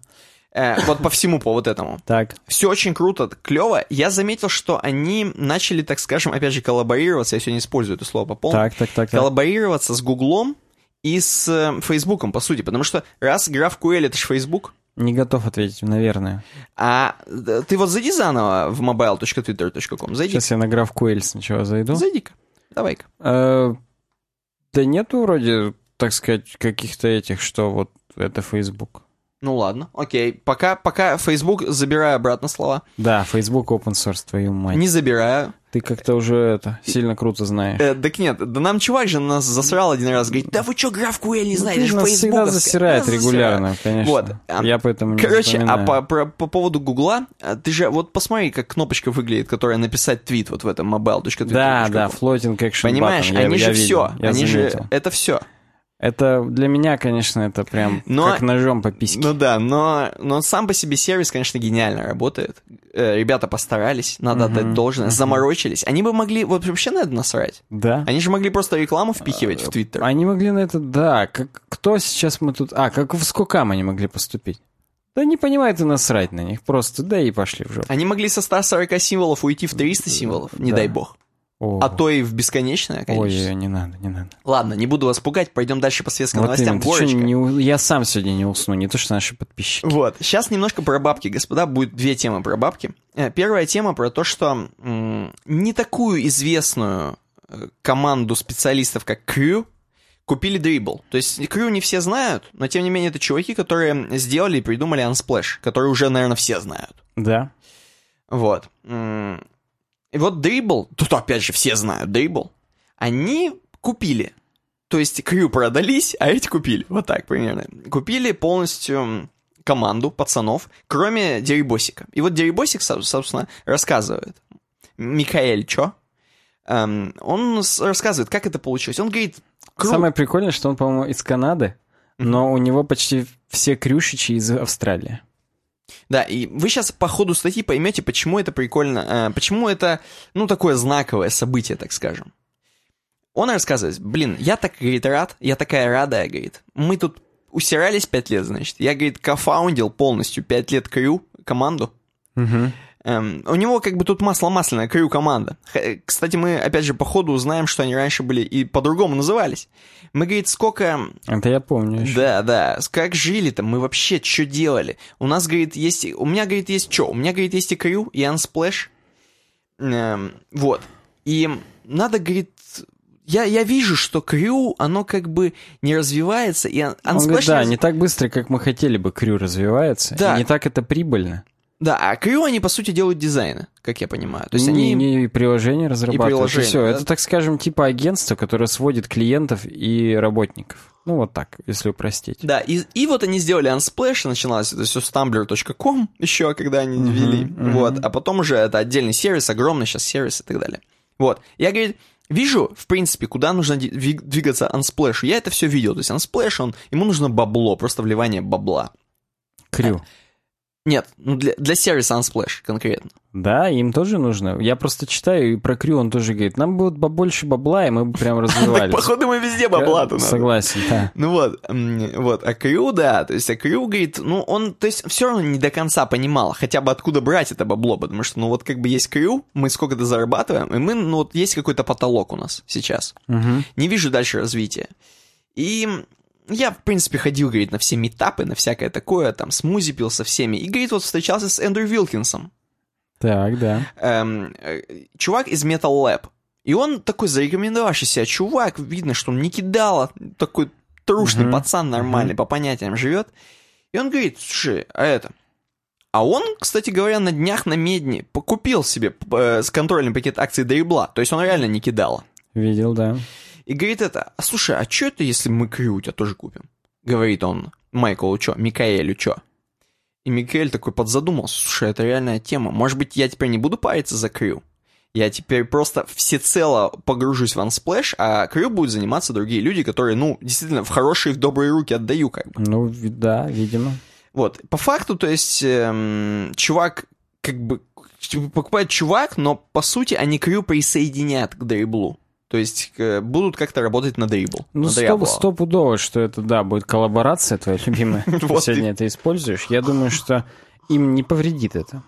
Э, вот по всему, по вот этому. Так. Все очень круто, клево. Я заметил, что они начали, так скажем, опять же, коллаборироваться, я сегодня использую это слово по полной, Так, так, так, так. коллаборироваться с Гуглом и с э, Фейсбуком, по сути. Потому что раз GraphQL это же Facebook, Не готов ответить, наверное. а э, ты вот зайди заново в mobile.twitter.com, зайди. Сейчас я на GraphQL сначала зайду. Зайди-ка, давай-ка. Да нету вроде, так сказать, каких-то этих, что вот это Facebook. Ну ладно, окей. Пока, пока Facebook забираю обратно слова. Да, Facebook open source, твою мать. Не забираю. Ты как-то уже это сильно круто знаешь. Э, так нет, да нам чувак же нас засрал один раз, говорит, да вы чё, GraphQL не знаете, это же Ну, Нас всегда Facebook. засирает регулярно, конечно. Вот, а, Я поэтому не Короче, а запоминаю. по, про- по поводу Гугла, а, ты же вот посмотри, как кнопочка выглядит, которая написать твит вот в этом mobile.twitter.com. Да, да, floating action Понимаешь, button, я- они я же видел, все, я они заметил. же, это все. Это для меня, конечно, это прям Но- как ножом по письке. Ну да, но, но сам по себе сервис, конечно, гениально работает. Э, ребята постарались, надо Мгм, отдать должное, мгм. заморочились. Они бы могли, вот вообще надо насрать. Да. Они же могли просто рекламу впихивать в Твиттер. Они могли на это, да. Как, кто сейчас мы тут... А, как в Скокам они могли поступить? Да не понимает и насрать на них. Просто да и пошли в жопу. Они могли со 140 символов уйти в 300 символов, не Да. дай бог. О, А то и в бесконечное количество. Ой, не надо, не надо. Ладно, не буду вас пугать, пойдем дальше по светским Вот новостям. именно, не Я сам сегодня не усну, не то что наши подписчики. Вот, сейчас немножко про бабки, господа, будет две темы про бабки. Э, Первая тема про то, что м, не такую известную э, команду специалистов, как Crew, купили Dribble. То есть Crew не все знают, но тем не менее это чуваки, которые сделали и придумали Unsplash, который уже, наверное, все знают. Да. Вот. И вот Dribble, тут опять же все знают Dribble, они купили. То есть Крю продались, а эти купили. Вот так примерно. Купили полностью команду пацанов, кроме Дерибосика. И вот Дерибосик, со- собственно, рассказывает. Микаэль, чё? Эм, он рассказывает, как это получилось. Он говорит, Кру- Самое прикольное, что он, по-моему, из Канады, но у него почти все крюшичи из Австралии. Да, и вы сейчас по ходу статьи поймете, почему это прикольно, э, почему это, ну, такое знаковое событие, так скажем. Он рассказывает, блин, я так, говорит, рад, я такая радая, говорит. Мы тут усирались пять лет, значит. Я, говорит, кофаундил полностью пять лет крю, команду. Мгм. Эм, у него как бы тут масло масляное, крю команда. Х- Кстати, мы опять же по ходу узнаем, что они раньше были и по-другому назывались. Мы, говорит, сколько... Это я помню еще. Да, да, как жили-то, мы вообще что делали? У нас, говорит, есть... У меня, говорит, есть что? У меня, говорит, есть и крю, и Unsplash. Эм, вот. И надо, говорит... Я, я вижу, что крю, оно как бы не развивается, и Unsplash... Он говорит, да, не так быстро, как мы хотели бы, крю развивается. Да. И не так это прибыльно. Да, а крю, они, по сути, делают дизайны, как я понимаю. То есть они... не приложение разрабатывают. приложение, все. да. Это, так скажем, типа агентство, которое сводит клиентов и работников. Ну, вот так, если упростить. Да, и, и вот они сделали Unsplash, начиналось это все с tumblr.com еще, когда они ввели, мгм. вот, а потом уже это отдельный сервис, огромный сейчас сервис и так далее. Вот, я, говорит, вижу, в принципе, куда нужно двигаться Unsplash, я это все видел, то есть Unsplash, он, ему нужно бабло, просто вливание бабла. Крю. Нет, ну для, для сервиса Unsplash конкретно. Да, им тоже нужно. Я просто читаю, и про крю он тоже говорит, нам будет побольше бабла, и мы бы прям <laughs> развивались. походу, мы везде бабла-то надо. Согласен, да. Ну вот, вот, а Крю, да, то есть, а Крю, говорит, ну, он, то есть, все равно не до конца понимал, хотя бы откуда брать это бабло, потому что, ну, вот, как бы есть Крю, мы сколько-то зарабатываем, и мы, ну, вот, есть какой-то потолок у нас сейчас. Не вижу дальше развития. И я, в принципе, ходил, говорит, на все метапы, на всякое такое, там, смузи пил со всеми, и, говорит, вот, встречался с Эндрю Вилкинсом, Так, да. эм, э, чувак из Metal Lab. И он такой зарекомендовавший себя чувак, видно, что он не кидало, такой трушный Мгм. пацан нормальный, по понятиям живет. И он говорит, слушай, а это... А он, кстати говоря, на днях на Медне покупил себе э, с контрольный пакет акций Дрибла, то есть он реально не кидало. Видел, да. И говорит это, а слушай, а что это, если мы Крю у тебя тоже купим? Говорит он Майклу, что, Микаэлю, что? И Микаэль такой подзадумался, слушай, это реальная тема, может быть, я теперь не буду париться за Крю? Я теперь просто всецело погружусь в Unsplash, а Крю будут заниматься другие люди, которые, ну, действительно, в хорошие, в добрые руки отдаю, как бы. Ну, да, видимо. Вот, по факту, то есть, эм, чувак, как бы, покупает чувак, но, по сути, они Крю присоединят к дриблу. То есть, э, будут как-то работать на дрибл. Ну, стоп, стопудово, что это, да, будет коллаборация твоя любимая. <laughs> Ты сегодня это используешь. Я думаю, что им не повредит это.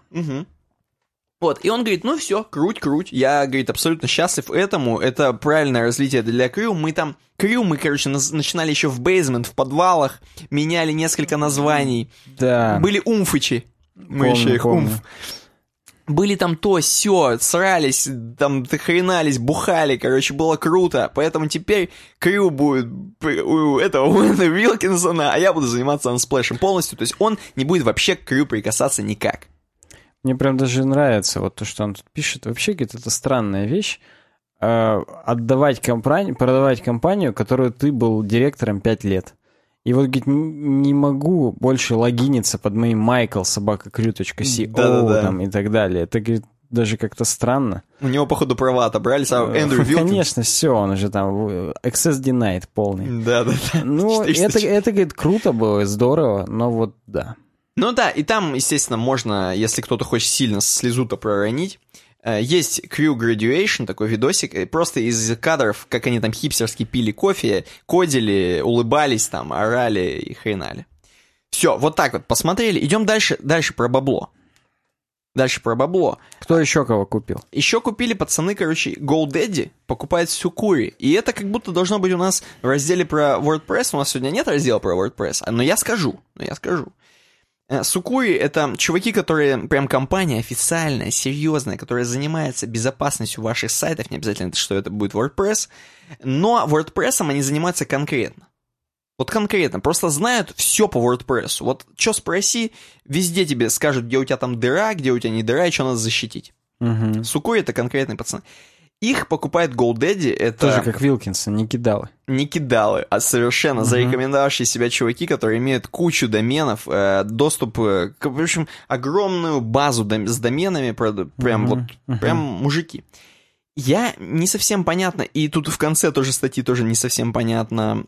Вот, и он говорит, ну все, круть, круть. Я, говорит, абсолютно счастлив этому. Это правильное развитие для Крю. Мы там, Крю мы, короче, начинали еще в бейзмент, в подвалах, меняли несколько названий. Да. Были умфычи. Мы Помню, еще их помню. умф. Были там то, все, срались, там хренались, бухали, короче, было круто. Поэтому теперь Крю будет у этого <laughs> Уэна Вилкинсона, а я буду заниматься ансплэшем полностью. То есть он не будет вообще к Крю прикасаться никак. Мне прям даже нравится вот то, что он тут пишет. Вообще, это странная вещь. Э, отдавать компанию, продавать компанию, которую ты был директором 5 лет. И вот, говорит, не могу больше логиниться под моим Майкл собакакрю.co Да-да-да. там и так далее. Это, говорит, даже как-то странно. У него, походу, права отобрались, а Эндрю Э, Вилкинс... Конечно, все, он уже там э, access denied полный. Да, да, да. Ну, 400 это, это, говорит, круто было, здорово, но вот да. Ну да, и там, естественно, можно, если кто-то хочет сильно слезу-то проронить, есть Crew Graduation, такой видосик, э, просто из кадров, как они там хипстерски пили кофе, кодили, улыбались там, орали и хренали. Все, вот так вот, посмотрели. Идем дальше, дальше про бабло. Дальше про бабло. Кто еще кого купил? Еще купили пацаны, короче, GoDaddy покупает Сукури. И это как будто должно быть у нас в разделе про WordPress. У нас сегодня нет раздела про WordPress, а, но я скажу, но я скажу. Э, Сукури — это чуваки, которые прям компания официальная, серьезная, которая занимается безопасностью ваших сайтов, не обязательно, что это будет WordPress, но WordPress они занимаются конкретно. Вот конкретно, просто знают все по WordPress. Вот что спроси, везде тебе скажут, где у тебя там дыра, где у тебя не дыра, и что надо защитить. Мгм. Сукури — это конкретный пацан. Их покупает GoDaddy, это Тоже как Вилкинсон, не кидалы. не кидалы, а совершенно зарекомендовавшие себя чуваки, которые имеют кучу доменов, э, доступ э, к, в общем, огромную базу дом- с доменами, правда, прям Мгм, вот, мгм. прям мужики. Я не совсем понятно, и тут в конце тоже статьи тоже не совсем понятно,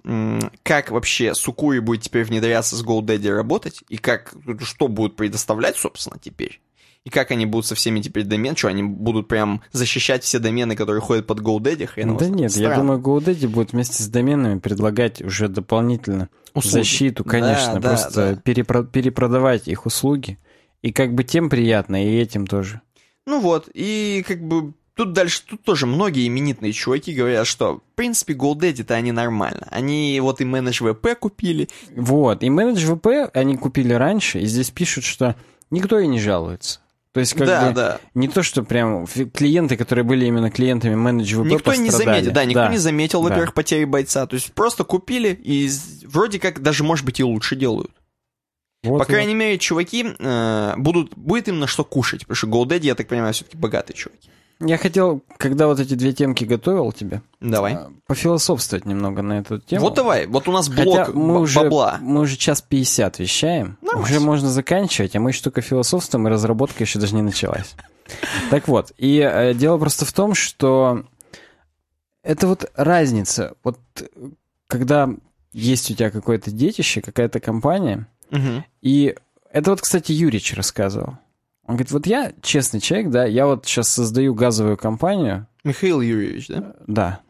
как вообще Сукури будет теперь внедряться с GoDaddy работать, и как, что будут предоставлять, собственно, теперь. И как они будут со всеми теперь домен, что они будут прям защищать все домены, которые ходят под GoDaddy, хрен Да нет, я Странно. думаю, GoDaddy будет вместе с доменами предлагать уже дополнительно Услуги. защиту, конечно, Да, да, просто да. перепро- перепродавать их услуги И как бы тем приятно, и этим тоже. Ну вот, и как бы тут дальше, тут тоже многие именитные чуваки говорят, что, в принципе, GoDaddy-то они нормально. Они вот и Manage VP купили. Вот, и Manage VP они купили раньше, и здесь пишут, что никто и не жалуется. То есть, как да, бы, да. не то, что прям клиенты, которые были именно клиентами VP, Никто не пострадали. заметил, да, никто не заметил, да. во-первых, потери бойца. То есть просто купили и вроде как даже, может быть, и лучше делают. Вот, По вот. крайней мере, чуваки э, будут, будет им на что кушать, потому что GoDaddy, я так понимаю, все-таки богатые чуваки. Я хотел, когда вот эти две темки готовил тебе, Давай. а, пофилософствовать немного на эту тему. Вот давай, вот у нас блок Хотя мы б- уже, бабла. мы уже час 50 вещаем. Нормально. Уже можно заканчивать, а мы еще только философствуем, и разработка еще даже не началась. <laughs> Так вот, и э, дело просто в том, что это вот разница. Вот когда есть у тебя какое-то детище, какая-то компания, и это вот, кстати, Юрич рассказывал. Он говорит, вот я честный человек, да, я вот сейчас создаю газовую компанию, Михаил Юрьевич, да? да,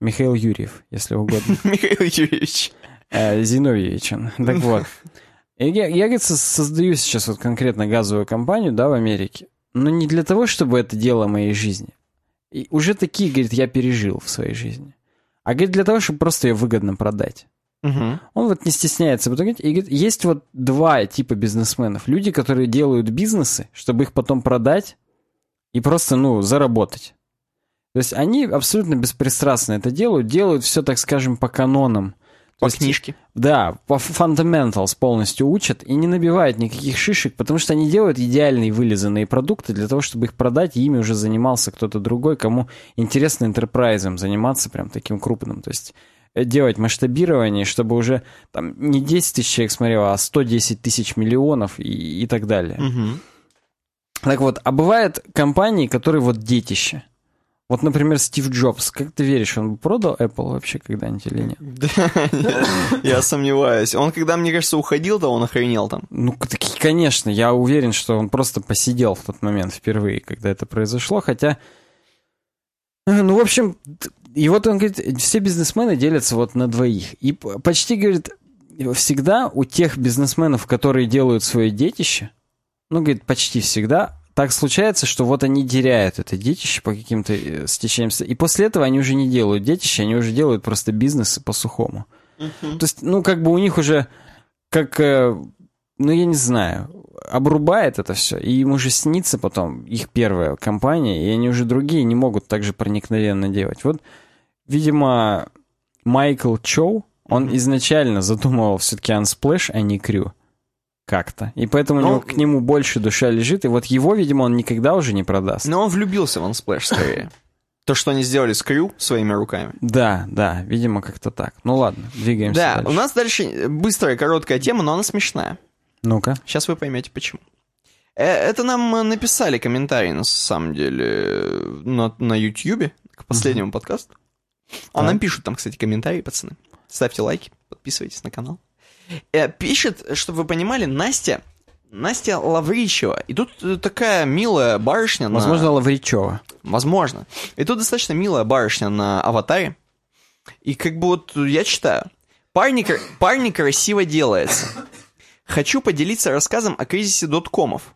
Михаил Юрьев, если угодно. <laughs> Михаил Юрьевич. Э, Зиновьевич он. Так вот. <laughs> Я, я, говорит, со- создаю сейчас вот конкретно газовую компанию, да, в Америке. Но не для того, чтобы это дело моей жизни. И уже такие, говорит, я пережил в своей жизни. А, говорит, для того, чтобы просто ее выгодно продать. Мгм. Он вот не стесняется. И говорит, есть вот два типа бизнесменов. Люди, которые делают бизнесы, чтобы их потом продать и просто, ну, заработать. То есть они абсолютно беспристрастно это делают, делают все, так скажем, по канонам. По есть, книжке. Да, по fundamentals полностью учат и не набивают никаких шишек, потому что они делают идеальные вылизанные продукты для того, чтобы их продать, и ими уже занимался кто-то другой, кому интересно enterprise заниматься прям таким крупным. То есть делать масштабирование, чтобы уже там не 10 тысяч человек смотрело, а 110 тысяч миллионов и, и так далее. Мгм. Так вот, а бывают компании, которые вот детище. Вот, например, Стив Джобс. Как ты веришь, он бы продал Apple вообще когда-нибудь или нет? Да, я сомневаюсь. Он, когда, мне кажется, уходил, то он охренел там. Ну, конечно, я уверен, что он просто посидел в тот момент впервые, когда это произошло, хотя... э, Ну, в общем, и вот он говорит, все бизнесмены делятся вот на двоих. И почти, говорит, всегда у тех бизнесменов, которые делают свое детище, ну, говорит, почти всегда, так случается, что вот они теряют это детище по каким-то э, стечениям. И после этого они уже не делают детище, они уже делают просто бизнес по-сухому. То есть, ну, как бы у них уже, как, э, ну, я не знаю, обрубает это все, и им уже снится потом их первая компания, и они уже другие не могут так же проникновенно делать. Вот, видимо, Майкл Чоу, он изначально задумывал все-таки Unsplash, а не Крю. Как-то. И поэтому у Ну, него к нему больше душа лежит, и вот его, видимо, он никогда уже не продаст. Но он влюбился в Unsplash скорее. То, что они сделали с Крю своими руками. Да, да, видимо, как-то так. Ну ладно, двигаемся Да, дальше. у нас дальше быстрая, короткая тема, но она смешная. Ну-ка. Сейчас вы поймете, почему. Э, Это нам э, написали комментарий, на самом деле, э, на, на YouTube, к последнему подкасту. А нам пишут там, кстати, комментарии, пацаны. Ставьте лайки, подписывайтесь на канал. Э, Пишет, чтобы вы понимали, Настя, Настя Лавричева. И тут э, такая милая барышня. на- Возможно, Лавричева. Возможно. И тут достаточно милая барышня на аватаре. И как бы вот я читаю. Парни, парни красиво делается. Хочу поделиться рассказом о кризисе доткомов.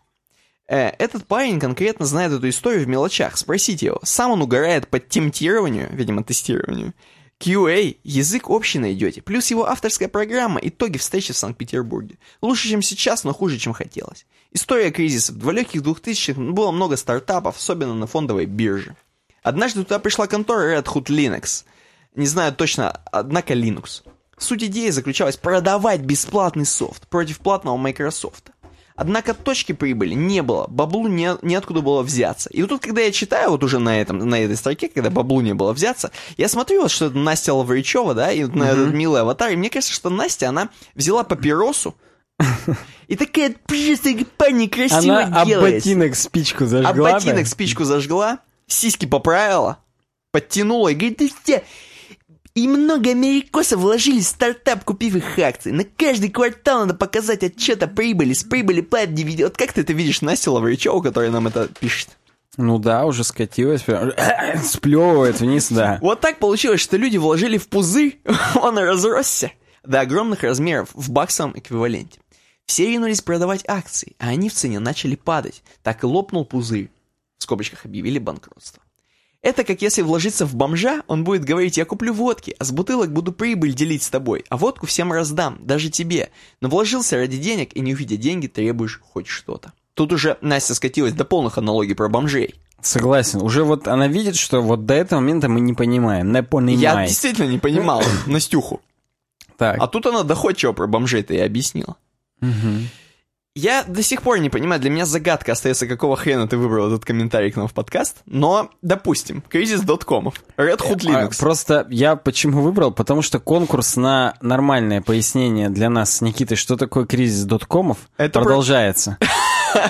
Э, этот парень конкретно знает эту историю в мелочах. Спросите его. Сам он угорает по темтированию, видимо, тестированию. QA, язык общий найдете. Плюс его авторская программа, итоги встречи в Санкт-Петербурге. Лучше, чем сейчас, но хуже, чем хотелось. История кризиса. В далеких 2000-х было много стартапов, особенно на фондовой бирже. Однажды туда пришла контора Red Hood Linux. Не знаю точно, однако Linux. Суть идеи заключалась продавать бесплатный софт против платного Microsoft. Однако точки прибыли не было, баблу не, неоткуда было взяться. И вот тут, когда я читаю вот уже на, этом, на этой строке, когда баблу не было взяться, я смотрю вот, что это Настя Лавричева, да, и вот на этот милый аватар, и мне кажется, что Настя, она взяла папиросу, и такая, просто парни красиво Она делает. ботинок спичку зажгла. А ботинок спичку зажгла, сиськи поправила, подтянула и говорит, ты все, и много америкосов вложили в стартап, купив их акции. На каждый квартал надо показать отчет о прибыли, с прибыли платят дивиденды. Вот как ты это видишь Настя Лавричева, которая нам это пишет? Ну да, уже скатилась, прям <coughs> сплевывает вниз, да. Вот так получилось, что люди вложили в пузырь, <laughs> он разросся до огромных размеров в баксовом эквиваленте. Все ринулись продавать акции, а они в цене начали падать. Так и лопнул пузырь. В скобочках объявили банкротство. Это как если вложиться в бомжа, он будет говорить, я куплю водки, а с бутылок буду прибыль делить с тобой, а водку всем раздам, даже тебе. Но вложился ради денег и не увидя деньги, требуешь хоть что-то. Тут уже Настя скатилась до полных аналогий про бомжей. Согласен. Уже вот она видит, что вот до этого момента мы не понимаем. Не понимаем. Я действительно не понимал <clears throat> Настюху. Так. А тут она доходчиво про бомжей-то и объяснила. Я до сих пор не понимаю, для меня загадка остается, какого хрена ты выбрал этот комментарий к нам в подкаст, но, допустим, кризис доткомов, Red Hood А, Linux. Просто я почему выбрал? Потому что конкурс на нормальное пояснение для нас с Никитой, что такое кризис доткомов, Это про- продолжается. Не, <laughs>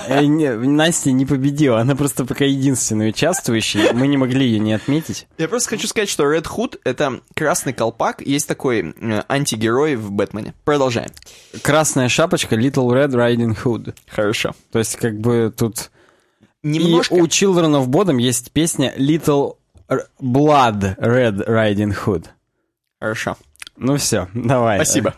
Настя не победила, она просто пока единственная участвующая, мы не могли ее не отметить. Я просто хочу сказать, что Red Hood — это красный колпак, есть такой э, антигерой в Бэтмене. Продолжаем. Красная шапочка Little Red Riding Hood. Хорошо. То есть как бы тут... Немножко... И у Children of Bodom есть песня Little Blood Red Riding Hood. Хорошо. Ну все, давай. Спасибо.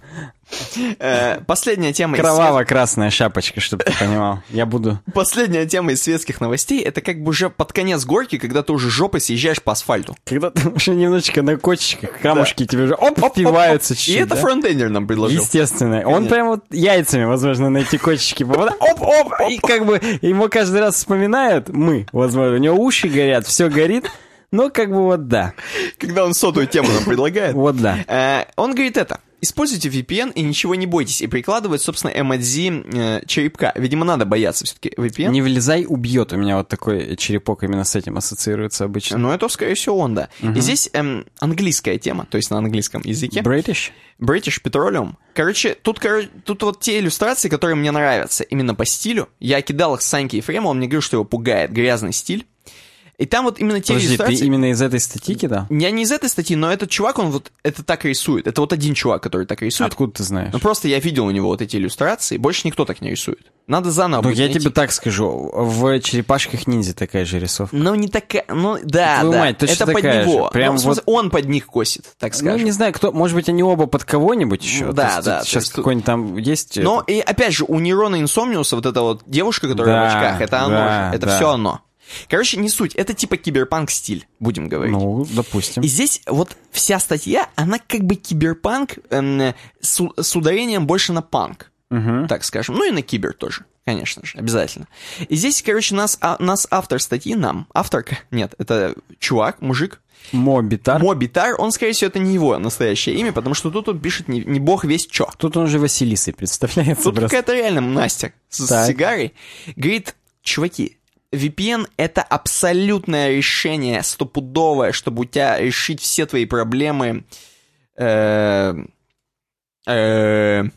Э, Последняя тема Кроваво-красная шапочка, чтобы ты понимал. Я буду... Последняя тема из светских новостей это как бы уже под конец горки, когда ты уже жопой съезжаешь по асфальту. Когда ты уже немножечко на кочечках, камушки тебе уже оп, впиваются И чуть-чуть, это фронтендер нам предложил. Естественно. Он прям вот яйцами, возможно, на эти кочечки попадает. Оп-оп! И как бы ему каждый раз вспоминают, мы, возможно, у него уши горят, все горит, но как бы вот да. Когда он сотую тему нам предлагает. Вот да. Э, Он говорит это. Используйте VPN и ничего не бойтесь. И прикладывает, собственно, эмодзи э, черепка. Видимо, надо бояться все-таки VPN. Не влезай, убьет. У меня вот такой черепок именно с этим ассоциируется обычно. Но это, скорее всего, он, да. И здесь эм, английская тема, то есть на английском языке. British? British Petroleum. Короче, тут, кор- тут вот те иллюстрации, которые мне нравятся именно по стилю. Я кидал их с Саньки Ефремова, он мне говорил, что его пугает грязный стиль. И там вот именно те Подожди, ты иллюстрации... именно из этой статьи кидал? Я не из этой статьи, но этот чувак, он вот это так рисует. Это вот один чувак, который так рисует. Откуда ты знаешь? Ну просто я видел у него вот эти иллюстрации, больше никто так не рисует. Надо заново Ну, я найти. тебе так скажу, в черепашках ниндзя такая же рисовка. Ну, не такая, ну, да, Твою да, мать, точно это под него. же. Прям Ну, в смысле, он под них косит, так Ну, скажем. не знаю, кто, может быть, они оба под кого-нибудь еще. Ну, да, да, то Сейчас есть какой-нибудь там есть... Но, это- и опять же, у Нейрона Инсомниуса вот эта вот девушка, которая Да, в очках, это оно да, же, это да. все оно. Короче, не суть, это типа киберпанк стиль, будем говорить. Ну, допустим. И здесь вот вся статья, она как бы киберпанк эм, с, с ударением больше на панк, Мгм. так скажем. Ну и на кибер тоже, конечно же, обязательно. И здесь, короче, нас, а- нас автор статьи, нам, авторка, нет, это чувак, мужик, Мобитар. Мобитар, он, скорее всего, это не его настоящее имя, потому что тут он пишет не, не бог весь чё. Тут он же Василисой представляется Тут какая-то реально Настя с, с Так. сигарой. Говорит, чуваки, VPN — это абсолютное решение, стопудовое, чтобы у тебя решить все твои проблемы. э, э, С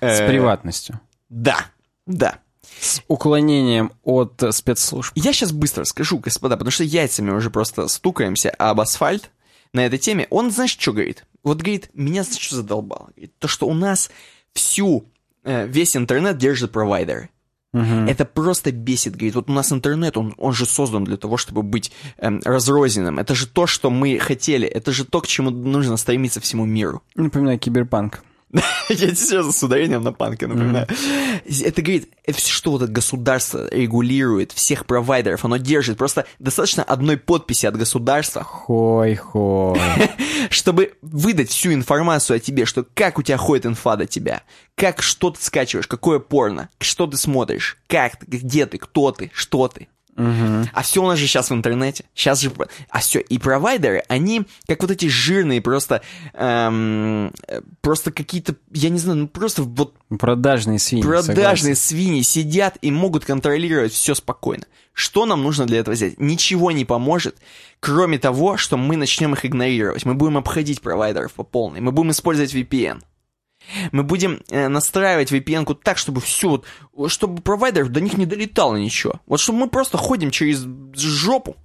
э, приватностью. Да, да. С уклонением от спецслужб. Я сейчас быстро скажу, господа, потому что яйцами уже просто стукаемся об асфальт на этой теме. Он, знаешь, что говорит? Вот говорит, меня, знаешь, что задолбало? Говорит, то, что у нас всю, весь интернет держит провайдеры. Мгм. Это просто бесит, говорит. Вот у нас интернет, он, он же создан для того, чтобы быть эм, разрозненным. Это же то, что мы хотели. Это же то, к чему нужно стремиться всему миру. Напоминаю, киберпанк. <laughs> Я сейчас с ударением на панке напоминаю. Это говорит, это все, что вот это государство регулирует, всех провайдеров, оно держит. Просто достаточно одной подписи от государства, Хой-хой. <laughs> чтобы выдать всю информацию о тебе, что как у тебя ходит инфа до тебя, как что ты скачиваешь, какое порно, что ты смотришь, как ты, где ты, кто ты, что ты. Мгм. А все у нас же сейчас в интернете. Сейчас же... А все, и провайдеры, они как вот эти жирные просто... эм, э, просто какие-то, я не знаю, ну просто вот Продажные свиньи. продажные свиньи сидят и могут контролировать все спокойно. Что нам нужно для этого сделать? Ничего не поможет, кроме того, что мы начнем их игнорировать. Мы будем обходить провайдеров по полной. Мы будем использовать VPN. Мы будем э, настраивать VPN-ку так, чтобы все, вот, чтобы провайдеров до них не долетало ничего. Вот чтобы мы просто ходим через жопу,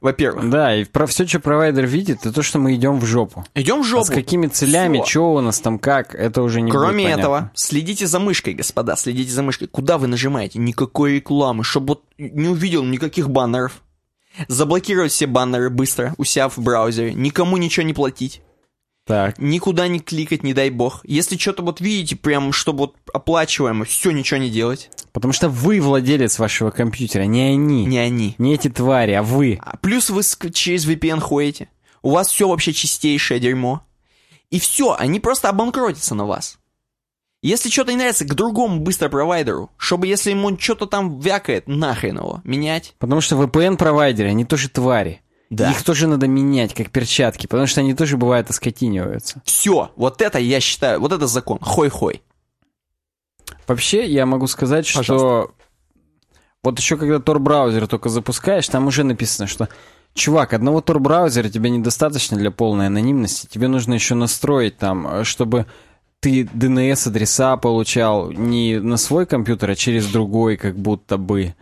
во-первых. Да, и про все, что провайдер видит, это то, что мы идем в жопу. Идем в А жопу. с какими целями, Всё. что у нас там, как, это уже не будет Кроме понятно. этого, следите за мышкой, господа, следите за мышкой. Куда вы нажимаете? Никакой рекламы, чтобы вот не увидел никаких баннеров. Заблокировать все баннеры быстро у себя в браузере. Никому ничего не платить. Так. Никуда не кликать, не дай бог. Если что-то вот видите, прям, чтобы вот оплачиваемо, все, ничего не делать. Потому что вы владелец вашего компьютера, не они. Не они. Не эти твари, а вы. А Плюс вы через VPN ходите. У вас все вообще чистейшее дерьмо. И все, они просто обанкротятся на вас. Если что-то не нравится, к другому быстро провайдеру, чтобы если ему что-то там вякает, нахрен его, менять. Потому что VPN-провайдеры, они тоже твари. Да. Их тоже надо менять, как перчатки, потому что они тоже бывают оскотиниваются. Все, вот это я считаю, вот это закон, хой-хой. Вообще, я могу сказать, что вот еще когда Tor-браузер только запускаешь, там уже написано, что Чувак, одного Tor-браузера тебе недостаточно для полной анонимности. Тебе нужно еще настроить там, э, чтобы ты DNS-адреса получал не на свой компьютер, а через другой, как будто бы.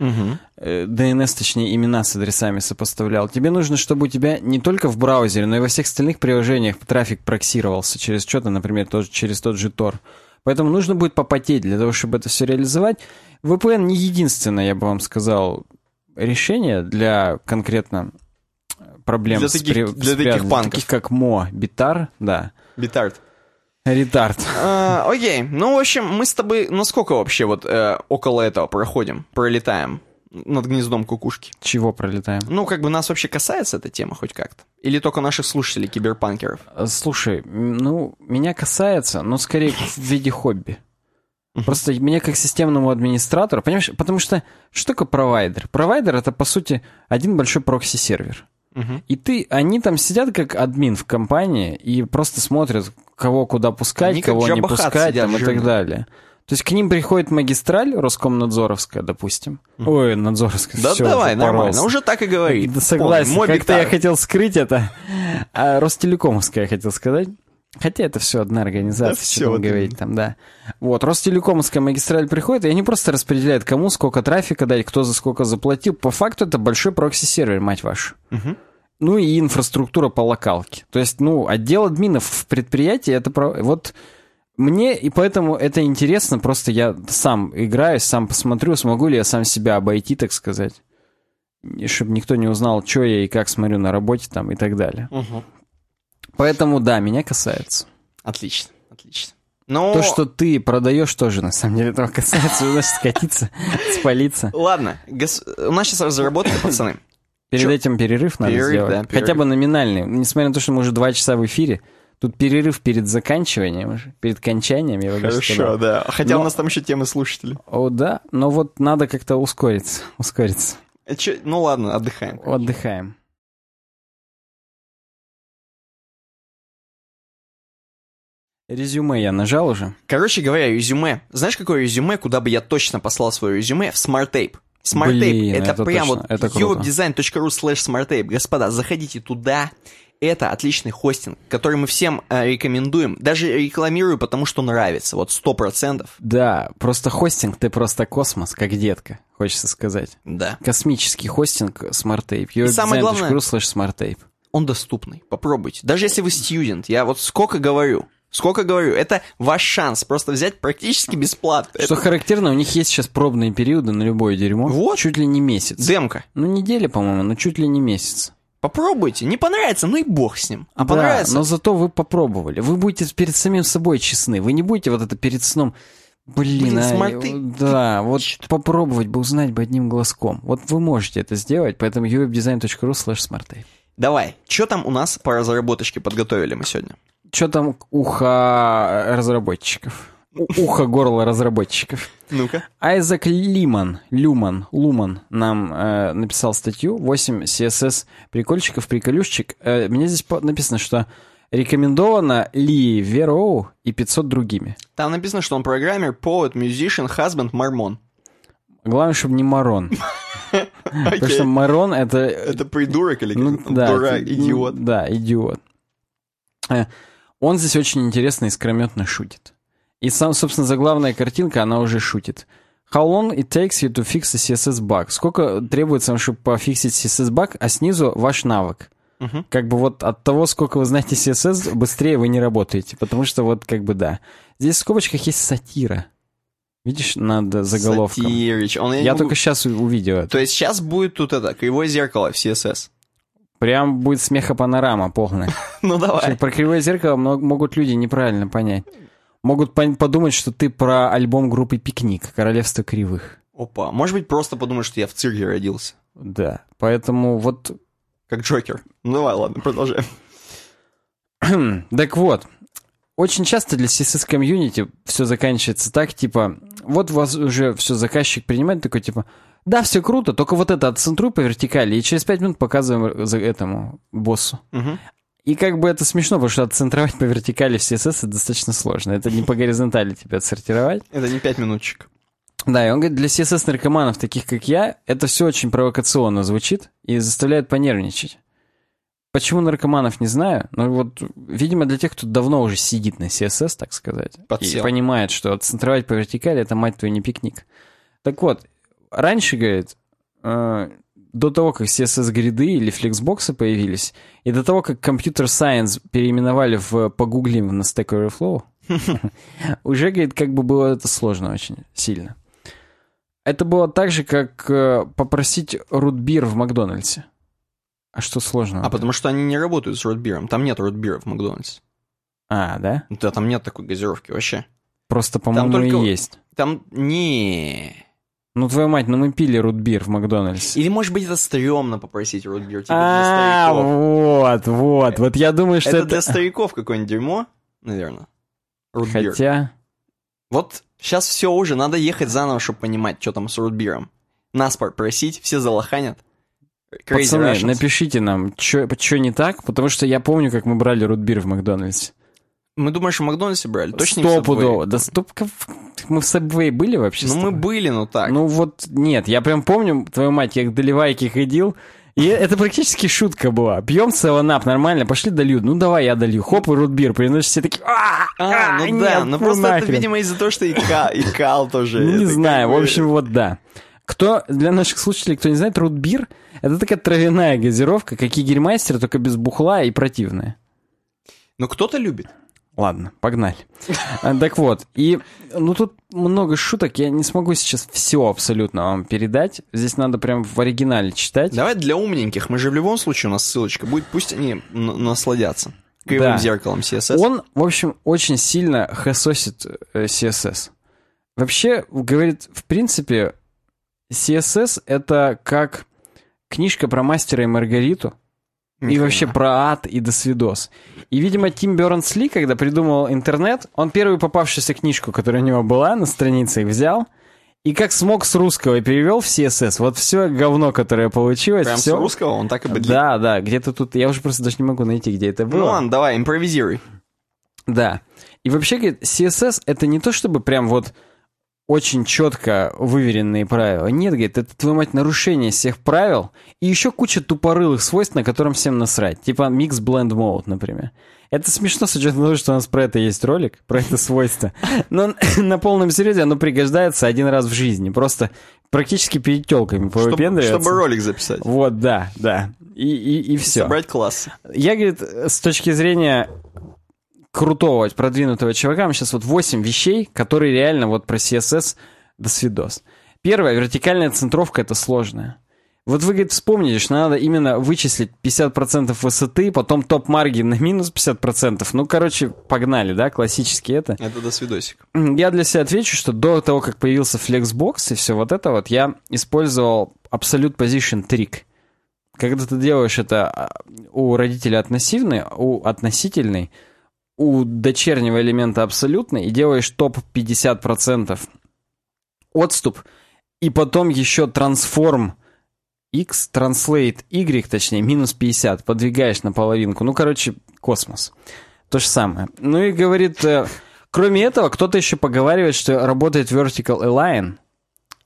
Э, DNS, точнее, имена с адресами сопоставлял. Тебе нужно, чтобы у тебя не только в браузере, но и во всех остальных приложениях трафик проксировался через что-то, например, тоже через тот же Tor. Поэтому нужно будет попотеть для того, чтобы это все реализовать. VPN не единственное, я бы вам сказал, решение для конкретно проблем Для с таких- при- для таких панков. таких как Мо, Битар, да. Битард. Retard. А, Окей, ну, в общем, мы с тобой насколько вообще вот э, около этого проходим, пролетаем над гнездом кукушки? Чего пролетаем? Ну, как бы нас вообще касается эта тема хоть как-то? Или только наших слушателей, киберпанкеров? Э, Слушай, ну, меня касается, но скорее в виде хобби. Просто мне как системному администратору, понимаешь, потому что что такое провайдер? Провайдер это, по сути, один большой прокси-сервер. Мгм. И ты, они там сидят как админ в компании и просто смотрят, кого куда пускать, Они кого не пускать там, и так далее. То есть к ним приходит магистраль Роскомнадзоровская, допустим. Ой, Надзоровская. Да всё, давай, запоролся. нормально, уже так и говори. Да согласен, как-то я хотел скрыть это. А, Ростелекомовская хотел сказать. Хотя это все одна организация, Да что там говорить там, да. Вот, Ростелекомовская магистраль приходит, и они просто распределяют, кому сколько трафика дать, кто за сколько заплатил. По факту это большой прокси-сервер, мать вашу. Мгм. Ну и инфраструктура по локалке. То есть, ну, отдел админов в предприятии, это про... Вот мне, и поэтому это интересно, просто я сам играю, сам посмотрю, смогу ли я сам себя обойти, так сказать. Чтобы никто не узнал, что я и как смотрю на работе там и так далее. Мгм. Поэтому, да, меня касается. Отлично, отлично. Ну, То, что ты продаешь, тоже на самом деле этого касается, значит, скатиться, <laughs> спалиться. ладно, у нас сейчас разработка, пацаны. Перед Чё? этим перерыв надо Перерыв, сделать. да, перерыв. Хотя бы номинальный. Несмотря на то, что мы уже два часа в эфире, тут перерыв перед заканчиванием, перед кончанием, я бы даже сказал. да. Хотя Но- у нас там еще темы слушателей. О, да, но вот надо как-то ускориться, ускориться. Э, чё- Ну ладно, отдыхаем. Отдыхаем. Резюме я нажал уже. Короче говоря, резюме. Знаешь, какое резюме, куда бы я точно послал свое резюме? В SmartTape. SmartTape, Блин, это, это прям точно, вот это круто. uwebdesign.ru slash smarttape. Господа, заходите туда. Это отличный хостинг, который мы всем э, рекомендуем. Даже рекламирую, потому что нравится. Вот сто процентов. Да, просто хостинг, ты просто космос, как детка, хочется сказать. Да. Космический хостинг SmartTape. И самое главное- slash SmartTape. Он доступный. Попробуйте. Даже если вы студент, я вот сколько говорю, сколько говорю, это ваш шанс просто взять практически бесплатно. Что Это характерно, у них есть сейчас пробные периоды на любое дерьмо. Вот. Чуть ли не месяц. демка. Ну, неделя, по-моему, но чуть ли не месяц. Попробуйте. Не понравится, ну и бог с ним. А Да, понравится, но зато вы попробовали. Вы будете перед самим собой честны. Вы не будете вот это перед сном... Блин, Блин, а, смарты- да, вот Чё-то- попробовать бы, узнать бы одним глазком. Вот вы можете это сделать, поэтому uwebdesign.ru slash smarttape. Давай, что там у нас по разработочке подготовили мы сегодня? Что там ухо разработчиков? У- Ухо горло разработчиков. Ну-ка. Айзек Лиман, Люман, Луман нам э, написал статью 8 CSS прикольчиков, приколюшечек. Э, мне здесь написано, что рекомендовано Ли Вероу и 500 другими. Там написано, что он программер, poet, musician, husband, мормон. Главное, чтобы не Марон. <laughs> Потому что. Марон это... Это придурок или ну, дурак, идиот? Да, идиот. Он здесь очень интересно и искрометно шутит. И сам, собственно, заглавная картинка, она уже шутит. How long it takes you to fix a CSS bug? Сколько требуется, чтобы пофиксить CSS баг, а снизу ваш навык. Мгм. Как бы вот от того, сколько вы знаете CSS, быстрее вы не работаете. Потому что вот как бы да. Здесь в скобочках есть сатира. Видишь, над заголовком. Сатирич. Он, я Я могу- только сейчас увидел это. То есть сейчас будет тут это, кривое зеркало в CSS. Прям будет смехопанорама полная. <laughs> Ну давай. Про кривое зеркало могут люди неправильно понять. Могут подумать, что ты про альбом группы «Пикник. Королевство кривых». Опа. Может быть, просто потому, что я в цирке родился. Да. Поэтому вот... Как Джокер. Ну давай, ладно, продолжаем. <clears throat> Так вот, очень часто для CSS комьюнити все заканчивается так, типа, вот вас уже все заказчик принимает, такой, типа, да, все круто, только вот это отцентруй по вертикали, и через 5 минут показываем за этому боссу. Мгм. И как бы это смешно, потому что отцентровать по вертикали в CSS это достаточно сложно. Это не по горизонтали тебя отсортировать. Это не пять минутчик. Да, и он говорит, для CSS-наркоманов, таких как я, это все очень провокационно звучит и заставляет понервничать. Почему наркоманов, не знаю, но вот, видимо, для тех, кто давно уже сидит на CSS, так сказать, и Подсел. понимает, что отцентровать по вертикали — это, мать твою, не пикник. Так вот, раньше, говорит, э, до того, как CSS-гриды или флексбоксы появились, и до того, как Computer Science переименовали в погуглим на Stack Overflow, <laughs> уже, говорит, как бы было это сложно очень сильно. Это было так же, как э, попросить рутбир в Макдональдсе. А что сложного? А потому что они не работают с ротбиром. Там нет ротбира в Макдональдсе. А, да? Да, там нет такой газировки вообще. Просто, по-моему, и есть. Там не. Ну, твою мать, ну мы пили рутбир в Макдональдсе. Или, может быть, это стрёмно попросить ротбир, типа А, для стариков. вот, вот. Вот я думаю, что Это это... для стариков какое-нибудь дерьмо, наверное. Рутбир. Хотя... Вот сейчас все уже, надо ехать заново, чтобы понимать, что там с рутбиром. Нас просить, все залоханят. Crazy Пацаны, Russians. напишите нам, что не так, потому что я помню, как мы брали рутбир в Макдональдсе. Мы думаем, что в Макдональдсе брали? Точно Стопудово. Да стоп, мы в Subway были вообще? Ну, мы были, ну так. Ну вот, нет, я прям помню, твою мать, я к доливайке ходил, и это практически шутка была. Пьем 7-Up, нормально, пошли долью. Ну давай я долью. Хоп, и рутбир. Приносишь все такие, а, А, ну да, нет, ну просто это, нахрен». видимо, из-за того, что и, Ка- и Кал тоже. Ну, не знаю, в общем, вот да. Кто, для наших слушателей, кто не знает, рутбир — это такая травяная газировка, как Игельмайстер, только без бухла и противная. Ну, кто-то любит. Ладно, погнали. А, Так вот, и ну тут много шуток, я не смогу сейчас все абсолютно вам передать. Здесь надо прям в оригинале читать. Давай для умненьких. Мы же в любом случае, у нас ссылочка будет, пусть они насладятся. Кривым Да. зеркалом CSS. Он, в общем, очень сильно хэсосит э, CSS. Вообще, говорит, в принципе, CSS — это как книжка про мастера и Маргариту, и вообще про ад и до свидос. И, видимо, Тим Бернс-Ли, когда придумал интернет, он первую попавшуюся книжку, которая у него была на странице, взял, и как смог с русского перевел в CSS. Вот все говно, которое получилось, Прям все... с русского он так и бы... Да, да, где-то тут... Я уже просто даже не могу найти, где это Ну было. ладно, давай, импровизируй. Да. И вообще, говорит, CSS это не то, чтобы прям вот очень четко выверенные правила. Нет, говорит, это, твою мать, нарушение всех правил и еще куча тупорылых свойств, на котором всем насрать. Типа Mix Blend Mode, например. Это смешно с учетом того, что у нас про это есть ролик, про это свойство. Но <laughs> на полном серьезе оно пригождается один раз в жизни. Просто практически перед телками Чтобы, повыпендриваться. чтобы ролик записать. Вот, да, да. И, и, и все. Собрать класс. Я, говорит, с точки зрения крутого, продвинутого чувака, мы сейчас вот 8 вещей, которые реально вот про CSS до свидос. Первое, вертикальная центровка — это сложная. Вот вы, говорит, вспомните, что надо именно вычислить 50% высоты, потом топ-маргин на минус 50%. Ну, короче, погнали, да, классически это. Это до свидосик. Я для себя отвечу, что до того, как появился Flexbox и все вот это вот, я использовал Absolute Position Trick. Когда ты делаешь это а, у родителя относивный, у относительный, у дочернего элемента абсолютный, и делаешь топ 50% отступ, и потом еще трансформ x, translate y, точнее, минус 50, подвигаешь на половинку. Ну, короче, космос. То же самое. Ну и говорит, э, кроме этого, кто-то еще поговаривает, что работает vertical align,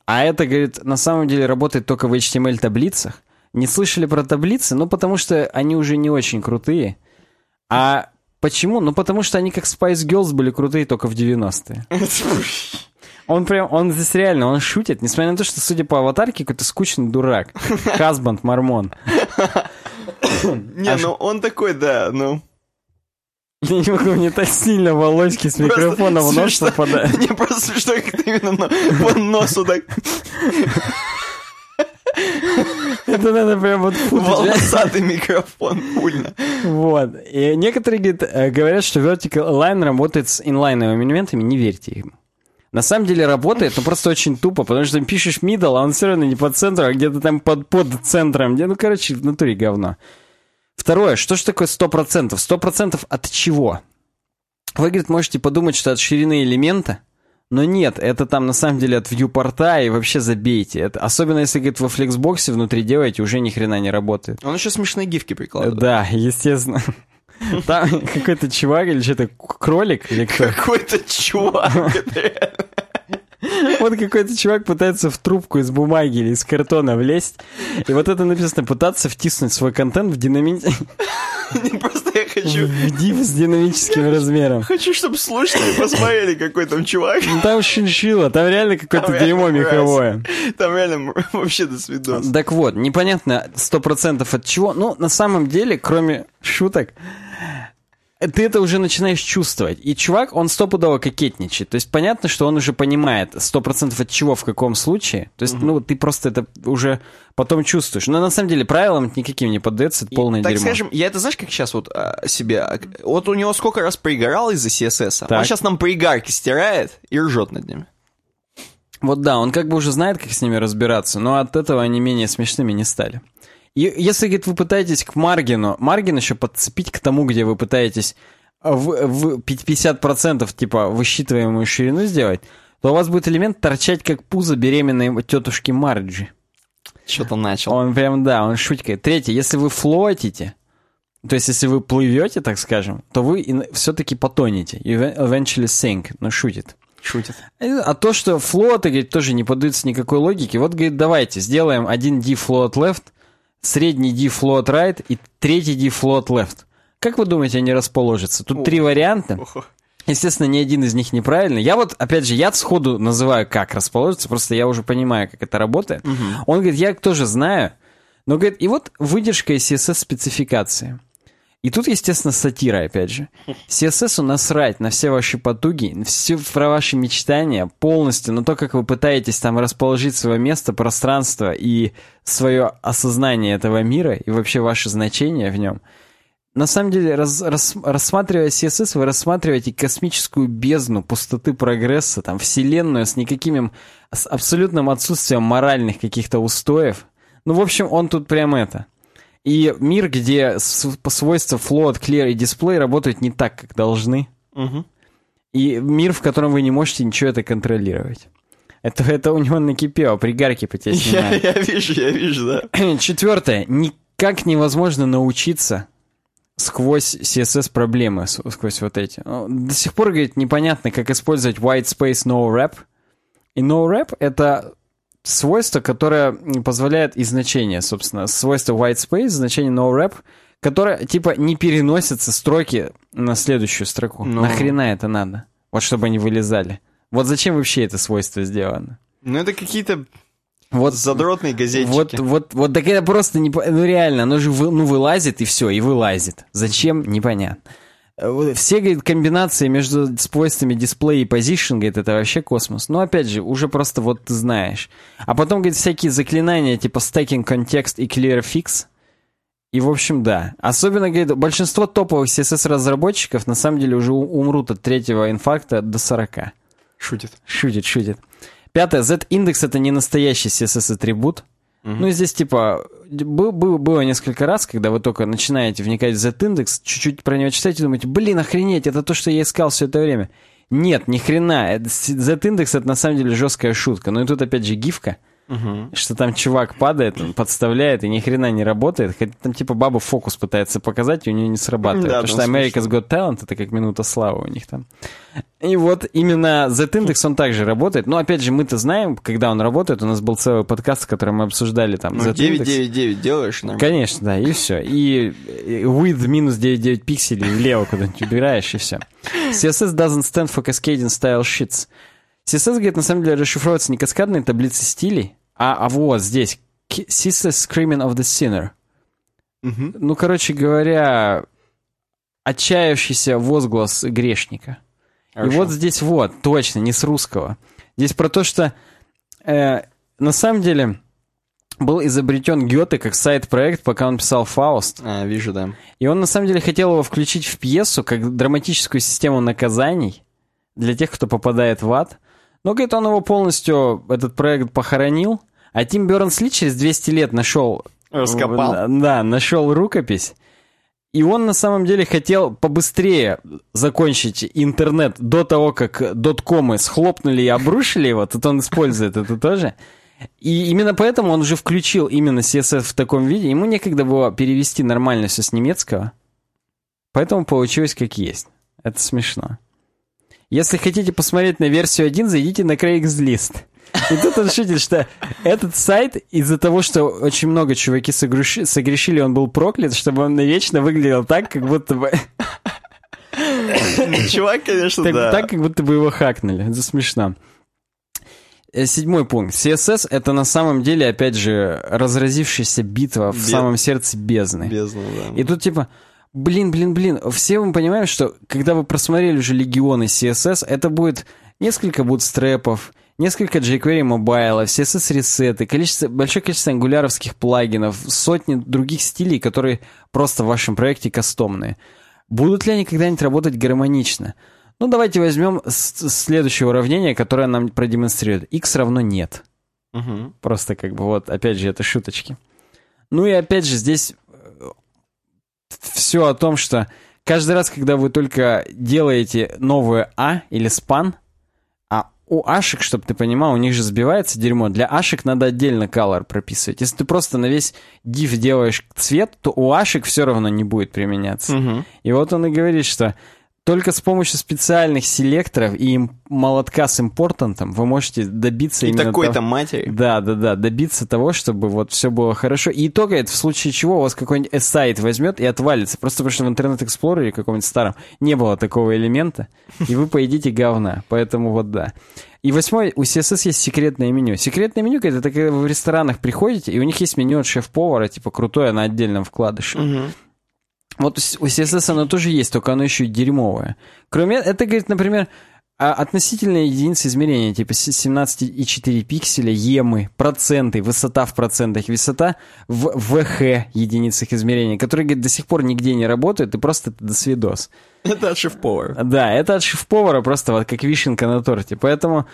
а это, говорит, на самом деле работает только в HTML-таблицах. Не слышали про таблицы? Ну, потому что они уже не очень крутые. А почему? Ну, потому что они как Spice Girls были крутые только в 90-е. <laughs> Он прям, он здесь реально, он шутит, несмотря на то, что, судя по аватарке, какой-то скучный дурак. <laughs> Хасбанд, мормон. <laughs> Не, ну он такой, да, ну... Я не могу, мне так сильно волоськи с микрофона в нос смешно. попадают. Не, просто смешно, как ты именно по носу так... Это надо прям вот. Волосатый микрофон, пульно. Вот. И некоторые говорит, э, говорят, что Vertical Align работает с инлайновыми элементами, не верьте им. На самом деле работает, но просто очень тупо, потому что пишешь middle, а он все равно не по центру, а где-то там под, под центром. Где, ну, короче, в натуре говно. Второе, что же такое 100%? 100% от чего? Вы, говорит, можете подумать, что от ширины элемента, но нет, это там на самом деле от вьюпорта и вообще забейте. Это, особенно если, говорит, во флексбоксе внутри делаете, уже ни хрена не работает. Он еще смешные гифки прикладывает. Да, естественно. <laughs> Там какой-то чувак или что-то кролик или кто? Какой-то чувак. <laughs> Вот какой-то чувак пытается в трубку из бумаги или из картона влезть. И вот это написано пытаться втиснуть свой контент в динами... <laughs> Не просто я хочу... в див с динамическим размером. Хочу, чтобы слушатели посмотрели, какой там чувак. Ну, Там шиншилла, там реально какое-то дерьмо меховое. Там реально вообще до свидос. Так вот, непонятно сто процентов от чего. Ну, на самом деле, кроме шуток, ты это уже начинаешь чувствовать. И чувак, он стопудово кокетничает. То есть понятно, что он уже понимает сто процентов от чего, в каком случае. То есть, ну, ты просто это уже потом чувствуешь. Но на самом деле правилам никаким не поддается, это И, полное так дерьмо. скажем, я это знаешь, как сейчас вот а, себе... а, Вот у него сколько раз пригорал из-за CSS. -а. Он сейчас нам пригарки стирает и ржет над ними. Вот да, он как бы уже знает, как с ними разбираться, но от этого они менее смешными не стали. Если, говорит, вы пытаетесь к маргину, маргин еще подцепить к тому, где вы пытаетесь в, в 50% типа высчитываемую ширину сделать, то у вас будет элемент торчать как пузо беременной тетушки Марджи. Что-то начал. Он прям, да, он шуткает. Третье, если вы флотите, то есть если вы плывете, так скажем, то вы все-таки потонете. Eventually sink, но шутит. Шутит. А то, что флоты, говорит, тоже не поддаются никакой логике. Вот, говорит, давайте сделаем один D float left, средний D float right и третий D float left. Как вы думаете, они расположатся? Тут три варианта. Естественно, ни один из них неправильный. Я вот, опять же, я сходу называю, как расположится, просто я уже понимаю, как это работает. Он говорит, я тоже знаю, но говорит, и вот выдержка из CSS-спецификации. И тут, естественно, сатира, опять же. CSS насрать на все ваши потуги, все про ваши мечтания, полностью на то, как вы пытаетесь там расположить свое место, пространство и свое осознание этого мира и вообще ваше значение в нем. На самом деле, раз, рас- рассматривая CSS, вы рассматриваете космическую бездну пустоты прогресса, там, вселенную с никаким, с абсолютным отсутствием моральных каких-то устоев. Ну, в общем, он тут прям это. И мир, где с- по свойству float, clear и display работают не так, как должны. Мгм. И мир, в котором вы не можете ничего это контролировать. Это, это у него накипело, пригарки по тебе Я, я вижу, я вижу, да. <clears throat> Четвертое. Никак невозможно научиться сквозь CSS проблемы, с- сквозь вот эти. Ну, До сих пор, говорит, непонятно, как использовать white space no wrap. И no wrap — это свойство, которое позволяет и значение, собственно, свойство white space, значение no wrap, которое, типа, не переносятся строки на следующую строку. Ну. Нахрена это надо? Вот чтобы они вылезали. Вот зачем вообще это свойство сделано? Ну, это какие-то Вот задротные газетчики. вот, вот, вот так это просто не... Ну реально, оно же вы- ну, вылазит и все, и вылазит. Зачем? Непонятно. Э, Все, говорит, комбинации между свойствами дисплея и говорит, это вообще космос. Но опять же, уже просто вот ты знаешь. А потом, говорит, всякие заклинания типа stacking context и clear fix. И, в общем, да. Особенно, говорит, большинство топовых CSS-разработчиков на самом деле уже умрут от третьего инфаркта до 40. Шутит. Шутит, шутит. Пятое. Z-индекс это не настоящий CSS-атрибут. Ну, здесь, типа, был, был- было несколько раз, когда вы только начинаете вникать в Z-индекс, чуть-чуть про него читаете и думаете, блин, охренеть, это то, что я искал все это время. Нет, ни хрена. Z-индекс это на самом деле жесткая шутка. Ну и тут опять же гифка, что там чувак падает, он подставляет и ни хрена не работает. Хотя там типа баба фокус пытается показать, и у нее не срабатывает. Да, потому что America's Got Talent это как минута славы у них там. И вот именно Z-индекс, он также работает. Но опять же, мы-то знаем, когда он работает. У нас был целый подкаст, который мы обсуждали там Ну, Z-индекс. 999 делаешь, нормально. Конечно, да, и все. И with минус 99 пикселей влево куда-нибудь убираешь, и все. CSS doesn't stand for cascading style sheets. CSS, говорит, на самом деле расшифровывается не каскадной таблицей стилей, а, а вот здесь. CSS screaming of the sinner. Мгм. Ну, короче говоря, отчаявшийся возглас грешника. И Хорошо. вот здесь вот, точно, не с русского. Здесь про то, что э, на самом деле был изобретен Гёте как сайт-проект, пока он писал «Фауст». А, вижу, да. И он на самом деле хотел его включить в пьесу как драматическую систему наказаний для тех, кто попадает в ад. Но, говорит, он его полностью, этот проект похоронил. А Тим Бернс-Ли через 200 лет нашел... Раскопал. Да, нашел рукопись. И он на самом деле хотел побыстрее закончить интернет до того, как доткомы схлопнули и обрушили его. Тут он использует это тоже. И именно поэтому он уже включил именно CSS в таком виде. Ему некогда было перевести нормально все с немецкого. Поэтому получилось как есть. Это смешно. Если хотите посмотреть на версию 1, зайдите на Craigslist. И тут он шутит, что этот сайт из-за того, что очень много чуваки согрешили, согрешили, он был проклят, чтобы он навечно выглядел так, как будто бы... <laughs> Чувак, конечно, так, да. Так, как будто бы его хакнули. Это смешно. Э, седьмой пункт. CSS — это на самом деле, опять же, разразившаяся битва в Бед... самом сердце бездны. Бездна, да. И тут типа... Блин, блин, блин, все мы понимаем, что когда вы просмотрели уже легионы CSS, это будет несколько бутстрепов, несколько jQuery мобайла, CSS-ресеты, количество, большое количество ангуляровских плагинов, сотни других стилей, которые просто в вашем проекте кастомные. Будут ли они когда-нибудь работать гармонично? Ну, давайте возьмем следующее уравнение, которое нам продемонстрирует. x равно нет. Угу. Просто как бы вот, опять же, это шуточки. Ну и опять же, здесь все о том, что каждый раз, когда вы только делаете новое А или спан, а у ашек, чтобы ты понимал, у них же сбивается дерьмо. Для ашек надо отдельно color прописывать. Если ты просто на весь div делаешь цвет, то у ашек все равно не будет применяться. Угу. И вот он и говорит, что только с помощью специальных селекторов и молотка с импортантом вы можете добиться и именно такой-то того... матери. Да, да, да, добиться того, чтобы вот все было хорошо. И итога это в случае чего у вас какой-нибудь сайт возьмет и отвалится. Просто потому что в Internet Explorer каком-нибудь старом не было такого элемента, и вы поедите говна. Поэтому вот да. И восьмой, у CSS есть секретное меню. Секретное меню, это когда вы в ресторанах приходите, и у них есть меню от шеф-повара, типа крутое на отдельном вкладыше. Угу. Вот у CSS оно тоже есть, только оно еще и дерьмовое. Кроме это, говорит, например, относительная единица измерения, типа 17,4 пикселя, емы, проценты, высота в процентах, высота в ВХ единицах измерения, которые, говорит, до сих пор нигде не работают, и просто это досвидос. Это от шеф-повара. Да, это от шеф-повара просто вот как вишенка на торте. Поэтому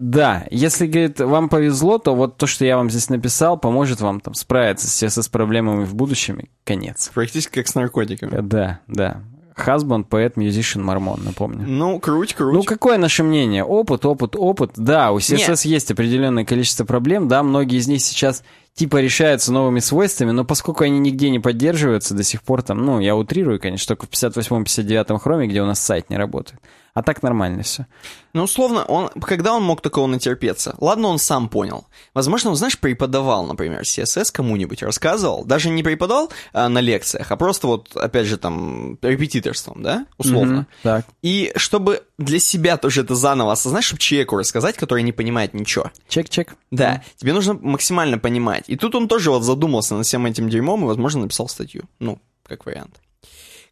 да, если, говорит, вам повезло, то вот то, что я вам здесь написал, поможет вам там справиться с CSS-проблемами в будущем, конец. Практически как с наркотиками. Да, да. Хасбанд, поэт, мюзишн, мормон, напомню. Ну, круть, круть. Ну, какое наше мнение? Опыт, опыт, опыт. Да, у CSS Нет. есть определенное количество проблем, да, многие из них сейчас типа решаются новыми свойствами, но поскольку они нигде не поддерживаются до сих пор, там, ну, я утрирую, конечно, только в 58-59 хроме, где у нас сайт не работает. А так нормально все. Ну, условно, он, когда он мог такого натерпеться? Ладно, он сам понял. Возможно, он, знаешь, преподавал, например, CSS кому-нибудь, рассказывал. Даже не преподавал а, на лекциях, а просто вот, опять же, там, репетиторством, да, условно. Mm-hmm, так. И чтобы для себя тоже это заново осознать, чтобы человеку рассказать, который не понимает ничего. Чек-чек. Да, mm-hmm. тебе нужно максимально понимать. И тут он тоже вот задумался над всем этим дерьмом и, возможно, написал статью. Ну, как вариант.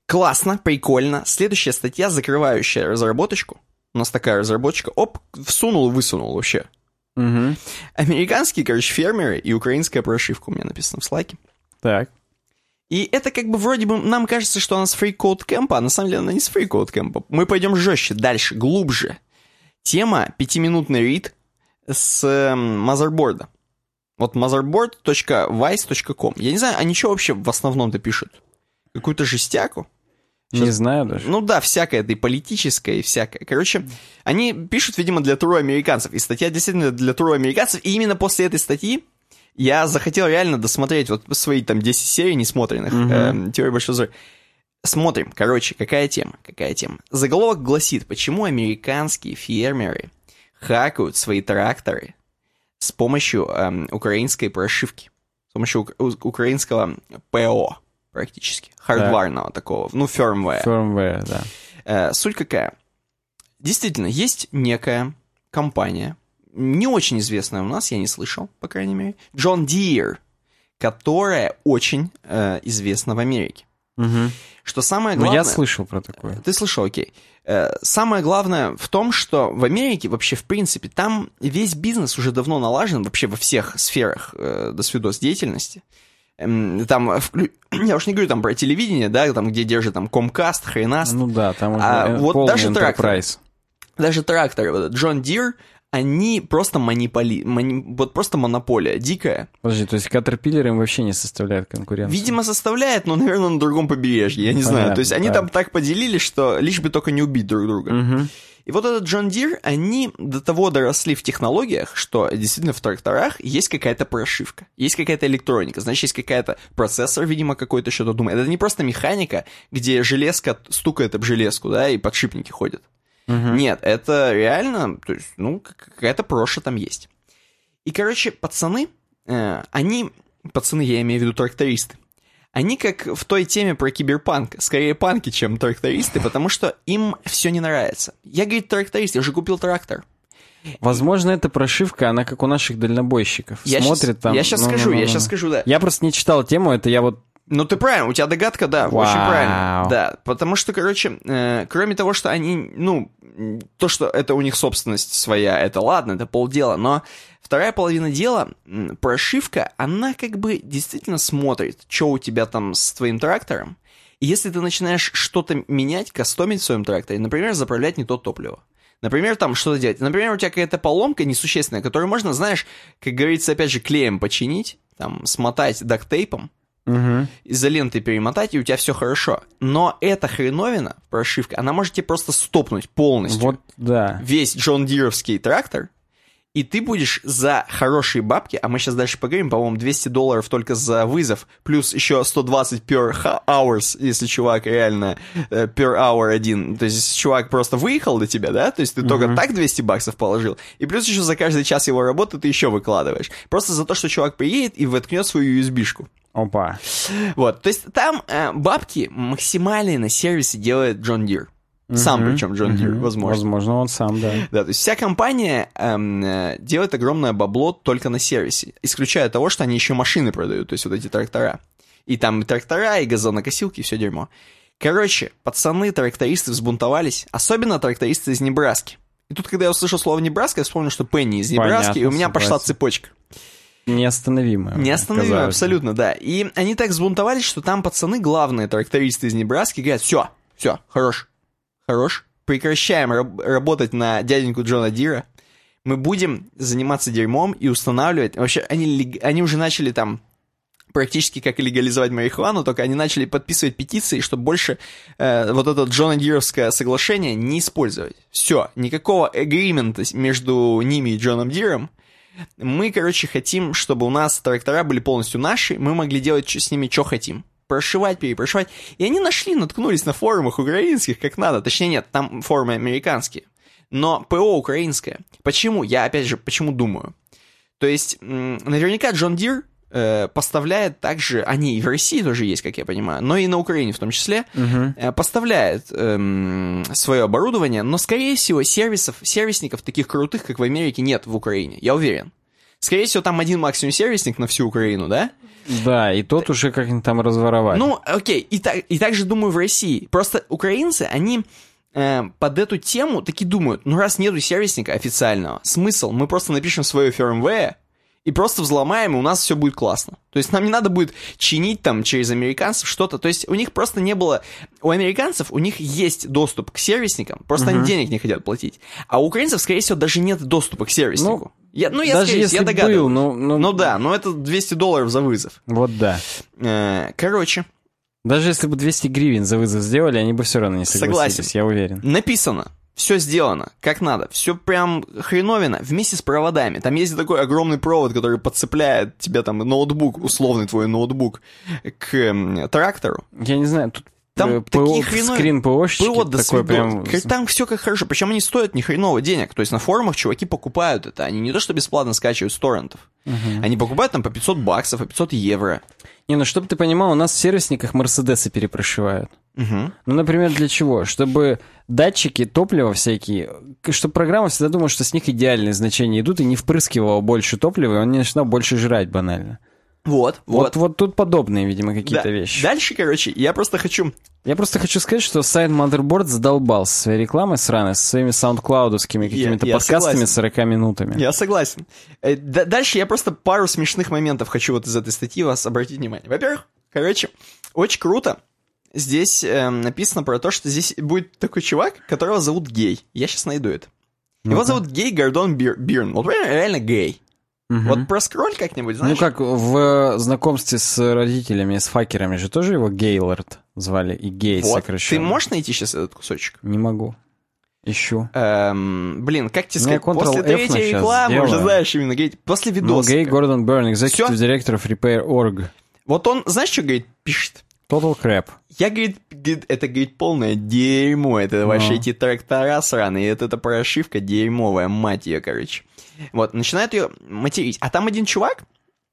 Классно, прикольно. Следующая статья, закрывающая разработочку. У нас такая разработчика. Оп, всунул и высунул вообще. Угу. Американские, короче, фермеры и украинская прошивка у меня написано в слайке. Так. И это как бы вроде бы нам кажется, что она с фрикод кемпа, а на самом деле она не с фрикод кемпа. Мы пойдем жестче, дальше, глубже. Тема пятиминутный рид с э, мазерборда. Вот motherboard.vice.com. Я не знаю, они что вообще в основном-то пишут? Какую-то жестяку? Сейчас, не знаю даже. Ну да, всякое, это и политическое, и всякое. Короче, они пишут, видимо, для тру американцев. И статья действительно для тру американцев. И именно после этой статьи я захотел реально досмотреть вот свои там 10 серий несмотренных угу. э, теории большого взрыва. Смотрим, короче, какая тема, какая тема. Заголовок гласит, почему американские фермеры хакают свои тракторы с помощью э, украинской прошивки, с помощью ук- украинского ПО практически. Хардварного да. такого. Ну, firmware. Firmware, да. Э, суть какая? Действительно, есть некая компания, не очень известная у нас, я не слышал, по крайней мере, John Deere, которая очень э, известна в Америке. Мгм. Что самое Ну, главное... я слышал про такое. Ты слышал, окей. Э, Самое главное в том, что в Америке вообще, в принципе, там весь бизнес уже давно налажен вообще во всех сферах э, до свидос деятельности. Эм, Там, вклю- <clears throat> я уж не говорю там про телевидение, да, там, где держит там Comcast, Хренast, Ну да, там уже А вот даже трактор. даже тракторы, вот этот Джон Дир, они просто монополи, мони- вот просто монополия дикая. Подожди, то есть Caterpillar им вообще не составляет конкуренцию? Видимо, составляет, но, наверное, на другом побережье, я не знаю. Понятно, То есть они да. там так поделили, что лишь бы только не убить друг друга. Мгм. И вот этот Джон Дир, они до того доросли в технологиях, что действительно в тракторах есть какая-то прошивка, есть какая-то электроника, значит, есть какая-то процессор, видимо, какой-то что-то думает. Это не просто механика, где железка стукает об железку, да, и подшипники ходят. Мгм. Нет, это реально, то есть, ну, какая-то проша там есть. И, короче, пацаны, э, они, пацаны, я имею в виду трактористы, они как в той теме про киберпанк, скорее панки, чем трактористы, потому что им все не нравится. Я, говорит, тракторист, я уже купил трактор. Возможно, эта прошивка, она как у наших дальнобойщиков. Я Смотрит щас, там... Я сейчас ну, скажу, ну, ну, я ну. сейчас скажу, да. Я просто не читал тему, это я вот... Ну, ты правильно, у тебя догадка, да, Вау. очень правильно. Да, потому что, короче, э, кроме того, что они, ну, то, что это у них собственность своя, это ладно, это полдела, но вторая половина дела, прошивка, она как бы действительно смотрит, что у тебя там с твоим трактором, и если ты начинаешь что-то менять, кастомить в своем тракторе, например, заправлять не то топливо, Например, там что-то делать. Например, у тебя какая-то поломка несущественная, которую можно, знаешь, как говорится, опять же, клеем починить, там, смотать дактейпом, Мгм. изолентой перемотать, и у тебя все хорошо. Но эта хреновина, прошивка, она может тебе просто стопнуть полностью Вот, да. весь Джон Дировский трактор, и ты будешь за хорошие бабки, а мы сейчас дальше поговорим, по-моему, 200 долларов только за вызов, плюс еще 120 per hours, если чувак реально э, per hour один. То есть, если чувак просто выехал до тебя, да, то есть ты только так 200 баксов положил, и плюс еще за каждый час его работы ты еще выкладываешь. Просто за то, что чувак приедет и воткнет свою USB-шку. Опа. Вот, то есть там э, бабки максимальные на сервисе делает Джон Дир. Сам Мгм. причем Джон Дир, Мгм. возможно. Возможно, он сам, да. Да, то есть вся компания эм, э, делает огромное бабло только на сервисе, исключая того, что они еще машины продают, то есть вот эти трактора. И там и трактора, и газонокосилки, и все дерьмо. Короче, пацаны, трактористы взбунтовались, особенно трактористы из Небраски. И тут, когда я услышал слово Небраска, я вспомнил, что Пенни из Небраски, Понятно, и у меня пошла согласен. цепочка. Казалось бы. абсолютно, да. И они так взбунтовались, что там пацаны, главные трактористы из Небраски, говорят, все, все, хорош, хорош, прекращаем раб- работать на дяденьку Джона Дира, мы будем заниматься дерьмом и устанавливать... Вообще, они, они уже начали там практически как легализовать марихуану, только они начали подписывать петиции, чтобы больше э, вот это Джона Дировское соглашение не использовать. Все, никакого агримента между ними и Джоном Диром. Мы, короче, хотим, чтобы у нас трактора были полностью наши, мы могли делать с ними, что хотим. Прошивать, перепрошивать. И они нашли, наткнулись на форумах украинских, как надо. Точнее, нет, там форумы американские. Но ПО украинское. Почему? Я, опять же, почему думаю? То есть, наверняка Джон Дир поставляет также, они и в России тоже есть, как я понимаю, но и на Украине в том числе, э, поставляет эм, свое оборудование, но, скорее всего, сервисов, сервисников таких крутых, как в Америке, нет в Украине, я уверен. Скорее всего, там один максимум сервисник на всю Украину, да? Да, и тот уже как-нибудь там разворовали. Ну, окей, и, так, и также думаю в России. Просто украинцы, они э, под эту тему таки думают, ну раз нету сервисника официального, смысл, мы просто напишем свое firmware и просто взломаем, и у нас все будет классно. То есть нам не надо будет чинить там через американцев что-то. То есть у них просто не было... У американцев у них есть доступ к сервисникам, просто они денег не хотят платить. А у украинцев, скорее всего, даже нет доступа к сервиснику. я, ну, я, Даже скорее, если я догадываюсь. был, ну, ну, Ну да, но это 200 долларов за вызов. Вот да. Э, короче, Даже если бы 200 гривен за вызов сделали, они бы все равно не согласились, Согласен. я уверен. Написано. Все сделано, как надо. Все прям хреновина вместе с проводами. Там есть такой огромный провод, который подцепляет тебе там ноутбук, условный твой ноутбук, к трактору. Я не знаю, тут Там э, такие ПО, хреновые- скрин ПОшечки, ПО до такой прям... Там все как хорошо. Причем они стоят ни хреново денег. То есть на форумах чуваки покупают это. Они не то что бесплатно скачивают с торрентов. Они покупают там по 500 баксов, по 500 евро. Не, ну чтобы ты понимал, у нас в сервисниках Мерседесы перепрошивают. Мгм. Ну, например, для чего? Чтобы датчики топлива всякие, чтобы программа всегда думала, что с них идеальные значения идут, и не впрыскивала больше топлива, и он не начинал больше жрать банально. Вот, Вот, вот. вот тут подобные, видимо, какие-то Да. вещи. Дальше, короче, я просто хочу... Я просто хочу сказать, что сайт Motherboard задолбал со своей рекламой сраной, со своими саундклаудовскими Я- какими-то я подкастами согласен. 40 минутами. Я согласен. Э, Дальше я просто пару смешных моментов хочу вот из этой статьи вас обратить внимание. Во-первых, короче, очень круто. Здесь эм, написано про то, что здесь будет такой чувак, которого зовут Гей. Я сейчас найду это. Его зовут Гей Гордон Бир- Бирн. Вот реально гей. Мгм. Вот проскроль как-нибудь, Ну знаешь? как в э, знакомстве с родителями, с факерами же тоже его Гейлорд звали, и Гей вот. сокращенно. Ты можешь найти сейчас этот кусочек? Не могу. Ищу. Эм, блин, как тебе Ну, сказать, после Ctrl-F третьей рекламы уже знаешь именно гей. После Ну, видоса. Гей Гордон Берн, Director of Repair.org. Вот он, знаешь, что, говорит, пишет? Total crap. Я, говорит, это, говорит, полное дерьмо. Это вообще эти трактора сраные. Это, это прошивка дерьмовая, мать ее, короче. Вот, начинает ее материть. А там один чувак,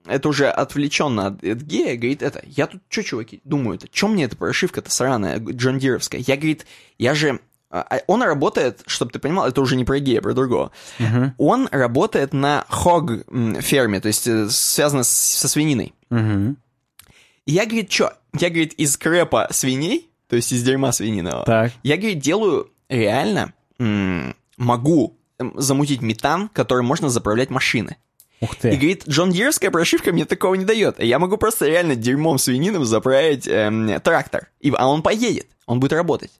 это уже отвлеченно от, от гея, говорит, это, я тут, что, чуваки, думаю, это, что мне эта прошивка-то сраная, Джон Дировская? Я, говорит, я же... а, а Он работает, чтобы ты понимал, это уже не про гея, а про другого. Он работает на хог м, ферме, то есть э, связано с- со свининой. И я, говорит, что? Я, говорит, из крэпа свиней, то есть из дерьма свининого, Так. я, говорит, делаю реально, могу замутить метан, который можно заправлять машины. Ух И, ты. говорит, Джон Дирская прошивка мне такого не дает. Я могу просто реально дерьмом свининым заправить эм, трактор. И, а он поедет, он будет работать.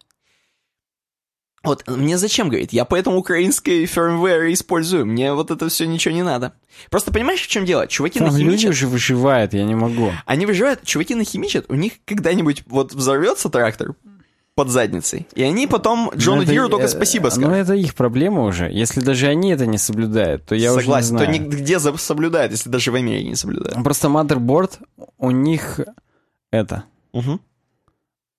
Вот, мне зачем, говорит, я поэтому украинский firmware использую, мне вот это все ничего не надо. Просто понимаешь, в чем дело? Чуваки Там люди нахимичат, уже выживают, я не могу. они выживают, чуваки нахимичат, у них когда-нибудь вот взорвется трактор под задницей, и они потом Джону Ну, это- Диру только э, спасибо Ну, скажут. это их проблема уже. Если даже они это не соблюдают, то я Согласен, уже то не знаю. нигде за- соблюдают, если даже в Америке не соблюдают. Просто Motherboard, у них это... Мгм.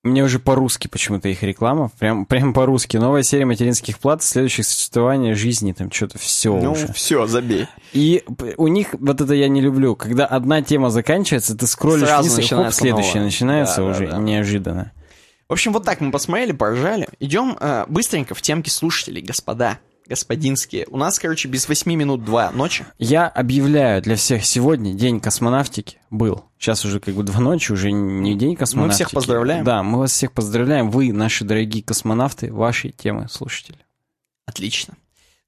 Мне уже по-русски почему-то их реклама. Прям, прям по-русски. Новая серия материнских плат, следующих существования жизни, там что-то все Ну, уже. все, забей. И у них, вот это я не люблю, когда одна тема заканчивается, ты скроллишь Сразу вниз, и хоп, следующая новая. начинается Да, да, уже да. неожиданно. В общем, вот так мы посмотрели, поржали. Идем э, быстренько в темки слушателей, господа, господинские. У нас, короче, без 8 минут 2 ночи. Я объявляю для всех сегодня День космонавтики был. Сейчас уже как бы два ночи, уже не День космонавтики. всех поздравляем. Да, мы вас всех поздравляем. Вы, наши дорогие космонавты, ваши темы слушатели. Отлично.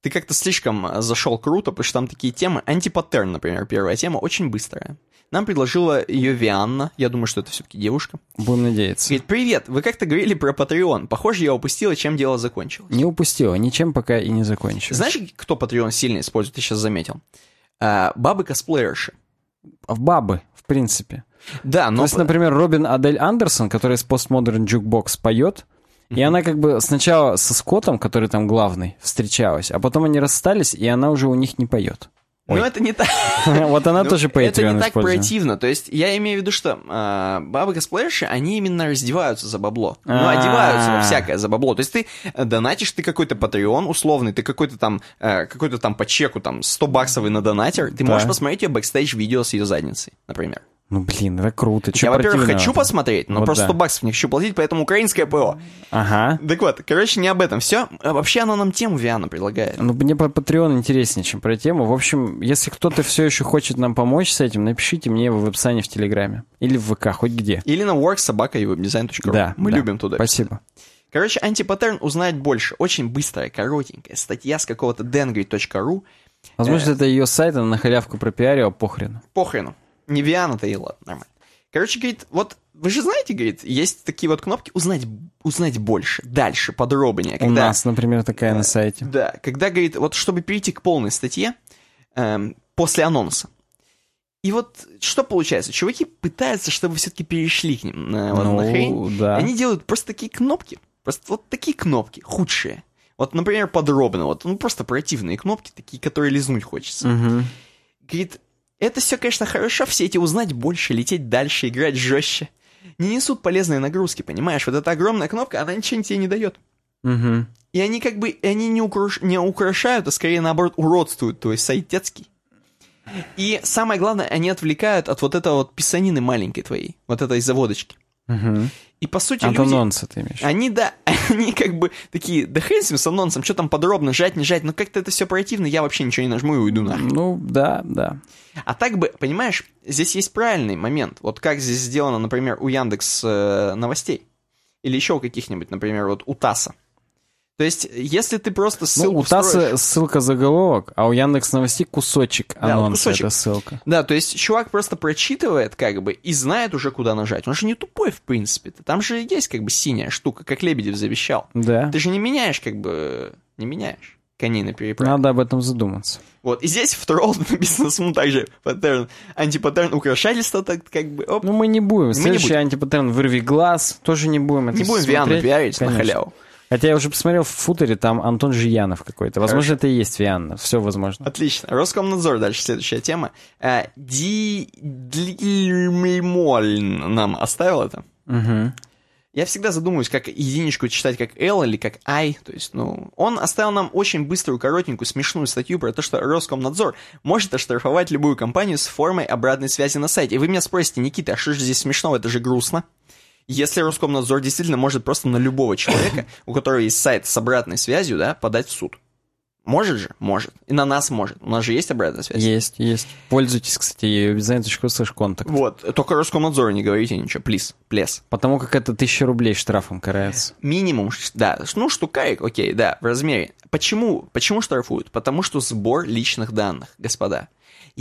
Ты как-то слишком э, зашел круто, потому что там такие темы. Антипаттерн, например, первая тема, очень быстрая. Нам предложила ее Вианна, я думаю, что это все-таки девушка. Будем надеяться. Говорит, привет, вы как-то говорили про Patreon. Похоже, я упустила, чем дело закончилось. Не упустила, ничем пока и не закончилось. Знаешь, кто Patreon сильно использует, ты сейчас заметил? А, Бабы-косплеерши. Бабы, в принципе. Да, То но... есть, например, Робин Адель Андерсон, которая из Postmodern Jukebox поет, и она как бы сначала со Скоттом, который там главный, встречалась, а потом они расстались, и она уже у них не поет. Ну, Ой. это не так. <laughs> Вот она <laughs> Ну, тоже Это Patreon не так противно. То есть, я имею в виду, что а, бабы-косплеерши, они именно раздеваются за бабло. Ну, А. одеваются во всякое за бабло. То есть, ты донатишь, ты какой-то Patreon условный, ты какой-то там, э, какой-то там по чеку, там, 100 баксовый на донатер, ты можешь посмотреть ее бэкстейдж-видео с ее задницей, например. Ну, блин, это круто. Чё я, во-первых, хочу посмотреть, но Вот просто да. 100 баксов не хочу платить, поэтому украинское ПО. Ага. Так вот, короче, не об этом. Все. Вообще, она нам тему Виана предлагает. Ну, мне по Patreon интереснее, чем про тему. В общем, если кто-то все еще хочет нам помочь с этим, напишите мне в описании в Телеграме. Или в ВК, хоть где. Или на worksobaka.webdesign.ru. Да, Мы да. любим туда. Спасибо. Короче, антипаттерн узнать больше. Очень быстрая, коротенькая статья с какого-то dengry.ru. Возможно, это ее сайт, она на халявку пропиарила, похрену. Похрену. Не Виана-то и ладно, нормально. Короче, говорит, вот вы же знаете, говорит, есть такие вот кнопки узнать, узнать больше, дальше, подробнее. У Когда, нас, например, такая на сайте. Да, когда, говорит, вот чтобы перейти к полной статье эм, после анонса. И вот что получается? Чуваки пытаются, чтобы все-таки перешли к ним на, вот, на хрень. Ну, да. Они делают просто такие кнопки, просто вот такие кнопки, худшие. Вот, например, подробно, вот, ну, просто противные кнопки, такие, которые лизнуть хочется. Мгм. Говорит, это все, конечно, хорошо, все эти узнать больше, лететь дальше, играть жестче. Не несут полезные нагрузки, понимаешь? Вот эта огромная кнопка, она ничего тебе не дает. Мгм. И они как бы, они не, украш- не украшают, а скорее наоборот уродствуют, то есть сайтецкий. И самое главное, они отвлекают от вот этого вот писанины маленькой твоей, вот этой заводочки. Мгм. И по сути Антон люди... Ты имеешь. Они, да, <laughs> они как бы такие, да хрен с ним, с анонсом, что там подробно, жать, не жать, но как-то это все противно, я вообще ничего не нажму и уйду нахрен. Ну, да, да. А так бы, понимаешь, здесь есть правильный момент. Вот как здесь сделано, например, у Яндекс э, новостей. Или еще у каких-нибудь, например, вот у ТАССа. То есть, если ты просто Ну, ссылку у ТАССа встроишь- ссылка заголовок, а у Яндекс Новостей кусочек Да, вот анонса, кусочек. это ссылка. Да, то есть чувак просто прочитывает, как бы, и знает уже, куда нажать. Он же не тупой, в принципе. -то. Там же есть, как бы, синяя штука, как Лебедев завещал. Да. Ты же не меняешь, как бы, не меняешь коней на переправе. Надо об этом задуматься. Вот, и здесь в тролл <laughs> написано смут также паттерн, антипаттерн украшательства, так как бы, оп. Ну, мы не будем. не Следующий будем. антипаттерн «Вырви глаз» тоже не будем. это не будем Виану пиарить на Конечно. халяву. Хотя я уже посмотрел в футере, там Антон Жиянов какой-то. Возможно, это и есть Вианна. Все возможно. Отлично. Роскомнадзор, дальше следующая тема. Э, Ди... Длимольн нам оставил это. Мгм. Я всегда задумываюсь, как единичку читать как L или как I. То есть, ну, он оставил нам очень быструю, коротенькую, смешную статью про то, что Роскомнадзор может оштрафовать любую компанию с формой обратной связи на сайте. И вы меня спросите, Никита, а что же здесь смешного? Это же грустно. Если Роскомнадзор действительно может просто на любого человека, <coughs> у которого есть сайт с обратной связью, да, подать в суд. Может же? Может. И на нас может. У нас же есть обратная связь. Есть, есть. Пользуйтесь, кстати, ею. Обязательно слэш контакт. Вот. Только Роскомнадзору не говорите ничего. Плиз. Плес. Потому как это тысяча рублей штрафом карается. Минимум, да, ну, штукарик, окей, да, в размере. Почему, почему штрафуют? Потому что сбор личных данных, господа.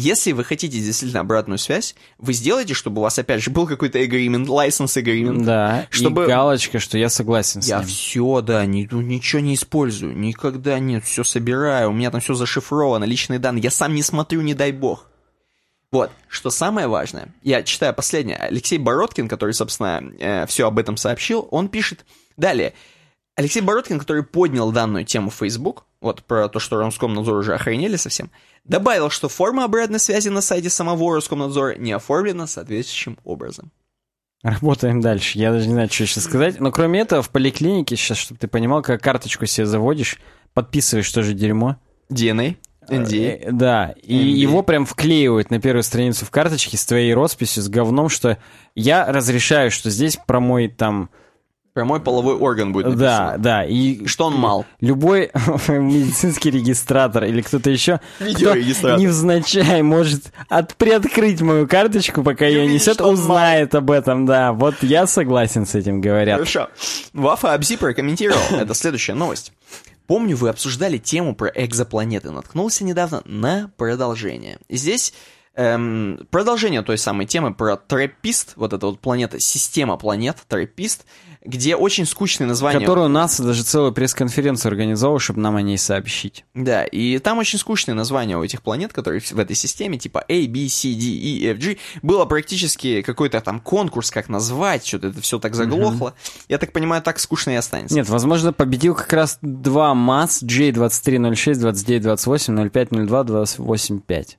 Если вы хотите действительно обратную связь, вы сделаете, чтобы у вас, опять же, был какой-то agreement, license agreement. Да, Чтобы- и галочка, что я согласен с Я ним. все, да, ни- ну, ничего не использую, никогда нет, все собираю, у меня там все зашифровано, личные данные, я сам не смотрю, не дай бог. Вот, что самое важное, я читаю последнее, Алексей Бородкин, который, собственно, все об этом сообщил, он пишет далее. Алексей Бородкин, который поднял данную тему в Facebook, вот про то, что Роскомнадзор уже охренели совсем, добавил, что форма обратной связи на сайте самого Роскомнадзора не оформлена соответствующим образом. Работаем дальше. Я даже не знаю, что еще сказать. Но кроме этого, в поликлинике сейчас, чтобы ты понимал, как карточку себе заводишь, подписываешь тоже дерьмо. DNA, NDA. Э, Да, и NDA. его прям вклеивают на первую страницу в карточке с твоей росписью, с говном, что я разрешаю, что здесь про мой там... Про мой половой орган будет Да, написано. да, и... Что он мал. Любой <laughs> медицинский регистратор или кто-то еще, кто невзначай может от, приоткрыть мою карточку, пока ее несет, узнает об этом, да. Вот я согласен с этим, говорят. Хорошо. Вафа Абзи прокомментировал. <laughs> Это следующая новость. Помню, вы обсуждали тему про экзопланеты. Наткнулся недавно на продолжение. Здесь эм, продолжение той самой темы про Трэппист, вот эта вот планета, система планет Трэппист, где очень скучное название. Которую НАСА даже целую пресс-конференцию организовал, чтобы нам о ней сообщить. Да, и там очень скучное название у этих планет, которые в этой системе, типа A, B, C, D, E, F, G. Было практически какой-то там конкурс, как назвать, что-то это все так заглохло. Я так понимаю, так скучно и останется. Нет, возможно, победил как раз два МАС J2306, 2928, 05, 02, 285.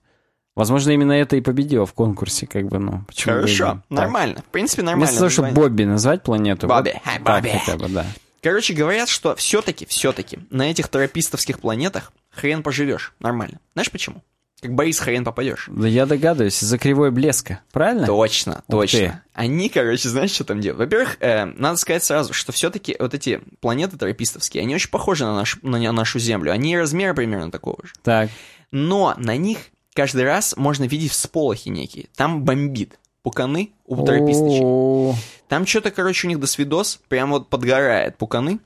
Возможно, именно это и победило в конкурсе, как бы, ну, почему бы Хорошо. Так. нормально. В принципе, нормально. Вместо того, чтобы. Бобби назвать планету. Бобби, вот хай, так Бобби. хотя бы, да. Короче, говорят, что все-таки, все-таки на этих терапистовских планетах хрен поживешь. Нормально. Знаешь почему? Как Борис хрен попадешь. Да я догадываюсь, из-за кривой блеска, правильно? Точно, Ух точно. ты. Они, короче, знаешь, что там делают? Во-первых, э, надо сказать сразу, что все-таки вот эти планеты терапистовские, они очень похожи на, наш, на нашу Землю. Они размера примерно такого же. Так, Но на них каждый раз можно видеть всполохи некие. Там бомбит. Пуканы у тераписточек. О, Там что-то, короче, у них досвидос, прям вот подгорает пуканы.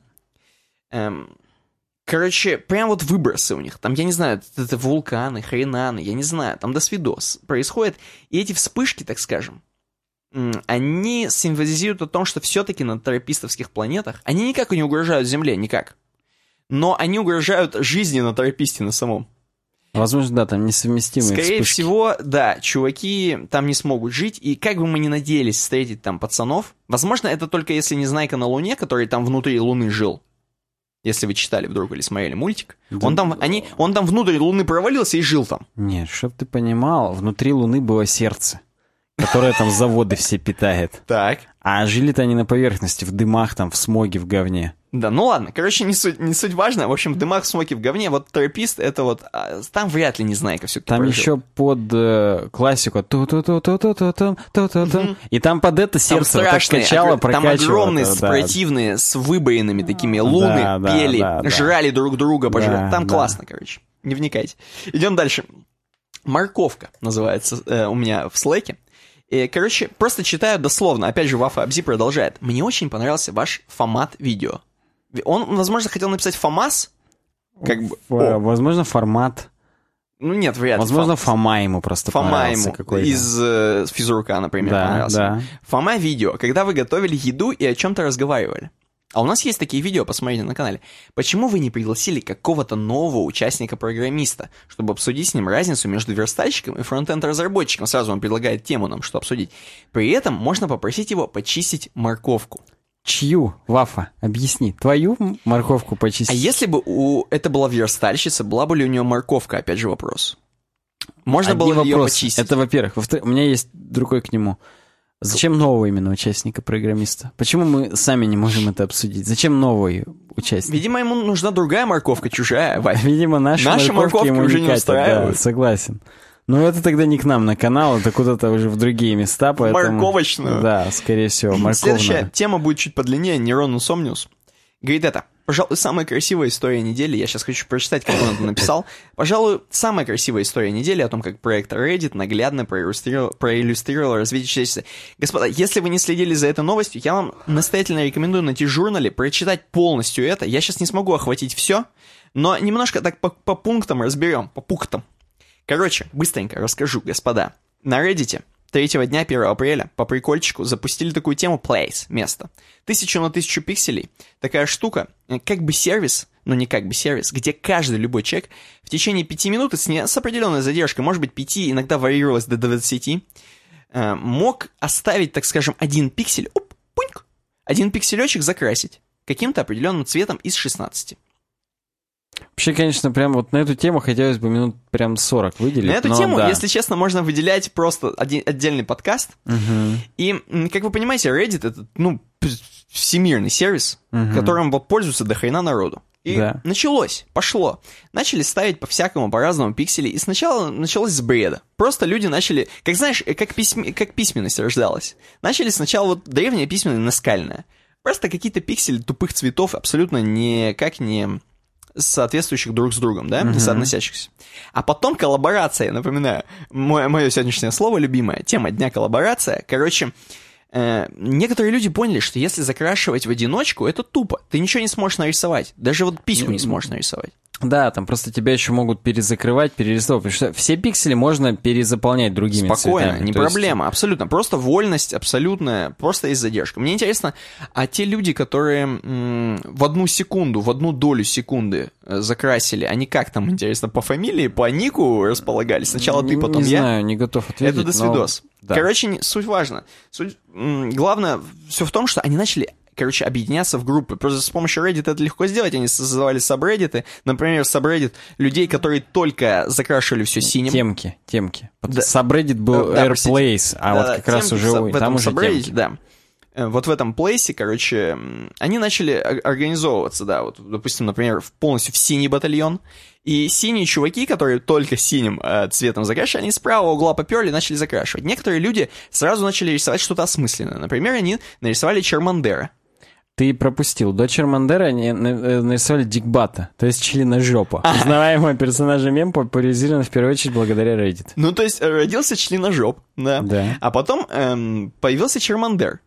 Эм, короче, прям вот выбросы у них. Там, я не знаю, это, вулканы, хренаны, я не знаю. Там досвидос происходит. И эти вспышки, так скажем, они символизируют о том, что все-таки на терапистовских планетах они никак не угрожают Земле, никак. Но они угрожают жизни на тераписте на самом. Возможно, да, там несовместимые Скорее вспышки. всего, да, чуваки там не смогут жить, и как бы мы ни надеялись встретить там пацанов, возможно, это только если Незнайка на Луне, который там внутри Луны жил. Если вы читали вдруг или смотрели мультик. Да. Он там, они, он там внутрь Луны провалился и жил там. Нет, чтоб ты понимал, внутри Луны было сердце, которое там заводы все питает. Так. А жили-то они на поверхности, в дымах, там, в смоге, в говне. Да, ну ладно, короче, не суть, не суть важно. В общем, в дымах, в смоке, в говне. Вот терапист, это вот... а, Там вряд ли Незнайка все Там еще под э, классику ту ту ту ту ту ту ту ту ту ту И там под это Там сердце вот так страшные, качало, огр- там огромные, да, с- да. с выбоинами такими луны, Да, да, пели, да, да. жрали друг друга, пожрали. Да, там да. классно, короче. Не вникайте. Идем дальше. Морковка называется э, у меня в слэке. И, короче, просто читаю дословно. Опять же, Вафа Абзи продолжает. Мне очень понравился ваш формат видео. Он, возможно, хотел написать ФАМАС. Как бы... Ф- Возможно, формат. ну нет, вряд ли. Возможно, Фам- Фома ему просто Фома понравился ему какой-то. из э, физрука, например, Да, понравился. да. Фома видео, когда вы готовили еду и о чем-то разговаривали. А у нас есть такие видео, посмотрите на канале. Почему вы не пригласили какого-то нового участника-программиста, чтобы обсудить с ним разницу между верстальщиком и фронтенд-разработчиком? Сразу он предлагает тему нам, что обсудить. При этом можно попросить его почистить морковку. Чью, Вафа? Объясни. Твою морковку почистить? А если бы у это была верстальщица, была бы ли у нее морковка? Опять же вопрос. Можно Одни было ли ее вопросы. почистить? Это во-первых. Во-вторых, у меня есть другой к нему. Зачем нового именно участника-программиста? Почему мы сами не можем это обсудить? Зачем новый участник? Видимо, ему нужна другая морковка, чужая, <laughs> Вась. Видимо, наши, Наши морковки морковки ему уже не не катят, да, устраивают. согласен. Но это тогда не к нам на канал, это куда-то уже в другие места, поэтому... Морковочную. Да, скорее всего, Следующая морковную. тема будет чуть подлиннее, Нейрон Сомниус. Говорит это. Пожалуй, самая красивая история недели, я сейчас хочу прочитать, как он это написал. <laughs> Пожалуй, самая красивая история недели о том, как проект Reddit наглядно проиллюстрировал, проиллюстрировал развитие человечества. Господа, если вы не следили за этой новостью, я вам настоятельно рекомендую найти журнале, прочитать полностью это. Я сейчас не смогу охватить все, но немножко так по, по пунктам разберем, по пунктам. Короче, быстренько расскажу, господа. На Reddit третьего дня 1 апреля по прикольчику запустили такую тему Place, место. Тысячу на тысячу пикселей. Такая штука, э, как бы сервис, но не как бы сервис, где каждый любой человек в течение пяти минут и с, не- с определенной задержкой, может быть пяти, иногда варьировалось до 20, э, мог оставить, так скажем, один пиксель, оп, пуньк, один пикселечек закрасить каким-то определенным цветом из 16. Вообще, конечно, прям вот на эту тему хотелось бы минут прям 40 выделить. На эту но тему, да. если честно, можно выделять просто один, отдельный подкаст, Мгм. И, как вы понимаете, Reddit это, ну, всемирный сервис, Мгм. которым вот пользуется до хрена народу. И Да. началось, пошло. Начали ставить по-всякому, по-разному пиксели. И сначала началось с бреда. Просто люди начали, как знаешь, э, как, письм- как письменность рождалась. Начали сначала вот древняя письменность наскальная. Просто какие-то пиксели тупых цветов, абсолютно никак не соответствующих друг с другом, да, не соотносящихся. А потом коллаборация, напоминаю, мое, мое сегодняшнее слово любимое, тема дня коллаборация. Короче, э, некоторые люди поняли, что если закрашивать в одиночку, это тупо. Ты ничего не сможешь нарисовать. Даже вот письку не сможешь нарисовать. Да, там просто тебя еще могут перезакрывать, перерисовывать, потому что все пиксели можно перезаполнять другими Спокойно, цветами. не То есть- проблема, абсолютно. Просто вольность абсолютная, просто есть задержка. Мне интересно, а те люди, которые м, в одну секунду, в одну долю секунды э, закрасили, они как там, интересно, по фамилии, по нику располагались? Сначала ты, Не- потом не я? знаю, не готов ответить. Это досвидос. но- да. Короче, не- суть важна. Суть, главное все в том, что они начали короче, объединяться в группы. Просто с помощью Reddit это легко сделать. Они создавали сабреддиты. Например, сабреддит людей, которые только закрашивали все синим. Темки, темки. Да. Сабреддит был Да, да. Airplace, а Да-да, вот как раз уже в там уже темки. да. Э, Вот в этом плейсе, короче, они начали организовываться, да, вот, допустим, например, в- полностью в синий батальон, и синие чуваки, которые только синим э, цветом закрашивали, они с правого угла поперли и начали закрашивать. Некоторые люди сразу начали рисовать что-то осмысленное. Например, они нарисовали Чермандера. Ты пропустил. До Чермандера они на- э, нарисовали Дикбата, то есть членожопа. Узнаваемого персонажа мем популяризирован в первую очередь благодаря Reddit. Ну, то есть э, родился членожоп, да. Да. А потом эм, появился Чермандер.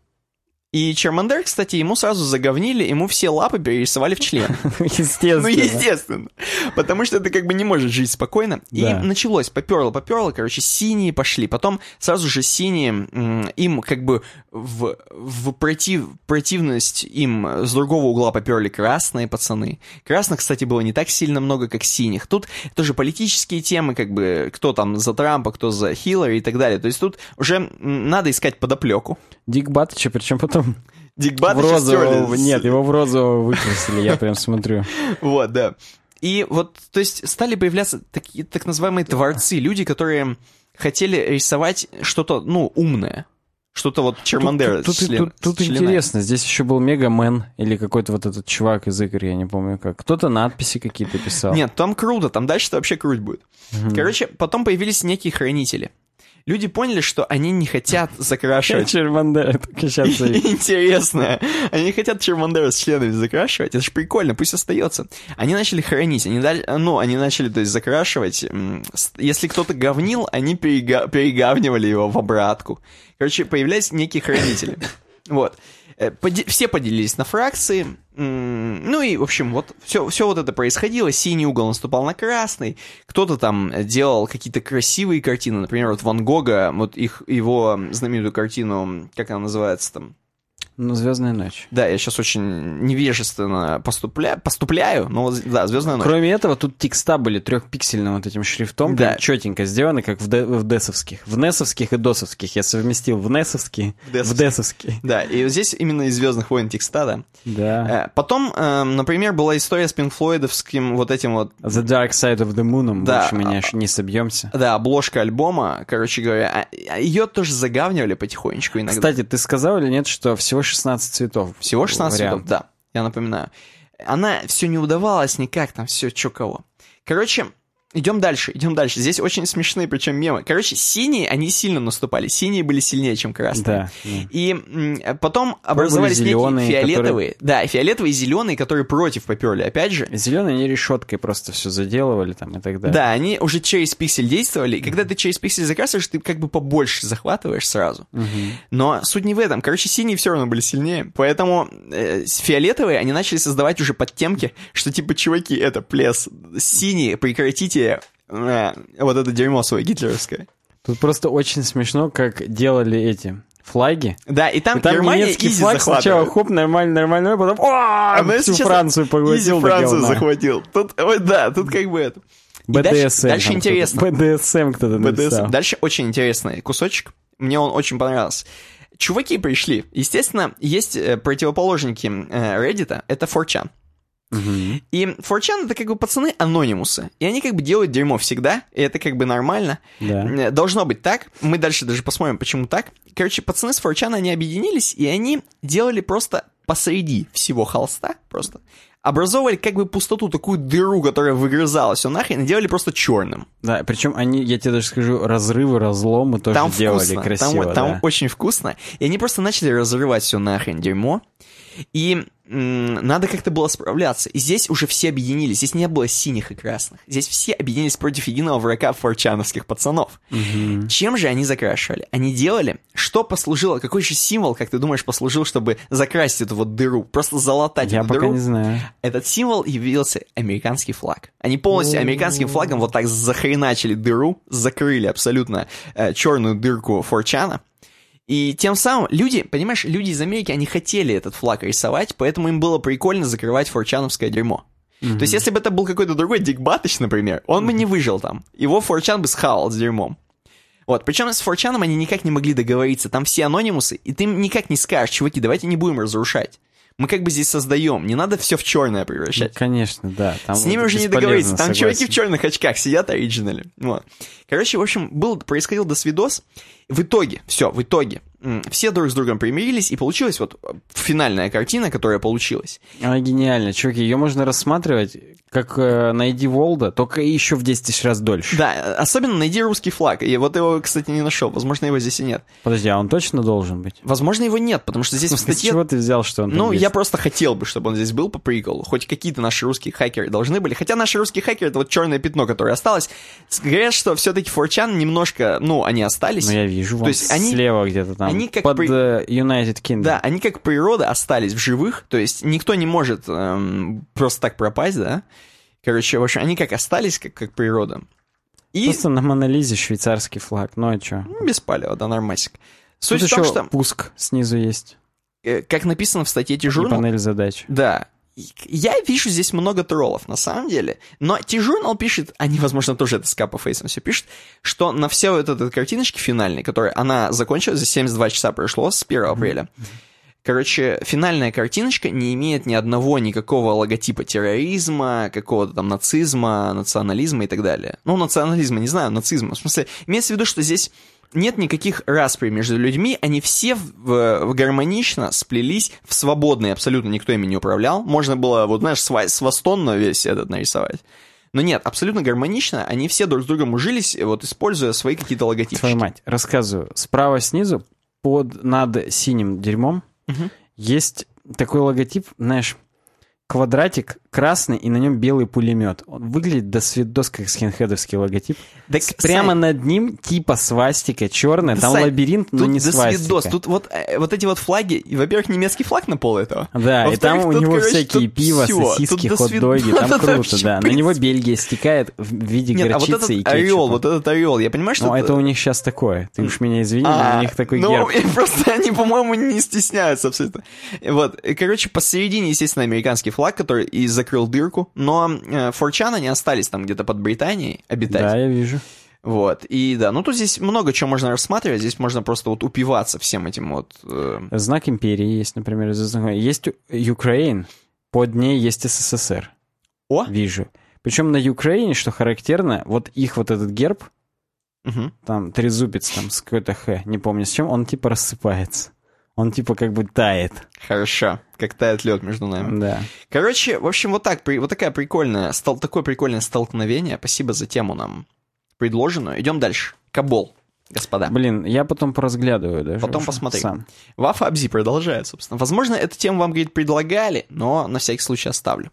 И Чермандер, кстати, ему сразу заговнили, ему все лапы перерисовали в член. <laughs> Естественно. Ну, естественно. Потому что ты как бы не можешь жить спокойно. И Да. началось, поперло, поперло, короче, синие пошли. Потом сразу же синие, им как бы в, в против, противность им с другого угла поперли красные пацаны. Красных, кстати, было не так сильно много, как синих. Тут тоже политические темы, как бы, кто там за Трампа, кто за Хиллари и так далее. То есть тут уже надо искать подоплеку. Дик Батыча, причем потом <laughs> Дик розового... стерли с- Нет, его в розового выкрасили, я прям смотрю. <laughs> Вот, да. И вот, то есть, стали появляться такие так называемые творцы, люди, которые хотели рисовать что-то, ну, умное. Что-то вот Чермандера. Тут, тут, тут, тут интересно, здесь еще был Мегамен или какой-то вот этот чувак из игр, я не помню как. Кто-то надписи какие-то писал. Нет, там круто, там дальше-то вообще круть будет. Угу. Короче, потом появились некие хранители люди поняли, что они не хотят закрашивать... Чермандера, <laughs> Интересно. Они не хотят Чермандера с членами закрашивать. Это же прикольно, пусть остается. Они начали хранить, они дали, ну, они начали, то есть, закрашивать. Если кто-то говнил, они перега... перегавнивали его в обратку. Короче, появлялись некие хранители. Вот. Э, все поделились на фракции. Ну и, в общем, вот все, все вот это происходило. Синий угол наступал на красный. Кто-то там делал какие-то красивые картины. Например, вот Ван Гога, вот их, его знаменитую картину, как она называется там? Ну, «Звездная ночь». Да, я сейчас очень невежественно поступля... поступляю, но да, «Звездная ночь». Кроме этого, тут текста были трехпиксельным вот этим шрифтом, да. четенько сделаны, как в, де... в десовских. В несовских и досовских. Я совместил в несовский, в десовский. Да, и вот здесь именно из «Звездных войн» текста, да. Да. Э, потом, эм, например, была история с Пинк Флойдовским вот этим вот... The Dark Side of the Moon, да. больше меня не собьемся. Да, обложка альбома, короче говоря, а, а ее тоже загавнивали потихонечку иногда. Кстати, ты сказал или нет, что всего 16 цветов. Всего 16 вариант. цветов, да. Я напоминаю. Она все не удавалась никак, там все чё кого. Короче, Идем дальше, идем дальше. Здесь очень смешные, причем мемы. Короче, синие, они сильно наступали. Синие были сильнее, чем красные. Да. И потом образовались зеленые, некие фиолетовые. Которые... Да, фиолетовые и зеленые, которые против поперли, опять же. Зеленые они решеткой просто все заделывали там и так далее. Да, они уже через пиксель действовали. И когда ты через пиксель закрасываешь, ты как бы побольше захватываешь сразу. Угу. Но суть не в этом. Короче, синие все равно были сильнее. Поэтому э, фиолетовые, они начали создавать уже подтемки, что типа, чуваки, это плес. Синие, прекратите э, вот это дерьмо свое гитлеровское. Тут просто очень смешно, как делали эти флаги. Да, и там, и там Германия немецкий флаг сначала хоп, нормально, нормально, а потом а всю Францию поглотил. Францию захватил. Тут, ой, да, тут как бы это. БДСМ. Дальше, интересно. БДСМ кто-то написал. Дальше очень интересный кусочек. Мне он очень понравился. Чуваки пришли. Естественно, есть э, противоположники э, Reddit, это 4chan. Угу. И 4chan это как бы пацаны анонимусы. И они как бы делают дерьмо всегда, и это как бы нормально. Да. Должно быть так. Мы дальше даже посмотрим, почему так. Короче, пацаны с 4chan, они объединились, и они делали просто посреди всего холста, просто, образовывали как бы пустоту, такую дыру, которая выгрызалась, все нахрен, и делали просто черным. Да, причем они, я тебе даже скажу, разрывы, разломы тоже там делали вкусно, красиво. Там, да. там очень вкусно. И они просто начали разрывать все нахрен дерьмо. И надо как-то было справляться. И здесь уже все объединились. Здесь не было синих и красных. Здесь все объединились против единого врага форчановских пацанов. Угу. Чем же они закрашивали? Они делали, что послужило, какой же символ, как ты думаешь, послужил, чтобы закрасить эту вот дыру, просто залатать Я эту пока дыру? не знаю. Этот символ явился американский флаг. Они полностью американским флагом вот так захреначили дыру, закрыли абсолютно э, черную дырку форчана. И тем самым люди, понимаешь, люди из Америки, они хотели этот флаг рисовать, поэтому им было прикольно закрывать форчановское дерьмо. Mm-hmm. То есть, если бы это был какой-то другой Дик Батыч, например, он mm-hmm. бы не выжил там. Его форчан бы схавал с дерьмом. Вот, причем с форчаном они никак не могли договориться. Там все анонимусы, и ты им никак не скажешь, чуваки, давайте не будем разрушать. Мы как бы здесь создаем, не надо все в черное превращать. Ну, конечно, да. Там С ними уже не договориться. Там согласен. чуваки в черных очках сидят оригинали. Вот. Короче, в общем, был, происходил досвидос. В итоге, все, в итоге, все друг с другом примирились, и получилась вот финальная картина, которая получилась. Она гениальна, чуваки, ее можно рассматривать как э, «Найди Волда», только еще в 10 тысяч раз дольше. Да, особенно «Найди русский флаг», и вот его, кстати, не нашел, возможно, его здесь и нет. Подожди, а он точно должен быть? Возможно, его нет, потому что здесь в статье... С чего ты взял, что он Ну, есть? я просто хотел бы, чтобы он здесь был по приколу, хоть какие-то наши русские хакеры должны были, хотя наши русские хакеры — это вот черное пятно, которое осталось. Говорят, что все-таки Форчан немножко, ну, они остались. Ну, я вижу, То есть они, слева где-то там, они как под при... uh, United Kingdom. Да, они как природа остались в живых, то есть никто не может эм, просто так пропасть, да. Короче, в общем, они как остались, как, как природа. И... Просто на Монолизе швейцарский флаг, ну а чё? Без палева, да, нормасик. Суть Тут в том, что... пуск снизу есть. Э, как написано в статье T-Journal... И панель задач. Да. Я вижу здесь много троллов, на самом деле. Но T-Journal пишет, они, возможно, тоже это с капофейсом все пишут, что на все вот этой картиночке финальной, которая, она закончилась, за 72 часа прошло с 1 апреля, Короче, финальная картиночка не имеет ни одного никакого логотипа терроризма, какого-то там нацизма, национализма и так далее. Ну, национализма, не знаю, нацизма. В смысле, имеется в виду, что здесь нет никаких распри между людьми, они все в, в- гармонично сплелись в свободные, абсолютно никто ими не управлял. Можно было, вот знаешь, сва- свастонно весь этот нарисовать. Но нет, абсолютно гармонично, они все друг с другом ужились, вот используя свои какие-то логотипы. Твою мать, рассказываю. Справа снизу, под, над синим дерьмом, Мгм. есть такой логотип, знаешь, квадратик красный, и на нем белый пулемет. Он выглядит до свидос, как скинхедовский логотип. Так, С- Прямо Сань, над ним типа свастика черная, Да, там Сань, лабиринт, но не свастика. свидос. Тут вот, э, вот эти вот флаги, во-первых, немецкий флаг на пол этого. Да, и там у него короче, всякие пиво, всё. сосиски, хот-доги, там <laughs> Это круто, да. На него. Бельгия стекает в виде Нет, а вот горчицы и этот кетчупа. орел, вот этот орел, я понимаю, что... Ну, это у них сейчас такое. Ты уж меня извини, А, у них такой ну, герб. <laughs> и просто они, по-моему, не стесняются абсолютно. Вот, короче, посередине, естественно, американский флаг, который и закрыл дырку, но э, форчан они остались там где-то под Британией обитать. Да, я вижу. Вот, и да, ну тут здесь много чего можно рассматривать, здесь можно просто вот упиваться всем этим вот... э, Знак империи есть, например. Есть У- Украин, под ней есть СССР. О! Вижу. Причем на Украине, что характерно, вот их вот этот герб, мгм. там трезубец там с какой-то Х, не помню с чем, он типа рассыпается. Он типа как бы тает. Хорошо, как тает лед между нами. Да. Короче, в общем, вот так, вот такая прикольная, стал, такое прикольное столкновение. Спасибо за тему нам предложенную. Идем дальше. Кабол, господа. Блин, я потом поразглядываю даже. Потом посмотри. Сам. Вафа Абзи продолжает, собственно. Возможно, эту тему вам, говорит, предлагали, но на всякий случай оставлю.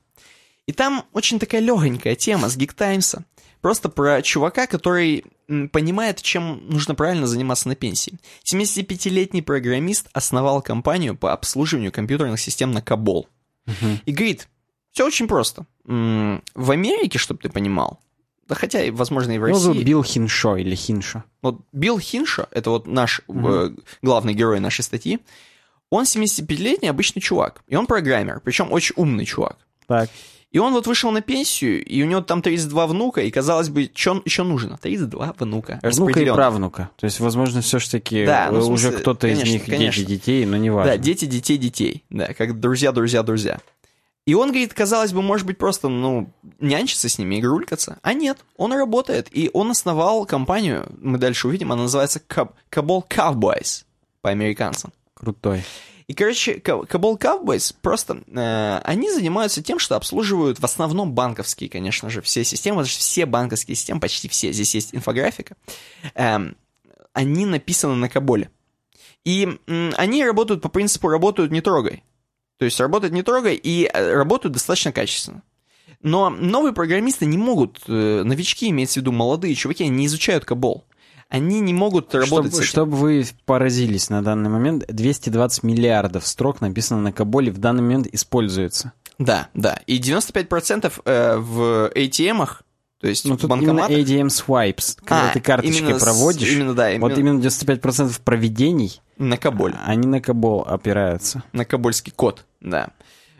И там очень такая легонькая тема с Geek Times'а. Просто про чувака, который понимает, чем нужно правильно заниматься на пенсии. 75-летний программист основал компанию по обслуживанию компьютерных систем на Кабол. И говорит, все очень просто. В Америке, чтобы ты понимал, да хотя, возможно, и в Ну, России. тут Билл Хиншо или Хиншо. Вот Билл Хиншо, это вот наш э, главный герой нашей статьи, он 75-летний обычный чувак, и он программер, причем очень умный чувак. Так. И он вот вышел на пенсию, и у него там 32 внука, и, казалось бы, что еще нужно? 32 внука. Внука и правнука. То есть, возможно, все-таки Да, ну, уже кто-то из них конечно. дети детей, но не важно. Да, дети детей детей. Да, как друзья, друзья, друзья. И он говорит, казалось бы, может быть, просто, ну, нянчиться с ними, игрулькаться. А нет, он работает, и он основал компанию, мы дальше увидим, она называется Cab- Cabal Cowboys по американцам. Крутой. И, короче, Ка- Cabal Cowboys просто, э, они занимаются тем, что обслуживают в основном банковские, конечно же, все системы, потому что все банковские системы, почти все, здесь есть инфографика, эм, они написаны на Каболе. И м, они работают по принципу «работают, не трогай». То есть работают не трогай и э, работают достаточно качественно. Но новые программисты не могут, э, новички, имеется в виду молодые чуваки, они не изучают Кабол. Они не могут работать с Чтобы, чтобы вы поразились на данный момент, 220 миллиардов строк написано на Каболе в данный момент используется. Да, да. И 95% э, в ATM-ах, то есть Ну, тут банкоматах... именно ADM swipes, когда А, ты карточкой именно с- проводишь. именно, да, Вот именно- именно 95% проведений, На Каболь. они на Кабол опираются. На кабольский код, да.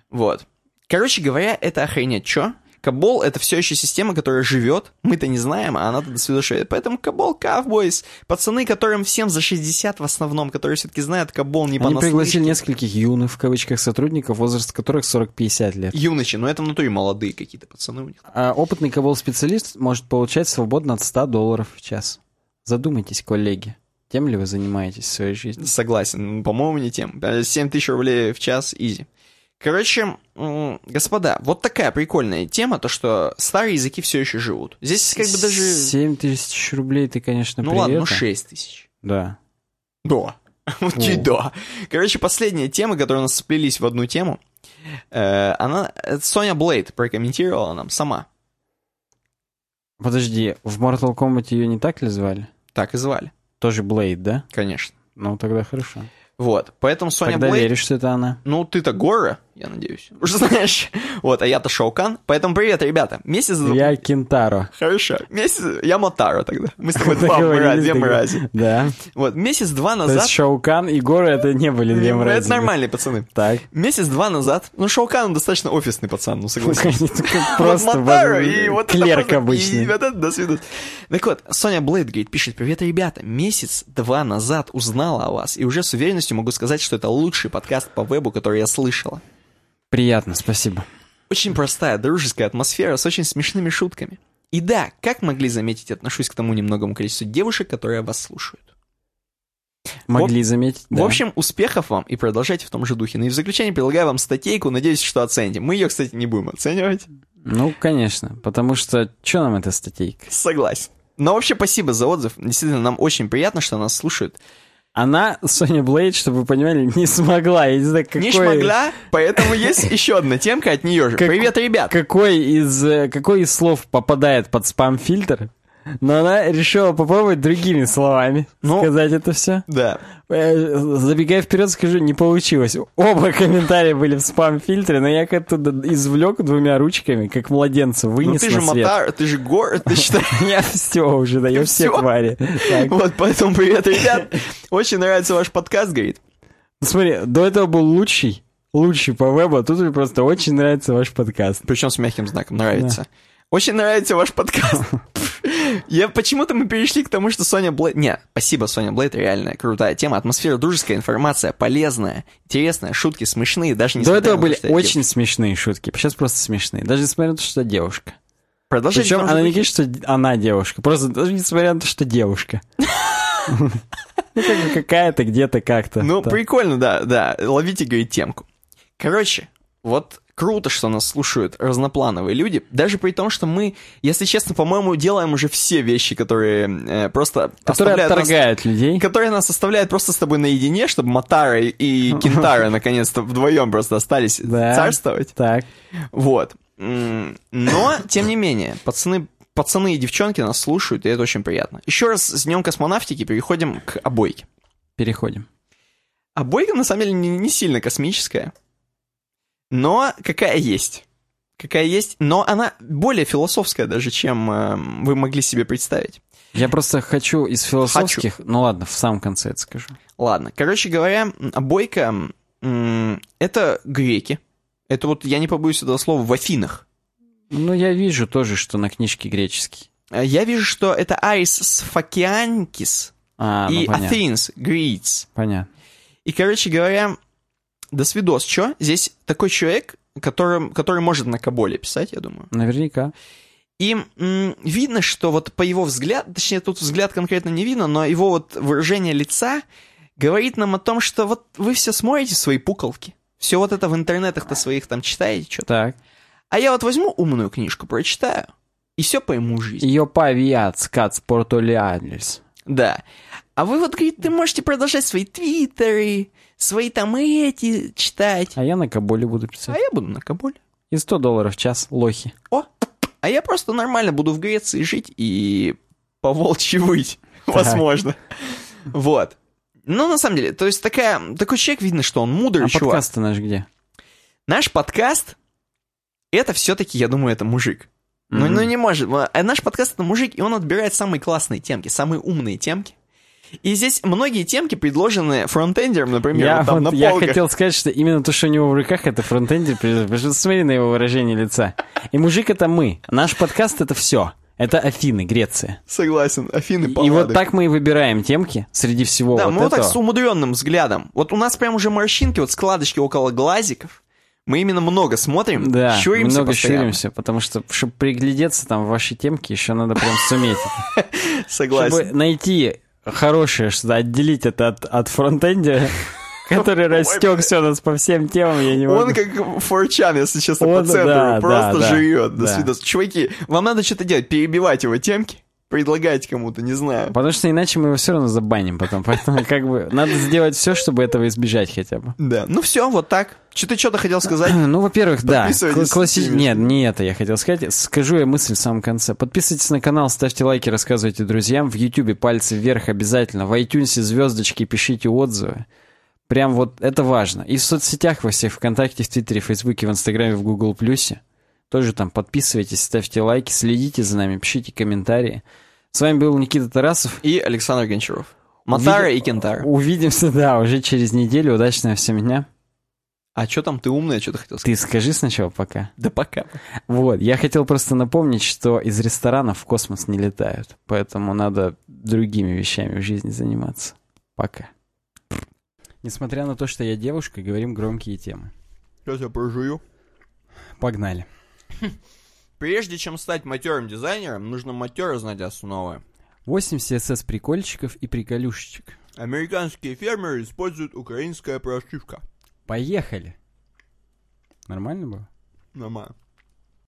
Вот. Короче говоря, это охренеть чё? Кабол — это все еще система, которая живет. Мы-то не знаем, а она-то до свидания. Поэтому Кабол Cowboys, пацаны, которым всем за 60 в основном, которые все-таки знают Кабол не Они понаслышке. пригласили нескольких юных, в кавычках, сотрудников, возраст которых 40-50 лет. Юночи, но это в натуре молодые какие-то пацаны у них. А опытный Кабол-специалист может получать свободно от 100 долларов в час. Задумайтесь, коллеги, тем ли вы занимаетесь в своей жизни? Согласен, по-моему, не тем. 7 тысяч рублей в час, изи. Короче, господа, вот такая прикольная тема, то, что старые языки все еще живут. Здесь как бы даже... 7 тысяч рублей ты, конечно, Ну при ладно, ну этом. 6 тысяч. Да. Да. <laughs> Вот чуть да. Короче, последняя тема, которые у нас сплелись в одну тему, э, она... это Соня Блейд прокомментировала нам сама. Подожди, в Mortal Kombat ее не так ли звали? Так и звали, Тоже Блейд, да? конечно. Ну, тогда хорошо. Вот, поэтому Соня Тогда Блейд... веришь, что это она? Ну, ты-то Гора, я надеюсь. <laughs> Уже знаешь. Вот, а я-то Шоукан. Поэтому привет, ребята. Месяц... Я Кентаро. Хорошо. Месяц... Я Мотаро тогда. Мы с тобой <laughs> два мрази, две мрази. Да. Вот, месяц-два То назад... есть Шаукан и Гора это не были две Ну, мрази. Это нормальные пацаны. Так. Месяц-два назад... Ну, Шоукан достаточно офисный пацан, ну, согласен. <laughs> Просто вот Мотаро и вот клерк просто- обычный. И вот это, до свидания. Так вот, Соня Блейд говорит, пишет, привет, ребята, месяц-два назад узнала о вас, и уже с уверенностью могу сказать, что это лучший подкаст по вебу, который я слышала. Приятно, спасибо. Очень простая, дружеская атмосфера с очень смешными шутками. И да, как могли заметить, отношусь к тому немногому количеству девушек, которые вас слушают. Могли заметить, В да. общем, успехов вам и продолжайте в том же духе. Ну и в заключение предлагаю вам статейку, надеюсь, что оцените. Мы ее, кстати, не будем оценивать. Ну, конечно, потому что что нам эта статейка? Согласен. Но вообще спасибо за отзыв. Действительно, нам очень приятно, что нас слушают. Она, Соня Блейд, чтобы вы понимали, не смогла. Я не знаю, какой... Не шмогла, поэтому есть <laughs> еще одна темка от нее же. Как- Привет, ребят! Какой из, э, какой из слов попадает под спам-фильтр, но она решила попробовать другими словами Ну. сказать это все. Да. Забегая вперед, скажу, не получилось. Оба комментария были в спам-фильтре, но я как-то извлек двумя ручками, как младенца, Ну вынес ты же на свет. мотар, ты же гор, ты <laughs> считаешь? Я все уже даю, все твари. Вот, поэтому привет, ребят. Очень нравится ваш подкаст, говорит. Ну, Смотри, до этого был лучший, лучший по вебу, а тут мне просто очень нравится ваш подкаст. Причем с мягким знаком нравится. Очень нравится ваш подкаст. <laughs> Я почему-то мы перешли к тому, что Соня Блейд... Не, спасибо, Соня Блейд, реальная крутая тема. Атмосфера дружеская, информация полезная, интересная, шутки смешные, даже не До этого были очень смешные шутки, сейчас просто смешные. Даже несмотря на то, что девушка. Продолжайте. Причем она не говорит, что она девушка, просто даже несмотря на то, что девушка. <laughs> Ну, как бы какая-то где-то как-то. Ну, прикольно, да, да. Ловите, говорит, темку. Короче, вот круто, что нас слушают разноплановые люди, даже при том, что мы, если честно, по-моему, делаем уже все вещи, которые э, просто Которые оставляют нас- отторгают людей. которые нас оставляют просто с тобой наедине, чтобы Матара и <laughs> Кентара наконец-то вдвоем просто остались Да. царствовать. Так. Вот. Но, тем не менее, пацаны, пацаны и девчонки нас слушают, и это очень приятно. Еще раз с Днем космонавтики переходим к обойке. Переходим. Обойка, на самом деле, не, не сильно космическая, но какая есть. Какая есть, но она более философская даже, чем э, вы могли себе представить. Я просто хочу из философских... Ну ладно, в самом конце это скажу. Ладно, короче говоря, обойка м, это греки. Это вот, я не побоюсь этого слова, в Афинах. Ну, я вижу тоже, что на книжке греческий. Э, Я вижу, что это Арис Сфакианкис А, ну и понятно. Athens, Greece. Понятно. И, короче говоря, до свидос, чё? Здесь такой человек, который, который может на Каболе писать, я думаю. Наверняка. И м, видно, что вот по его взгляду, точнее, тут взгляд конкретно не видно, но его вот выражение лица говорит нам о том, что вот вы все смотрите свои пуколки. Все вот это в интернетах-то своих там читаете что-то. Так. А я вот возьму умную книжку, прочитаю, и все пойму жизнь. Ее павиат, скац, портолиадлис. Да. А вы вот, говорит, ты можете продолжать свои твиттеры, свои там эти читать. А я на Каболе буду А писать. я буду на Кабуле. И 100 долларов в час, лохи. О, а я просто нормально буду в Греции жить и по волчьи выть, <laughs> возможно. Вот. Ну, на самом деле, то есть такая, такой человек, видно, что он мудрый А чувак. подкаст-то наш где? Наш подкаст, это все-таки, я думаю, это мужик. Ну, Мгм. ну, не может. А наш подкаст это мужик, и он отбирает самые классные темки, самые умные темки. И здесь многие темки предложены фронтендером, например, Я, вот там вот- на я полках. хотел сказать, что именно то, что у него в руках, это фронтендер. Смотри на его выражение лица. И мужик это мы. Наш подкаст это все. Это Афины, Греция. Согласен, Афины, И вот так мы и выбираем темки среди всего Да, вот мы вот так этого. с умудренным взглядом. Вот у нас прям уже морщинки, вот складочки около глазиков. Мы именно много смотрим, Да, щуримся много постоянно. щуримся, потому что, чтобы приглядеться там в ваши темки, еще надо прям суметь. <laughs> Согласен. Чтобы найти хорошее, что отделить это от, от фронтендера, <laughs> который растек все нас по всем темам, я не могу. Он как форчан, если честно, Он, по центру да, просто да, да, жует. До да. свидос. Чуваки, вам надо что-то делать, перебивать его темки, предлагать кому-то, не знаю. Потому что иначе мы его все равно забаним потом. Поэтому <laughs> как бы надо сделать все, чтобы этого избежать хотя бы. Да, ну все, вот так. Что ты что-то хотел сказать? <clears throat> Ну, во-первых, да. Тимми. Нет, не это я хотел сказать. Скажу я мысль в самом конце. Подписывайтесь на канал, ставьте лайки, рассказывайте друзьям. В Ютубе пальцы вверх обязательно. В iTunes звездочки, пишите отзывы. Прям вот это важно. И в соцсетях во всех, ВКонтакте, в Твиттере, в Фейсбуке, в Инстаграме, в Гугл Плюсе. Тоже там подписывайтесь, ставьте лайки, следите за нами, пишите комментарии. С вами был Никита Тарасов. И Александр Гончаров. Матара Увидим- и Кентара. Увидимся, да, уже через неделю. Удачного всем дня. А что там, ты умная, что ты хотел сказать? Ты скажи сначала пока. Да пока. Вот, я хотел просто напомнить, что из ресторанов в космос не летают, поэтому надо другими вещами в жизни заниматься. Пока. Несмотря на то, что я девушка, говорим громкие темы. Сейчас я прожую. Погнали. <laughs> Прежде чем стать матерым дизайнером, нужно матеро знать основы. 8 CSS прикольчиков и приколюшечек. Американские фермеры используют украинская прошивка. Поехали. Нормально было? Нормально.